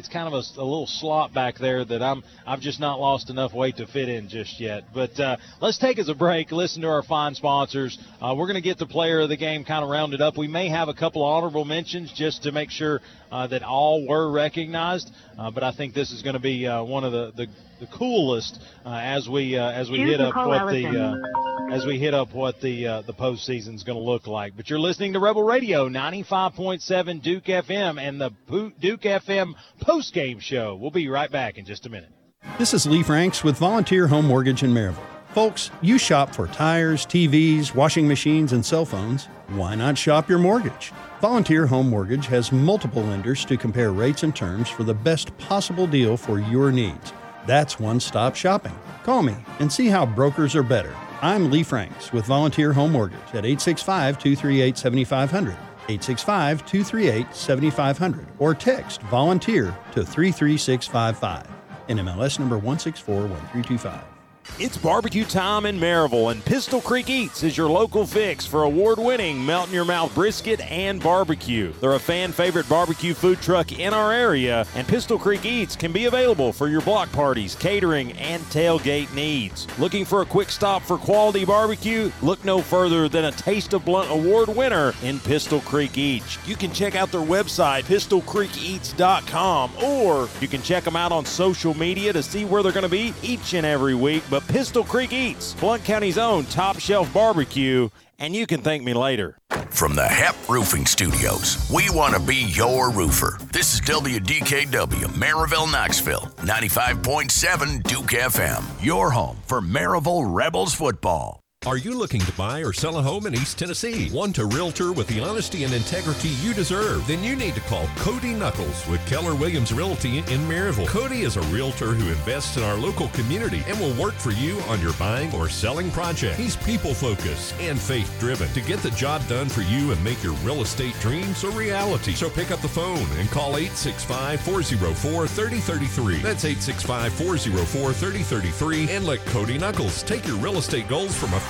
S2: It's kind of a, a, little slot back there that I'm I've just not lost enough weight to fit in just yet. But uh, let's take us a break. Listen to our fine sponsors. Uh, we're going to get the player of the game kind of rounded up. We may have a couple honorable mentions just to make sure uh, that all were recognized. Uh, but I think this is going to be uh, one of the, the, the coolest uh, as we as we
S20: Choose
S2: hit up
S20: Nicole
S2: what
S20: Ellison.
S2: the as we hit up what the uh, the postseason is going to look like. But you're listening to Rebel Radio 95.7 Duke FM and the Duke FM post game show. We'll be right back in just a minute.
S19: This is Lee Franks with Volunteer Home Mortgage in Maryville. Folks, you shop for tires, TVs, washing machines, and cell phones. Why not shop your mortgage? Volunteer Home Mortgage has multiple lenders to compare rates and terms for the best possible deal for your needs. That's one stop shopping. Call me and see how brokers are better. I'm Lee Franks with Volunteer Home Mortgage at 865 238 7500. 865 238 7500 or text volunteer to 33655. NMLS number 1641325.
S14: It's barbecue time in Maryville, and Pistol Creek Eats is your local fix for award winning melt in your mouth brisket and barbecue. They're a fan favorite barbecue food truck in our area, and Pistol Creek Eats can be available for your block parties, catering, and tailgate needs. Looking for a quick stop for quality barbecue? Look no further than a Taste of Blount Award winner in Pistol Creek Eats. You can check out their website, pistolcreekeats.com, or you can check them out on social media to see where they're going to be each and every week. But Pistol Creek Eats, Blount County's own top shelf barbecue, and you can thank me later.
S1: From the HEP Roofing Studios, we want to be your roofer. This is WDKW, Maryville, Knoxville, 95.7 Duke FM, your home for Maryville Rebels football.
S10: Are you looking to buy or sell a home in East Tennessee? Want a realtor with the honesty and integrity you deserve? Then you need to call Cody Knuckles with Keller Williams Realty in Maryville. Cody is a realtor who invests in our local community and will work for you on your buying or selling project. He's people focused and faith driven to get the job done for you and make your real estate dreams a reality. So pick up the phone and call 865 404 3033. That's 865 404 3033 and let Cody Knuckles take your real estate goals from a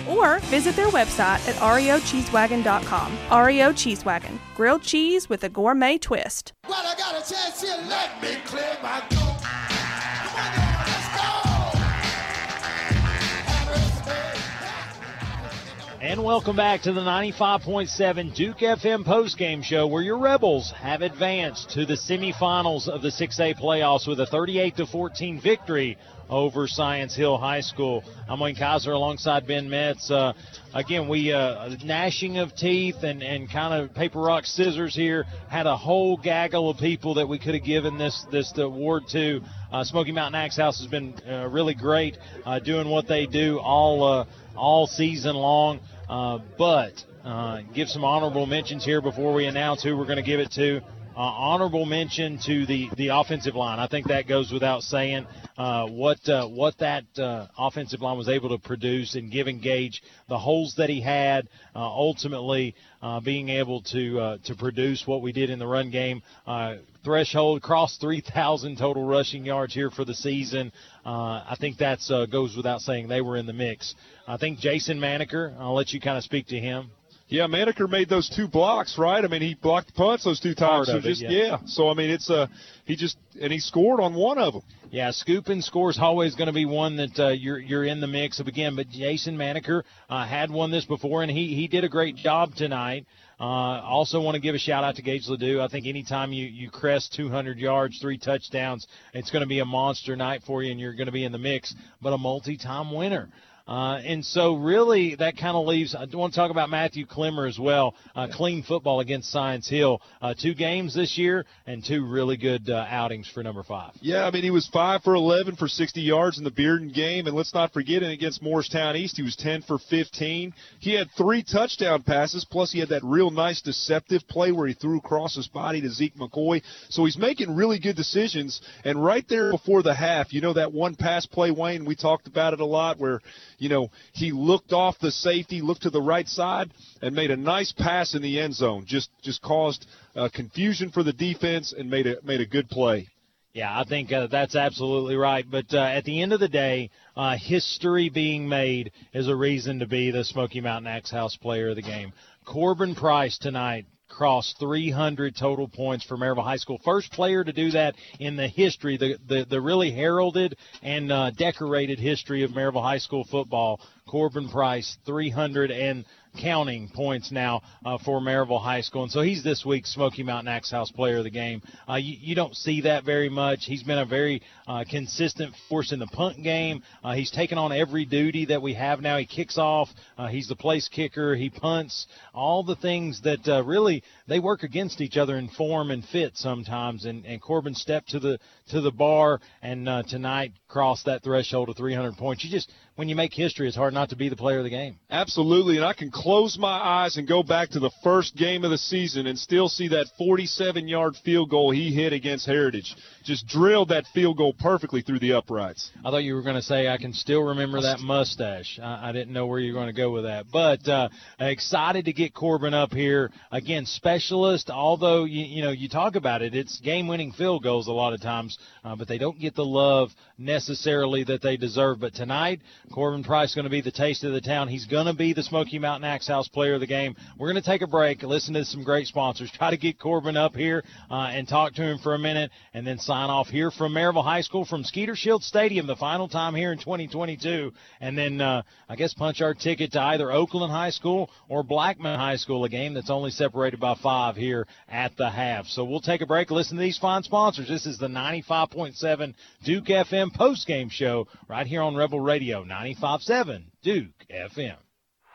S11: Or visit their website at oreocheesewagon.com. Oreo Cheese Wagon, grilled cheese with a gourmet twist.
S6: Well, I got a chance here. Let me clear my throat. Come on now, let's
S2: And welcome back to the 95.7 Duke FM postgame show where your Rebels have advanced to the semifinals of the 6A playoffs with a 38 14 victory over Science Hill High School. I'm Wayne Kaiser alongside Ben Metz. Uh, again, we uh, gnashing of teeth and, and kind of paper rock scissors here. Had a whole gaggle of people that we could have given this this award to. Uh, Smoky Mountain Axe House has been uh, really great uh, doing what they do all uh, all season long. Uh, but give some honorable mentions here before we announce who we're going to give it to. Uh, honorable mention to the, the offensive line. I think that goes without saying. Uh, what uh, what that uh, offensive line was able to produce and give Gage the holes that he had, uh, ultimately uh, being able to to produce what we did in the run game. Threshold crossed 3,000 total rushing yards here for the season. I think that goes without saying. They were in the mix. I think Jason Maneker. I'll let you kind of speak to him.
S3: Yeah, Maneker made those two blocks, right? I mean, he blocked the punts those two times. So
S2: of it,
S3: just
S2: yeah.
S3: So I mean, it's uh, he just and he scored on one of them.
S2: Yeah, scooping scores always going to be one that uh, you're you're in the mix of again. But Jason Maneker uh, had won this before, and he he did a great job tonight. Uh, also want to give a shout out to Gage Ledoux. I think anytime you you crest 200 yards, three touchdowns, it's going to be a monster night for you, and you're going to be in the mix. But a multi-time winner. Uh, and so, really, that kind of leaves. I want to talk about Matthew Clemmer as well. Uh, clean football against Science Hill. Uh, two games this year and two really good uh, outings for number five.
S3: Yeah, I mean, he was five for 11 for 60 yards in the Bearden game, and let's not forget, and against Morristown East, he was 10 for 15. He had three touchdown passes, plus he had that real nice deceptive play where he threw across his body to Zeke McCoy. So he's making really good decisions. And right there before the half, you know that one pass play, Wayne, we talked about it a lot, where you know, he looked off the safety, looked to the right side, and made a nice pass in the end zone. Just just caused uh, confusion for the defense and made a made a good play.
S2: Yeah, I think uh, that's absolutely right. But uh, at the end of the day, uh, history being made is a reason to be the Smoky Mountain Axe House player of the game. Corbin Price tonight crossed 300 total points for Maryville High School. First player to do that in the history, the the, the really heralded and uh, decorated history of Maryville High School football. Corbin Price, 300 and counting points now uh, for Maryville High School. And so he's this week's Smoky Mountain Axe House Player of the Game. Uh, you, you don't see that very much. He's been a very uh, consistent force in the punt game. Uh, he's taken on every duty that we have now. He kicks off. Uh, he's the place kicker. He punts. All the things that uh, really they work against each other in form and fit sometimes. And, and Corbin stepped to the to the bar, and tonight cross that threshold of 300 points. You just when you make history, it's hard not to be the player of the game.
S3: Absolutely, and I can close my eyes and go back to the first game of the season and still see that 47-yard field goal he hit against Heritage. Just drilled that field goal perfectly through the uprights.
S2: I thought you were going to say I can still remember that mustache. I, I didn't know where you were going to go with that, but uh, excited to get Corbin up here again. Specialist, although you, you know you talk about it, it's game-winning field goals a lot of times, uh, but they don't get the love necessarily that they deserve. But tonight, Corbin Price is going to be the taste of the town. He's going to be the Smoky Mountain Axe House player of the game. We're going to take a break, listen to some great sponsors, try to get Corbin up here uh, and talk to him for a minute, and then sign off here from Maryville High School from Skeeter Shield Stadium, the final time here in 2022, and then uh, I guess punch our ticket to either Oakland High School or Blackman High School, a game that's only separated by five here at the half. So we'll take a break, listen to these fine sponsors. This is the 95.7 Duke FM post-game show right here on Rebel Radio 95.7 Duke FM.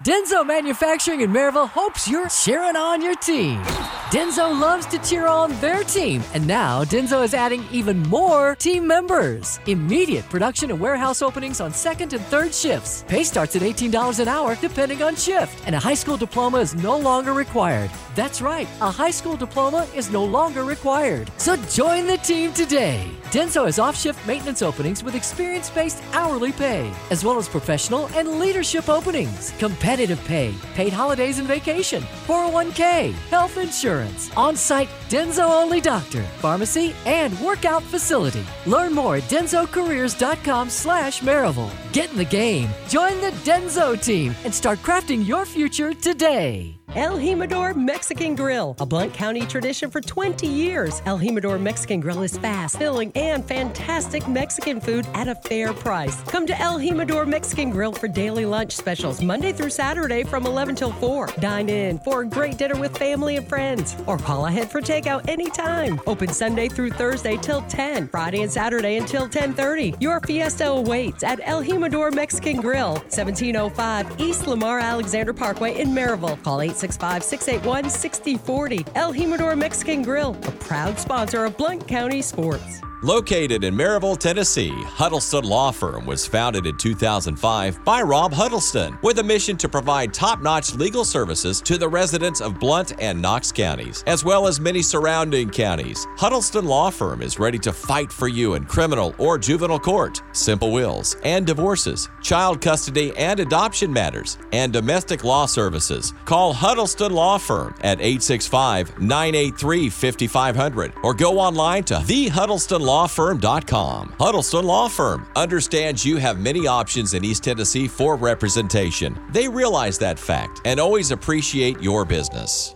S4: Denso Manufacturing in Maryville hopes you're cheering on your team. Denso loves to cheer on their team, and now Denso is adding even more team members. Immediate production and warehouse openings on second and third shifts. Pay starts at $18 an hour depending on shift, and a high school diploma is no longer required. That's right, a high school diploma is no longer required. So join the team today. Denso has off shift maintenance openings with experience based hourly pay, as well as professional and leadership openings, competitive pay, paid holidays and vacation, 401k, health insurance, on site Denso only doctor, pharmacy, and workout facility. Learn more at denzocareers.com slash Maryville. Get in the game, join the Denso team, and start crafting your future today.
S13: El Jimador Mexican Grill, a Blount County tradition for 20 years. El Jimador Mexican Grill is fast, filling, and fantastic Mexican food at a fair price. Come to El Jimador Mexican Grill for daily lunch specials Monday through Saturday from 11 till 4. Dine in for a great dinner with family and friends, or call ahead for takeout anytime. Open Sunday through Thursday till 10, Friday and Saturday until 10:30. Your fiesta awaits at El Jimador Mexican Grill, 1705 East Lamar Alexander Parkway in Maryville. Call 865 681 6040. El Jimador Mexican Grill, a proud sponsor of Blount County Sports.
S12: Located in Maryville, Tennessee, Huddleston Law Firm was founded in 2005 by Rob Huddleston with a mission to provide top notch legal services to the residents of Blount and Knox counties, as well as many surrounding counties. Huddleston Law Firm is ready to fight for you in criminal or juvenile court, simple wills and divorces, child custody and adoption matters, and domestic law services. Call Huddleston Law Firm at 865 983 5500 or go online to the Huddleston Law Firm understands you have many options in East Tennessee for representation. They realize that fact and always appreciate your business.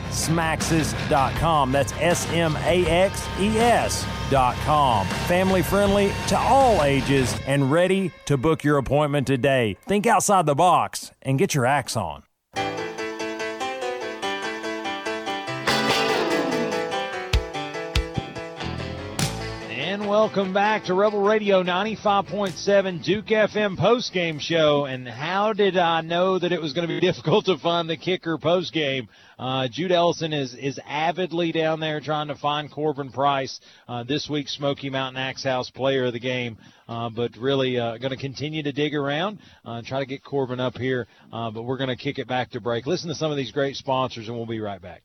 S14: smaxes.com. That's S M A X E S.com. Family friendly to all ages and ready to book your appointment today. Think outside the box and get your axe on.
S2: Welcome back to Rebel Radio 95.7 Duke FM postgame show. And how did I know that it was going to be difficult to find the kicker postgame? Uh, Jude Ellison is, is avidly down there trying to find Corbin Price, uh, this week's Smoky Mountain Axe House player of the game. Uh, but really uh, going to continue to dig around, uh, try to get Corbin up here. Uh, but we're going to kick it back to break. Listen to some of these great sponsors, and we'll be right back.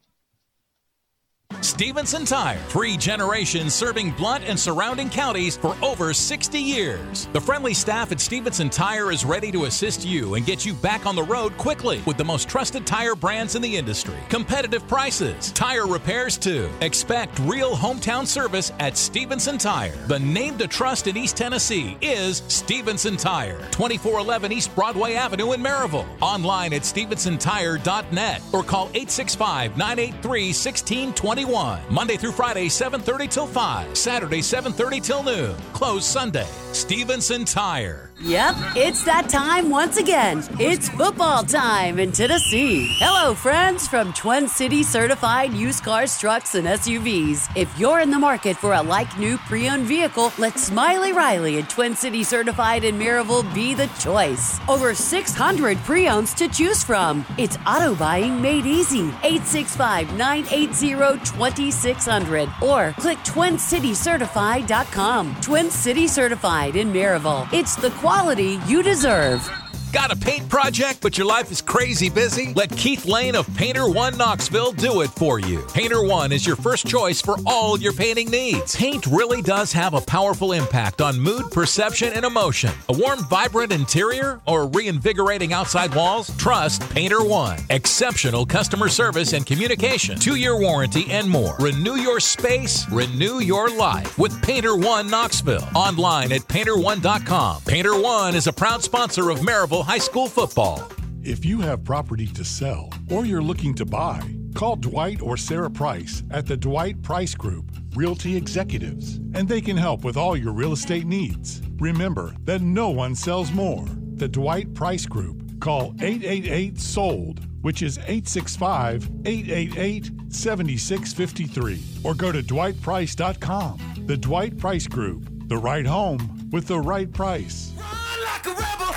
S15: Stevenson Tire, three generations serving Blount and surrounding counties for over 60 years. The friendly staff at Stevenson Tire is ready to assist you and get you back on the road quickly with the most trusted tire brands in the industry. Competitive prices, tire repairs too. Expect real hometown service at Stevenson Tire. The name to trust in East Tennessee is Stevenson Tire, 2411 East Broadway Avenue in Maryville. Online at stevensontire.net or call 865 983 1621. 1. Monday through Friday, 7:30 till 5. Saturday, 7:30 till noon. Closed Sunday. Stevenson Tire.
S16: Yep, it's that time once again. It's football time in Tennessee. Hello, friends from Twin City certified used cars, trucks, and SUVs. If you're in the market for a like new pre owned vehicle, let Smiley Riley and Twin City certified in Maryville be the choice. Over 600 pre owns to choose from. It's auto buying made easy. 865 980 2600 or click twincitycertified.com. Twin City Certified in Maryville. It's the quality you deserve.
S15: Got a paint project, but your life is crazy busy? Let Keith Lane of Painter One Knoxville do it for you. Painter One is your first choice for all your painting needs. Paint really does have a powerful impact on mood, perception, and emotion. A warm, vibrant interior or reinvigorating outside walls? Trust Painter One. Exceptional customer service and communication, two year warranty, and more. Renew your space, renew your life with Painter One Knoxville. Online at painter1.com. Painter One is a proud sponsor of Maryville High School football.
S17: If you have property to sell or you're looking to buy, call Dwight or Sarah Price at the Dwight Price Group, Realty Executives, and they can help with all your real estate needs. Remember that no one sells more. The Dwight Price Group. Call 888 SOLD, which is 865 888 7653, or go to dwightprice.com. The Dwight Price Group. The right home with the right price.
S6: like a rebel,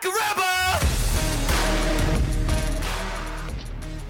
S6: rebel.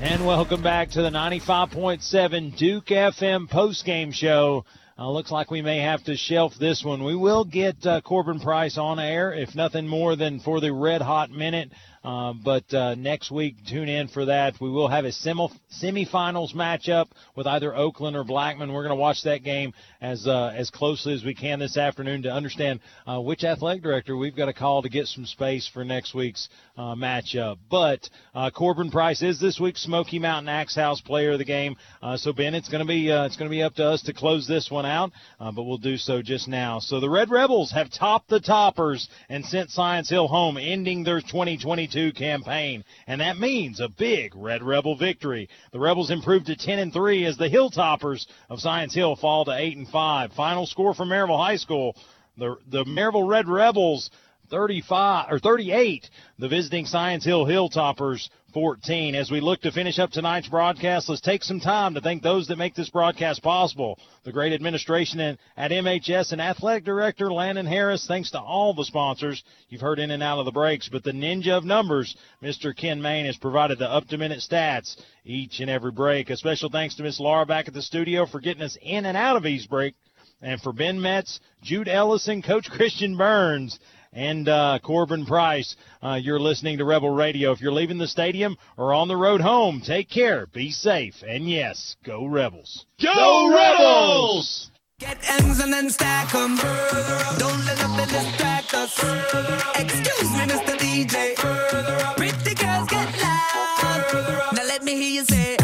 S2: And welcome back to the 95.7 Duke FM postgame show. Uh, looks like we may have to shelf this one. We will get uh, Corbin Price on air, if nothing more than for the red hot minute. Uh, but uh, next week, tune in for that. We will have a semi- semifinals matchup with either Oakland or Blackman. We're going to watch that game as uh, as closely as we can this afternoon to understand uh, which athletic director we've got to call to get some space for next week's uh, matchup. But uh, Corbin Price is this week's Smoky Mountain Axe House Player of the Game. Uh, so Ben, it's going to be it's going to be up to us to close this one out, but we'll do so just now. So the Red Rebels have topped the toppers and sent Science Hill home, ending their 2022 campaign, and that means a big Red Rebel victory. The Rebels improved to 10 and 3 as the Hilltoppers of Science Hill fall to 8 and 5. Final score for Maryville High School: the the Maryville Red Rebels 35 or 38. The visiting Science Hill Hilltoppers 14. As we look to finish up tonight's broadcast, let's take some time to thank those that make this broadcast possible. The great administration at MHS and athletic director Landon Harris. Thanks to all the sponsors you've heard in and out of the breaks. But the ninja of numbers, Mr. Ken Main, has provided the up to minute stats each and every break. A special thanks to Miss Laura back at the studio for getting us in and out of each break. And for Ben Metz, Jude Ellison, Coach Christian Burns, and uh, Corbin Price. Uh, you're listening to Rebel Radio. If you're leaving the stadium or on the road home, take care, be safe, and yes, go Rebels.
S6: Go, go Rebels! Get M's and then stack them. Don't let nothing distract us. Excuse
S21: me, Mr. DJ. Pretty girls get loud. Now let me hear you say.